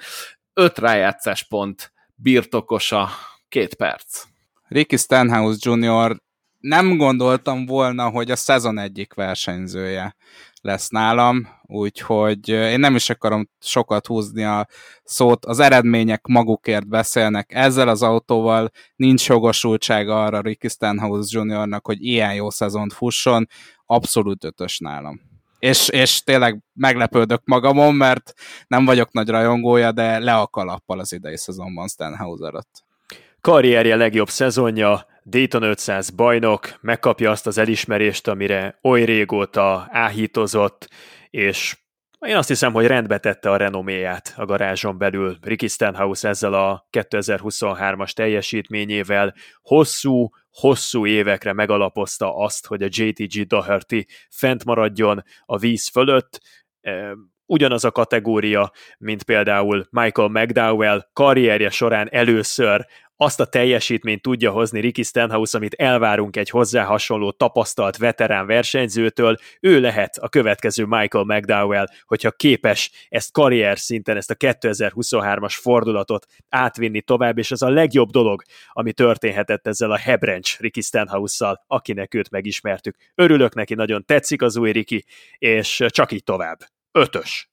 5 rájátszás pont birtokosa, két perc. Ricky Stenhouse Jr. nem gondoltam volna, hogy a szezon egyik versenyzője lesz nálam, úgyhogy én nem is akarom sokat húzni a szót, az eredmények magukért beszélnek. Ezzel az autóval nincs jogosultsága arra Ricky Stenhouse Jr.-nak, hogy ilyen jó szezont fusson, abszolút ötös nálam és, és tényleg meglepődök magamon, mert nem vagyok nagy rajongója, de le a kalappal az idei szezonban Stenhouse előtt. Karrierje legjobb szezonja, Dayton 500 bajnok, megkapja azt az elismerést, amire oly régóta áhítozott, és én azt hiszem, hogy rendbe tette a renoméját a garázson belül. Ricky Stenhouse ezzel a 2023-as teljesítményével hosszú, hosszú évekre megalapozta azt, hogy a JTG Doherty fent maradjon a víz fölött, ugyanaz a kategória, mint például Michael McDowell karrierje során először azt a teljesítményt tudja hozni Ricky Stenhouse, amit elvárunk egy hozzá hasonló tapasztalt veterán versenyzőtől, ő lehet a következő Michael McDowell, hogyha képes ezt karrier szinten, ezt a 2023-as fordulatot átvinni tovább, és ez a legjobb dolog, ami történhetett ezzel a Hebrencs Ricky Stenhouse-szal, akinek őt megismertük. Örülök neki, nagyon tetszik az új Ricky, és csak így tovább. Ötös.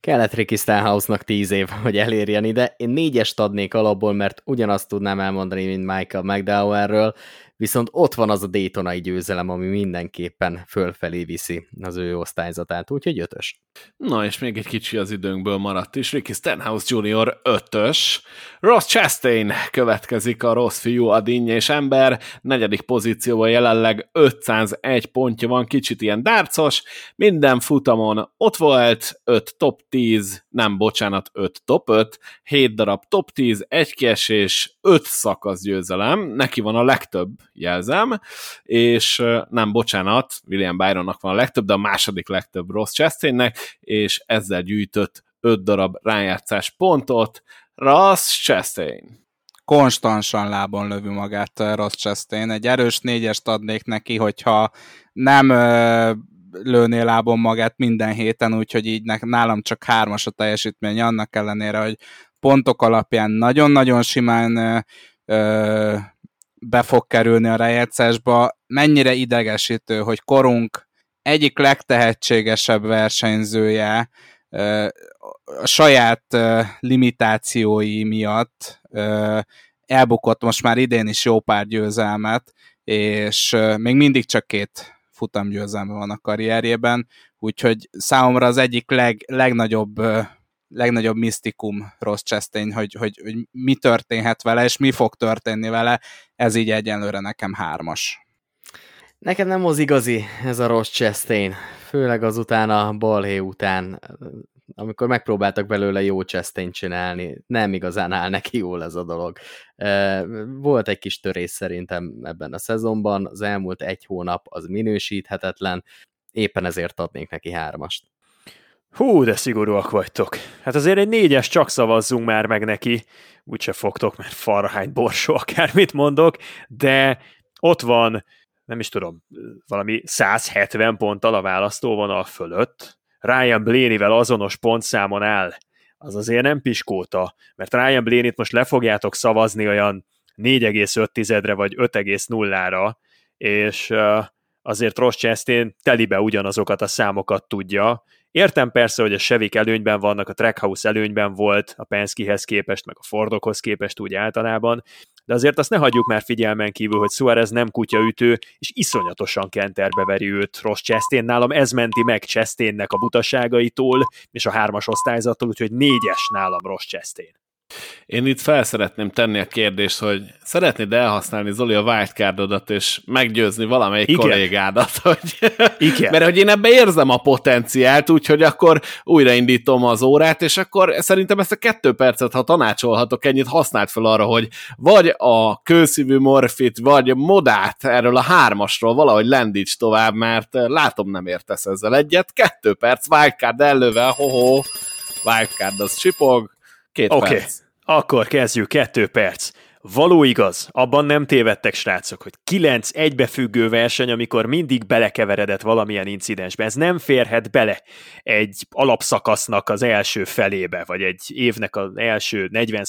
Kellett Ricky Stenhouse-nak tíz év, hogy elérjen ide. Én négyest adnék alapból, mert ugyanazt tudnám elmondani, mint Michael McDowellről, viszont ott van az a Daytonai győzelem, ami mindenképpen fölfelé viszi az ő osztályzatát, úgyhogy ötös. Na, és még egy kicsi az időnkből maradt is. Ricky Stenhouse Jr. ötös. Ross Chastain következik a rossz fiú, a és ember. Negyedik pozícióban jelenleg 501 pontja van, kicsit ilyen dárcos. Minden futamon ott volt, 5 top 10, nem, bocsánat, 5 top 5, 7 darab top 10, egy kiesés, 5 szakasz győzelem. Neki van a legtöbb jelzem, és nem, bocsánat, William Byronnak van a legtöbb, de a második legtöbb Ross Chastainnek, és ezzel gyűjtött öt darab rájátszás pontot. Ross Chastain konstansan lábon lövi magát Ross Chastain. Egy erős négyest adnék neki, hogyha nem lőné lábon magát minden héten, úgyhogy így nálam csak hármas a teljesítmény, annak ellenére, hogy pontok alapján nagyon-nagyon simán ö, be fog kerülni a rejegyszásba. Mennyire idegesítő, hogy korunk egyik legtehetségesebb versenyzője a saját limitációi miatt elbukott most már idén is jó pár győzelmet, és még mindig csak két futamgyőzelme van a karrierjében, úgyhogy számomra az egyik leg, legnagyobb legnagyobb misztikum Ross Chastain, hogy, hogy, hogy mi történhet vele, és mi fog történni vele, ez így egyenlőre nekem hármas. Nekem nem az igazi ez a Ross Chastain, főleg azután a balhé után, amikor megpróbáltak belőle jó Chastain csinálni, nem igazán áll neki jól ez a dolog. Volt egy kis törés szerintem ebben a szezonban, az elmúlt egy hónap az minősíthetetlen, éppen ezért adnék neki hármast. Hú, de szigorúak vagytok. Hát azért egy négyes csak szavazzunk már meg neki. Úgyse fogtok, mert farhány borsó, akármit mondok, de ott van, nem is tudom, valami 170 ponttal a választóvonal fölött. Ryan Blaney-vel azonos pontszámon áll. Az azért nem piskóta, mert Ryan Blaney-t most le fogjátok szavazni olyan 4,5-re vagy 5,0-ra, és azért Ross Chastain telibe ugyanazokat a számokat tudja. Értem persze, hogy a Sevik előnyben vannak, a Trackhouse előnyben volt a Penskehez képest, meg a Fordokhoz képest úgy általában, de azért azt ne hagyjuk már figyelmen kívül, hogy Suarez nem kutyaütő, és iszonyatosan kenterbe veri őt Ross Chastain. Nálam ez menti meg Chastainnek a butaságaitól, és a hármas osztályzattól, úgyhogy négyes nálam Ross Chastain. Én itt fel szeretném tenni a kérdést, hogy szeretnéd elhasználni Zoli a wildcardodat, és meggyőzni valamelyik Igen. kollégádat, hogy... Igen. mert hogy én ebbe érzem a potenciált, úgyhogy akkor újraindítom az órát, és akkor szerintem ezt a kettő percet, ha tanácsolhatok ennyit, használt fel arra, hogy vagy a kőszívű morfit, vagy modát erről a hármasról valahogy lendíts tovább, mert látom nem értesz ezzel egyet. Kettő perc, wildcard elővel, ho-ho, wildcard az csipog, Két okay. perc. Akkor kezdjük, kettő perc. Való igaz, abban nem tévedtek, srácok, hogy kilenc egybefüggő verseny, amikor mindig belekeveredett valamilyen incidensbe. Ez nem férhet bele egy alapszakasznak az első felébe, vagy egy évnek az első 40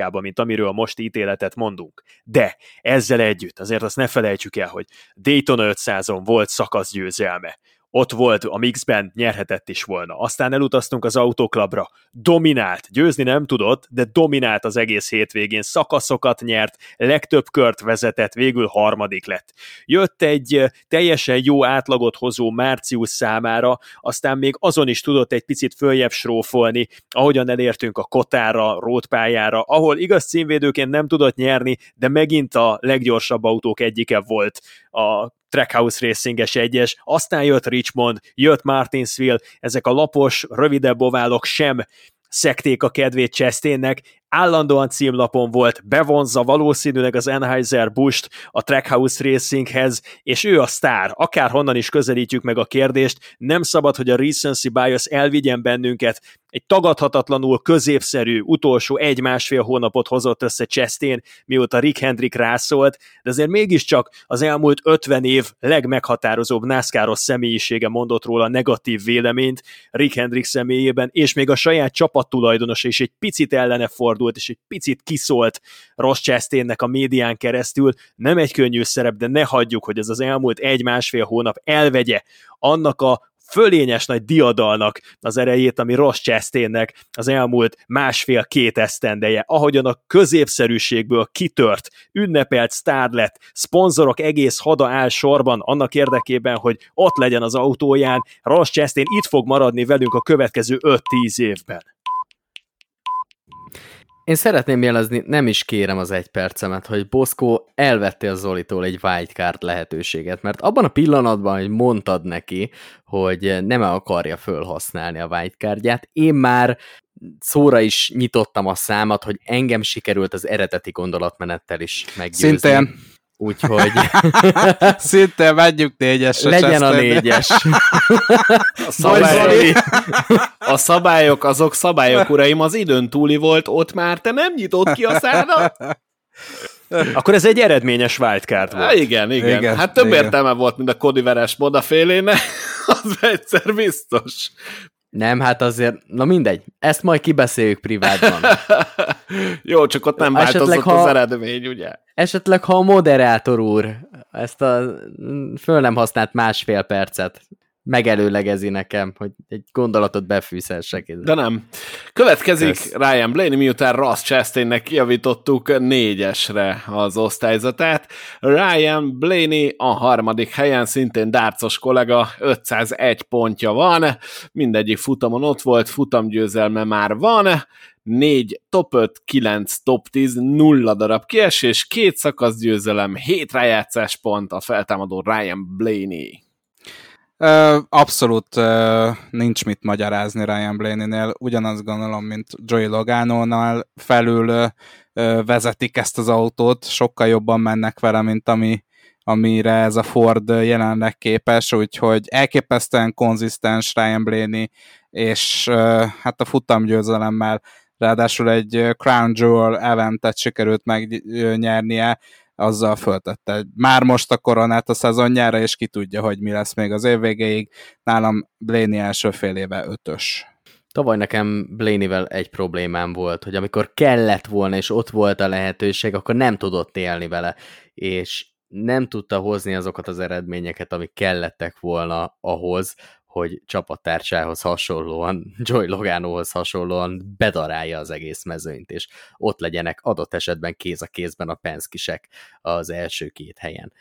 ába, mint amiről most ítéletet mondunk. De ezzel együtt azért azt ne felejtsük el, hogy Daytona 500-on volt szakaszgyőzelme, ott volt a mixben, nyerhetett is volna. Aztán elutaztunk az autóklubra, dominált, győzni nem tudott, de dominált az egész hétvégén, szakaszokat nyert, legtöbb kört vezetett, végül harmadik lett. Jött egy teljesen jó átlagot hozó március számára, aztán még azon is tudott egy picit följebb srófolni, ahogyan elértünk a Kotára, rótpályára, ahol igaz címvédőként nem tudott nyerni, de megint a leggyorsabb autók egyike volt a Trackhouse Racinges egyes, aztán jött Richmond, jött Martinsville, ezek a lapos, rövidebb oválok sem szekték a kedvét Chastainnek, állandóan címlapon volt, bevonza valószínűleg az Anheuser Busch-t a Trackhouse Racinghez, és ő a sztár, akárhonnan is közelítjük meg a kérdést, nem szabad, hogy a recency bias elvigyen bennünket, egy tagadhatatlanul középszerű utolsó egy-másfél hónapot hozott össze Chastain, mióta Rick Hendrick rászólt, de azért mégiscsak az elmúlt 50 év legmeghatározóbb NASCAR-os személyisége mondott róla negatív véleményt Rick Hendrick személyében, és még a saját csapattulajdonos is egy picit ellene fordult, és egy picit kiszólt Ross Chastainnek a médián keresztül. Nem egy könnyű szerep, de ne hagyjuk, hogy ez az elmúlt egy-másfél hónap elvegye annak a fölényes nagy diadalnak az erejét, ami Ross Chastainnek az elmúlt másfél-két esztendeje, ahogyan a középszerűségből kitört, ünnepelt sztár lett, szponzorok egész hada áll sorban annak érdekében, hogy ott legyen az autóján, Ross Chastain itt fog maradni velünk a következő 5-10 évben. Én szeretném jelezni, nem is kérem az egy percemet, hogy Boszkó elvette a Zolitól egy wildcard lehetőséget, mert abban a pillanatban, hogy mondtad neki, hogy nem akarja fölhasználni a wildcardját, én már szóra is nyitottam a számat, hogy engem sikerült az eredeti gondolatmenettel is meggyőzni. Szintén. Úgyhogy... Szinte megyünk négyes. Legyen a négyes. A szabályok, a szabályok, azok szabályok, uraim, az időn túli volt, ott már te nem nyitott ki a szádat? Akkor ez egy eredményes wildcard volt. Há, igen, igen, igen. Hát több igen. értelme volt, mint a Kodi Veres modaféléne, az egyszer biztos. Nem, hát azért, na mindegy, ezt majd kibeszéljük privátban. Jó, csak ott nem esetleg, változott ha, az eredmény, ugye? Esetleg, ha a moderátor úr ezt a föl nem használt másfél percet megelőlegezi nekem, hogy egy gondolatot befűzhessek. De nem. Következik Kösz. Ryan Blaney, miután Ross Chastainnek kijavítottuk négyesre az osztályzatát. Ryan Blaney a harmadik helyen, szintén dárcos kollega, 501 pontja van, mindegyik futamon ott volt, futamgyőzelme már van, 4 top 5, 9 top 10, nulla darab kiesés, két szakaszgyőzelem, 7 rájátszás pont a feltámadó Ryan Blaney. Abszolút nincs mit magyarázni Ryan Blaney-nél. Ugyanazt gondolom, mint Joey Logano-nál felül vezetik ezt az autót, sokkal jobban mennek vele, mint ami, amire ez a Ford jelenleg képes, úgyhogy elképesztően konzisztens Ryan Blaney, és hát a futamgyőzelemmel ráadásul egy Crown Jewel eventet sikerült megnyernie, azzal föltette már most a koronát a szezonjára, és ki tudja, hogy mi lesz még az év végéig. Nálam Blaney első fél éve ötös. Tavaly nekem Blaney-vel egy problémám volt, hogy amikor kellett volna, és ott volt a lehetőség, akkor nem tudott élni vele, és nem tudta hozni azokat az eredményeket, amik kellettek volna ahhoz, hogy csapattársához hasonlóan, Joy Loganohoz hasonlóan bedarálja az egész mezőnyt, és ott legyenek adott esetben kéz a kézben a penszkisek az első két helyen.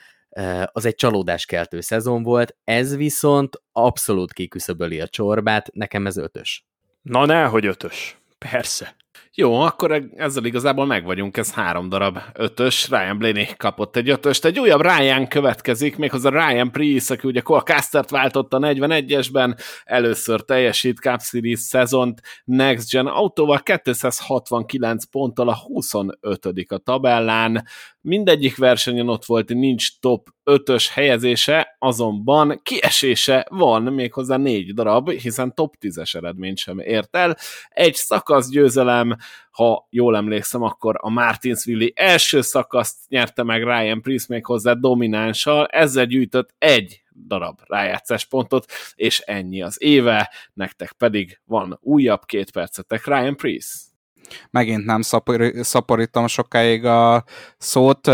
Az egy csalódáskeltő szezon volt, ez viszont abszolút kiküszöböli a csorbát, nekem ez ötös. Na, nehogy ötös. Persze. Jó, akkor ezzel igazából meg vagyunk, ez három darab ötös, Ryan Blaney kapott egy ötöst, egy újabb Ryan következik, méghozzá Ryan Priest, aki ugye Cole Castert váltotta 41-esben, először teljesít Cup Series szezont Next Gen autóval 269 ponttal a 25 a tabellán, mindegyik versenyen ott volt, nincs top 5-ös helyezése, azonban kiesése van méghozzá négy darab, hiszen top 10-es eredményt sem ért el. Egy szakasz győzelem, ha jól emlékszem, akkor a Martinsville első szakaszt nyerte meg Ryan Priest méghozzá dominánssal, ezzel gyűjtött egy darab rájátszás pontot, és ennyi az éve, nektek pedig van újabb két percetek Ryan Priest megint nem szaporítom sokáig a szót,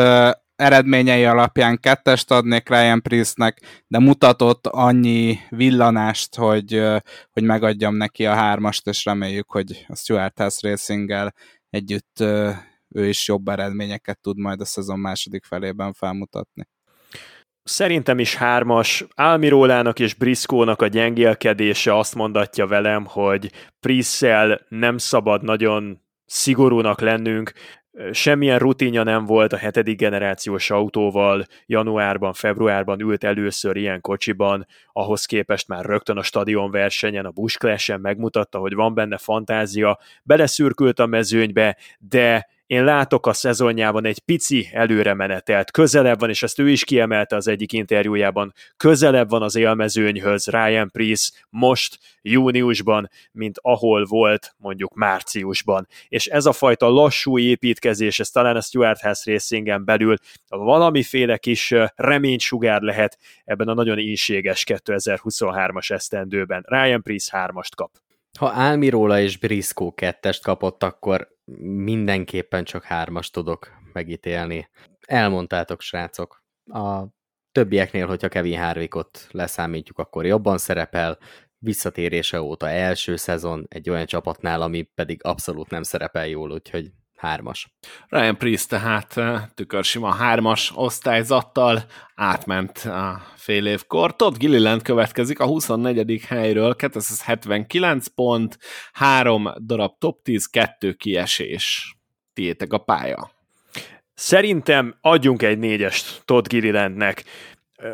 eredményei alapján kettest adnék Ryan Priestnek, de mutatott annyi villanást, hogy, hogy megadjam neki a hármast, és reméljük, hogy a Stuart House racing együtt ő is jobb eredményeket tud majd a szezon második felében felmutatni. Szerintem is hármas. Almirólának és Briskónak a gyengélkedése azt mondatja velem, hogy Prissel nem szabad nagyon szigorúnak lennünk, semmilyen rutinja nem volt a hetedik generációs autóval, januárban, februárban ült először ilyen kocsiban, ahhoz képest már rögtön a stadion versenyen, a Bush megmutatta, hogy van benne fantázia, beleszürkült a mezőnybe, de én látok a szezonjában egy pici előre menetelt, közelebb van, és ezt ő is kiemelte az egyik interjújában, közelebb van az élmezőnyhöz Ryan Priest most, júniusban, mint ahol volt mondjuk márciusban. És ez a fajta lassú építkezés, ez talán a Stuart House Racingen belül valamiféle kis reménysugár lehet ebben a nagyon inséges 2023-as esztendőben. Ryan Priest hármast kap. Ha Álmiróla és Briscoe kettest kapott, akkor mindenképpen csak hármas tudok megítélni. Elmondtátok, srácok. A többieknél, hogyha Kevin Harvickot leszámítjuk, akkor jobban szerepel, visszatérése óta első szezon egy olyan csapatnál, ami pedig abszolút nem szerepel jól, úgyhogy hármas. Ryan Priest tehát eh, tükörsima hármas osztályzattal átment a fél évkor. Todd Gilliland következik a 24. helyről, 279 pont, három darab top 10, kettő kiesés. Tiétek a pálya. Szerintem adjunk egy négyest Todd Gillilandnek.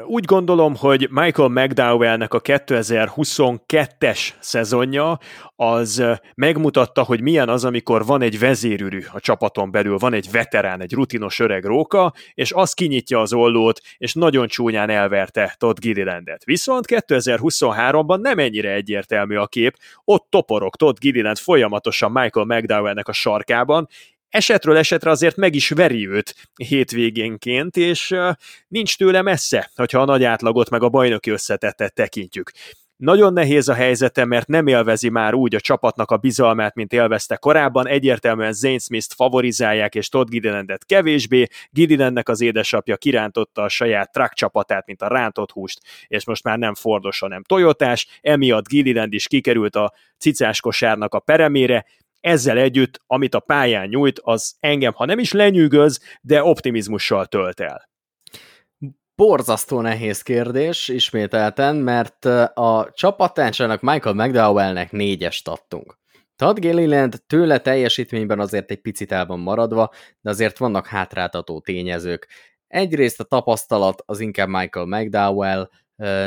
Úgy gondolom, hogy Michael McDowellnek a 2022-es szezonja az megmutatta, hogy milyen az, amikor van egy vezérűrű a csapaton belül, van egy veterán, egy rutinos öreg róka, és az kinyitja az ollót, és nagyon csúnyán elverte Todd Gillilandet. Viszont 2023-ban nem ennyire egyértelmű a kép, ott toporog Todd Gilliland folyamatosan Michael McDowellnek a sarkában, esetről esetre azért meg is veri őt hétvégénként, és nincs tőle messze, hogyha a nagy átlagot meg a bajnoki összetettet tekintjük. Nagyon nehéz a helyzete, mert nem élvezi már úgy a csapatnak a bizalmát, mint élvezte korábban. Egyértelműen Zane Smith-t favorizálják, és Todd Gillilandet kevésbé. Gillilandnek az édesapja kirántotta a saját truck csapatát, mint a rántott húst, és most már nem Fordos, hanem Toyotás. Emiatt Gilliland is kikerült a cicás kosárnak a peremére, ezzel együtt, amit a pályán nyújt, az engem, ha nem is lenyűgöz, de optimizmussal tölt el. Borzasztó nehéz kérdés, ismételten, mert a csapattársának Michael McDowellnek négyest adtunk. Todd Gilliland tőle teljesítményben azért egy picit el van maradva, de azért vannak hátráltató tényezők. Egyrészt a tapasztalat az inkább Michael McDowell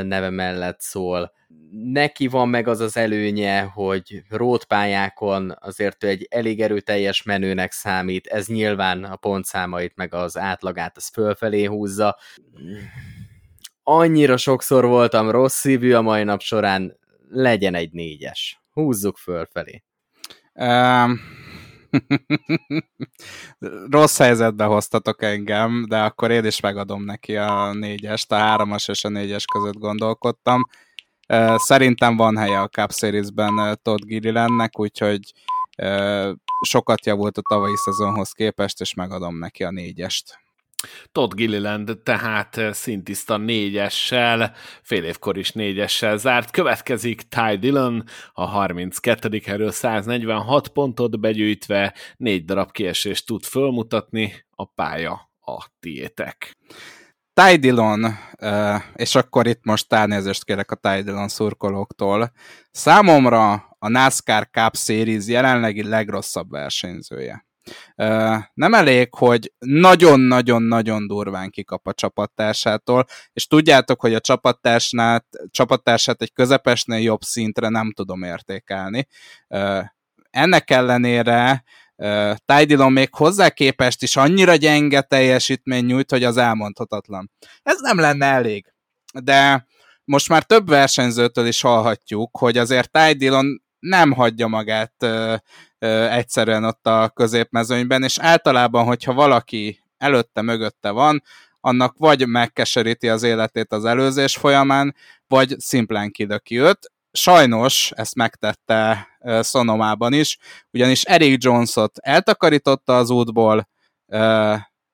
neve mellett szól, neki van meg az az előnye, hogy rótpályákon azért ő egy elég erőteljes menőnek számít, ez nyilván a pontszámait meg az átlagát az fölfelé húzza. Annyira sokszor voltam rossz szívű a mai nap során, legyen egy négyes. húzzuk fölfelé. Um, rossz helyzetbe hoztatok engem, de akkor én is megadom neki a négyest, a hármas és a négyes között gondolkodtam. Szerintem van helye a Cup Series-ben Todd Gillilandnek, úgyhogy sokat javult a tavalyi szezonhoz képest, és megadom neki a négyest. Todd Gilliland tehát szintiszta négyessel, fél évkor is négyessel zárt. Következik Ty Dillon, a 32. erről 146 pontot begyűjtve, négy darab kiesést tud fölmutatni, a pálya a tiétek. Ty Dillon, és akkor itt most elnézést kérek a Ty Dillon szurkolóktól, számomra a NASCAR Cup Series jelenlegi legrosszabb versenyzője. Nem elég, hogy nagyon-nagyon-nagyon durván kikap a csapattársától, és tudjátok, hogy a csapattársát, csapattársát egy közepesnél jobb szintre nem tudom értékelni. Ennek ellenére Tidilon még hozzá képest is annyira gyenge teljesítmény nyújt, hogy az elmondhatatlan. Ez nem lenne elég. De most már több versenyzőtől is hallhatjuk, hogy azért Tidilon nem hagyja magát ö, ö, egyszerűen ott a középmezőnyben, és általában, hogyha valaki előtte, mögötte van, annak vagy megkeseríti az életét az előzés folyamán, vagy szimplán kidöki őt. Sajnos ezt megtette Szonomában is, ugyanis Eric Jonesot eltakarította az útból,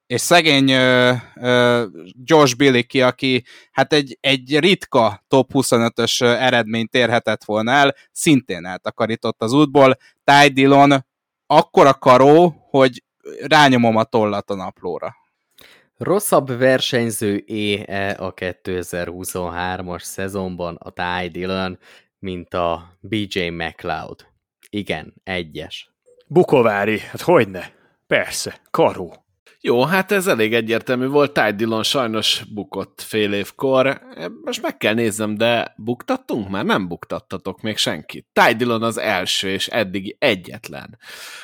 és szegény uh, uh, Josh Billicky, aki hát egy, egy ritka top 25-ös eredményt érhetett volna el, szintén eltakarított az útból. Ty Dillon akkora karó, hogy rányomom a tollat a naplóra. Rosszabb versenyző é-e a 2023-as szezonban a Ty Dillon, mint a BJ McLeod? Igen, egyes. Bukovári, hát hogyne? Persze, karó. Jó, hát ez elég egyértelmű volt. Ty Dillon sajnos bukott fél évkor. Most meg kell néznem, de buktattunk már? Nem buktattatok még senkit. Ty Dillon az első és eddigi egyetlen,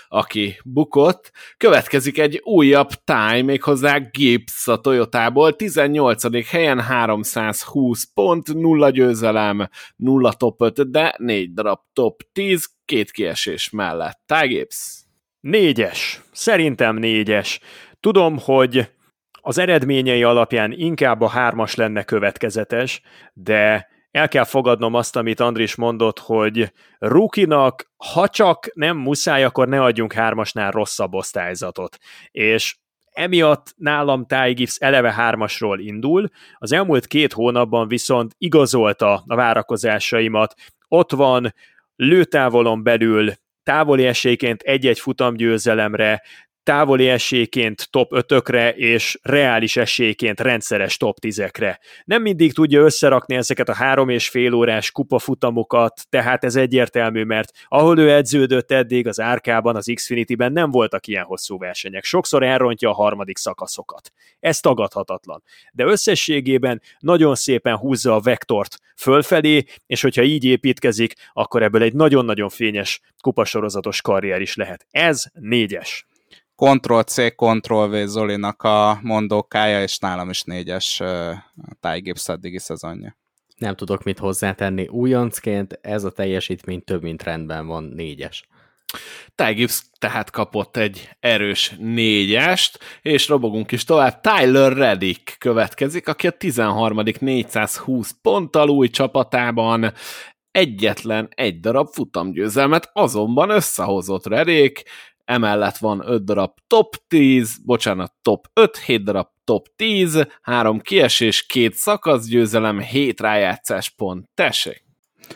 aki bukott. Következik egy újabb Ty, méghozzá Gibbs a Toyotából. 18. helyen 320 pont, nulla győzelem, nulla top 5, de négy darab top 10, két kiesés mellett. Ty Gibbs. Négyes. Szerintem négyes. Tudom, hogy az eredményei alapján inkább a hármas lenne következetes, de el kell fogadnom azt, amit Andris mondott, hogy Rukinak, ha csak nem muszáj, akkor ne adjunk hármasnál rosszabb osztályzatot. És emiatt nálam Ty Gibbs eleve hármasról indul, az elmúlt két hónapban viszont igazolta a várakozásaimat. Ott van lőtávolon belül távoli esélyként egy-egy futamgyőzelemre, távoli esélyként top 5-ökre és reális esélyként rendszeres top 10-ekre. Nem mindig tudja összerakni ezeket a három és fél órás kupafutamokat, tehát ez egyértelmű, mert ahol ő edződött eddig az árkában, az Xfinity-ben nem voltak ilyen hosszú versenyek. Sokszor elrontja a harmadik szakaszokat. Ez tagadhatatlan. De összességében nagyon szépen húzza a vektort fölfelé, és hogyha így építkezik, akkor ebből egy nagyon-nagyon fényes kupasorozatos karrier is lehet. Ez négyes. Ctrl-C, Ctrl-V Zolinak a mondókája, és nálam is négyes Ty Gibbs eddigi szezonja. Nem tudok mit hozzátenni. Újoncként ez a teljesítmény több mint rendben van, négyes. Ty Gibbs tehát kapott egy erős négyest, és robogunk is tovább. Tyler Reddick következik, aki a 13. 420 ponttal új csapatában egyetlen egy darab futamgyőzelmet azonban összehozott Reddick, emellett van 5 darab top 10, bocsánat, top 5, 7 darab top 10, 3 kiesés, 2 szakaszgyőzelem, 7 rájátszás pont. Tessék!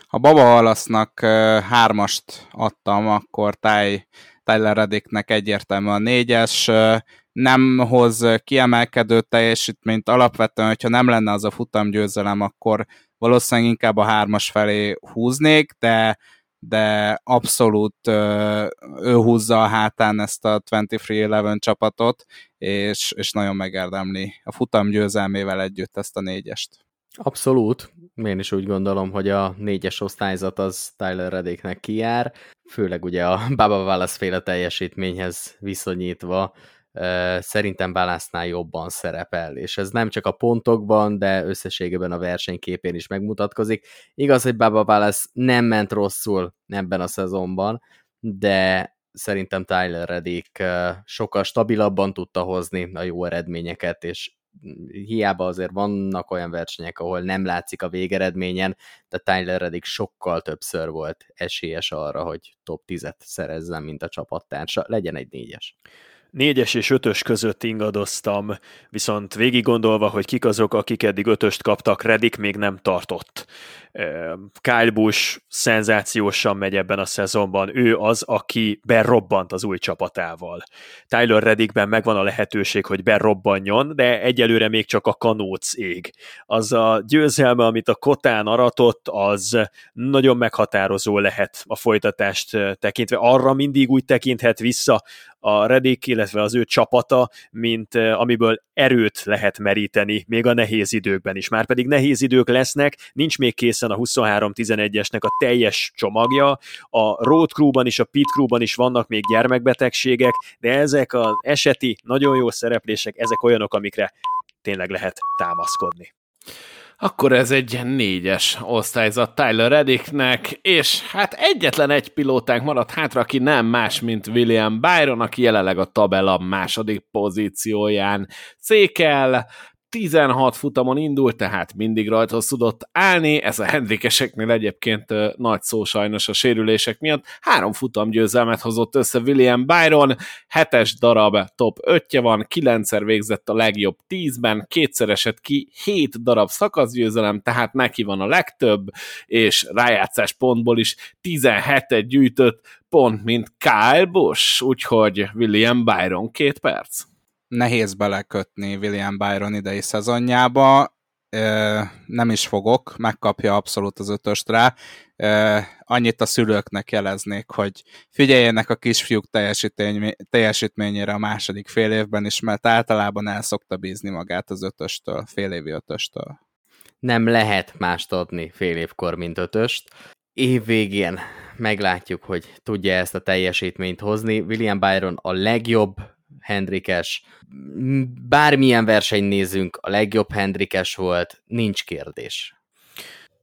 Ha Baba Halasznak hármast adtam, akkor Ty, Tyler Reddicknek egyértelműen a négyes, nem hoz kiemelkedő teljesítményt, alapvetően, hogyha nem lenne az a futamgyőzelem, akkor valószínűleg inkább a hármas felé húznék, de de abszolút ő húzza a hátán ezt a 23-11 csapatot, és, és nagyon megérdemli a futam győzelmével együtt ezt a négyest. Abszolút. Én is úgy gondolom, hogy a négyes osztályzat az Tyler Redéknek kijár, főleg ugye a Baba Wallace féle teljesítményhez viszonyítva szerintem Balásznál jobban szerepel, és ez nem csak a pontokban, de összességében a versenyképén is megmutatkozik. Igaz, hogy Baba Balász nem ment rosszul ebben a szezonban, de szerintem Tyler Reddick sokkal stabilabban tudta hozni a jó eredményeket, és hiába azért vannak olyan versenyek, ahol nem látszik a végeredményen, de Tyler Reddick sokkal többször volt esélyes arra, hogy top 10-et szerezzen, mint a csapattársa, legyen egy négyes négyes és ötös között ingadoztam, viszont végig gondolva, hogy kik azok, akik eddig ötöst kaptak, Redik még nem tartott. Kyle Busch szenzációsan megy ebben a szezonban, ő az, aki berrobbant az új csapatával. Tyler Reddickben megvan a lehetőség, hogy berobbanjon, de egyelőre még csak a kanóc ég. Az a győzelme, amit a Kotán aratott, az nagyon meghatározó lehet a folytatást tekintve. Arra mindig úgy tekinthet vissza a Reddick, illetve az ő csapata, mint amiből erőt lehet meríteni, még a nehéz időkben is. Már pedig nehéz idők lesznek, nincs még készen a 23-11-esnek a teljes csomagja, a Road Crew-ban is, a Pit Crew-ban is vannak még gyermekbetegségek, de ezek az eseti, nagyon jó szereplések, ezek olyanok, amikre tényleg lehet támaszkodni. Akkor ez egy négyes osztályzat Tyler Reddicknek, és hát egyetlen egy pilótánk maradt hátra, aki nem más, mint William Byron, aki jelenleg a tabella második pozícióján székel, 16 futamon indult, tehát mindig rajta tudott állni, ez a Hendrikeseknél egyébként nagy szó sajnos a sérülések miatt, három futam győzelmet hozott össze William Byron, hetes darab top 5-je van, kilencszer végzett a legjobb 10-ben, kétszer esett ki 7 darab szakaszgyőzelem, tehát neki van a legtöbb, és rájátszás pontból is 17-et gyűjtött, pont mint Kyle Busch, úgyhogy William Byron két perc nehéz belekötni William Byron idei szezonjába, nem is fogok, megkapja abszolút az ötöst rá. Annyit a szülőknek jeleznék, hogy figyeljenek a kisfiúk teljesítményére a második fél évben is, mert általában el szokta bízni magát az ötöstől, fél évi ötöstől. Nem lehet mást adni fél évkor, mint ötöst. Év végén meglátjuk, hogy tudja ezt a teljesítményt hozni. William Byron a legjobb Hendrikes. Bármilyen verseny nézünk, a legjobb Hendrikes volt, nincs kérdés.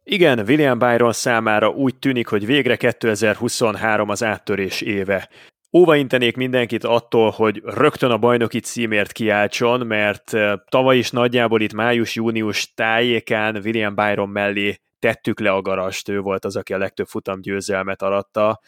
Igen, William Byron számára úgy tűnik, hogy végre 2023 az áttörés éve. Óvaintenék mindenkit attól, hogy rögtön a bajnoki címért kiáltson, mert tavaly is nagyjából itt május-június tájékán William Byron mellé tettük le a garast, ő volt az, aki a legtöbb futam győzelmet aratta.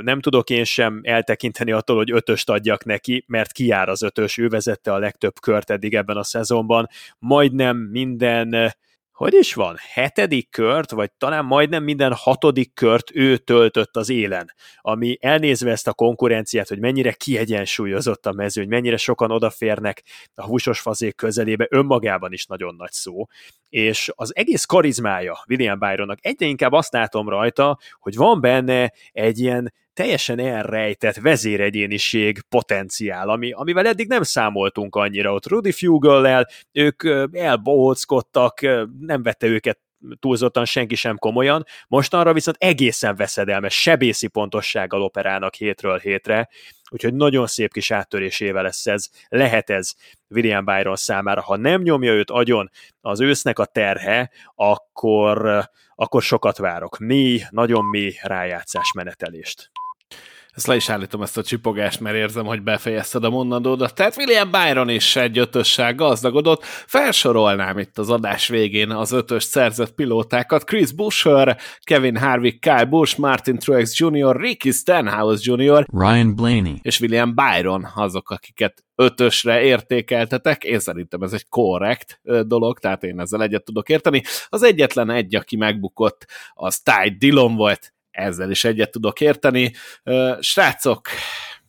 Nem tudok én sem eltekinteni attól, hogy ötöst adjak neki, mert kiár az ötös, ő vezette a legtöbb kört eddig ebben a szezonban. Majdnem minden hogy is van, hetedik kört, vagy talán majdnem minden hatodik kört ő töltött az élen, ami elnézve ezt a konkurenciát, hogy mennyire kiegyensúlyozott a mező, hogy mennyire sokan odaférnek a húsos fazék közelébe, önmagában is nagyon nagy szó, és az egész karizmája William Byronnak egyre inkább azt látom rajta, hogy van benne egy ilyen teljesen elrejtett vezéregyéniség potenciál, ami, amivel eddig nem számoltunk annyira. Ott Rudy Fugle-lel ők elbohóckodtak, nem vette őket túlzottan senki sem komolyan, mostanra viszont egészen veszedelmes, sebészi pontossággal operálnak hétről hétre, úgyhogy nagyon szép kis áttörésével lesz ez, lehet ez William Byron számára. Ha nem nyomja őt agyon az ősznek a terhe, akkor, akkor sokat várok. Mély, nagyon mély rájátszás menetelést ezt le is állítom ezt a csipogást, mert érzem, hogy befejezted a mondandódat. Tehát William Byron is egy ötössel gazdagodott. Felsorolnám itt az adás végén az ötös szerzett pilótákat. Chris Buescher, Kevin Harvick, Kyle Busch, Martin Truex Jr., Ricky Stenhouse Jr., Ryan Blaney és William Byron azok, akiket ötösre értékeltetek. Én szerintem ez egy korrekt dolog, tehát én ezzel egyet tudok érteni. Az egyetlen egy, aki megbukott, az Ty Dillon volt, ezzel is egyet tudok érteni. Srácok,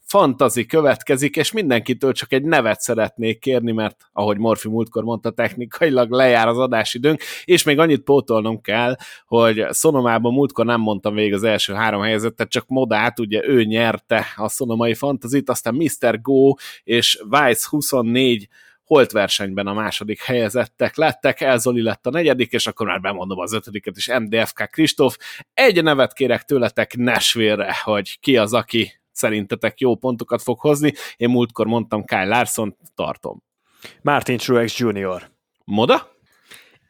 fantazi következik, és mindenkitől csak egy nevet szeretnék kérni, mert ahogy Morfi múltkor mondta, technikailag lejár az adásidőnk, és még annyit pótolnom kell, hogy Szonomában múltkor nem mondtam végig az első három helyezettet, csak Modát, ugye ő nyerte a szonomai fantazit, aztán Mr. Go és Vice 24 holt versenyben a második helyezettek lettek, Elzoli lett a negyedik, és akkor már bemondom az ötödiket is, MDFK Kristóf. Egy nevet kérek tőletek Nesvére, hogy ki az, aki szerintetek jó pontokat fog hozni. Én múltkor mondtam Kyle Larson, tartom. Martin Truex Jr. Moda?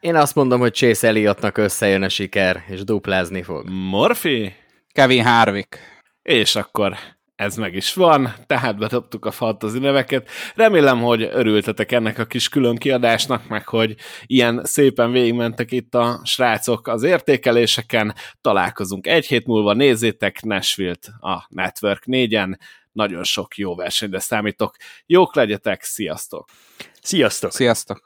Én azt mondom, hogy Chase Elliottnak összejön a siker, és duplázni fog. Morfi? Kevin Harvick. És akkor ez meg is van, tehát bedobtuk a fantasy neveket. Remélem, hogy örültetek ennek a kis külön kiadásnak, meg hogy ilyen szépen végigmentek itt a srácok az értékeléseken. Találkozunk egy hét múlva, nézzétek Nashville-t a Network 4-en, nagyon sok jó versenyre számítok. Jók legyetek, sziasztok! Sziasztok! Sziasztok!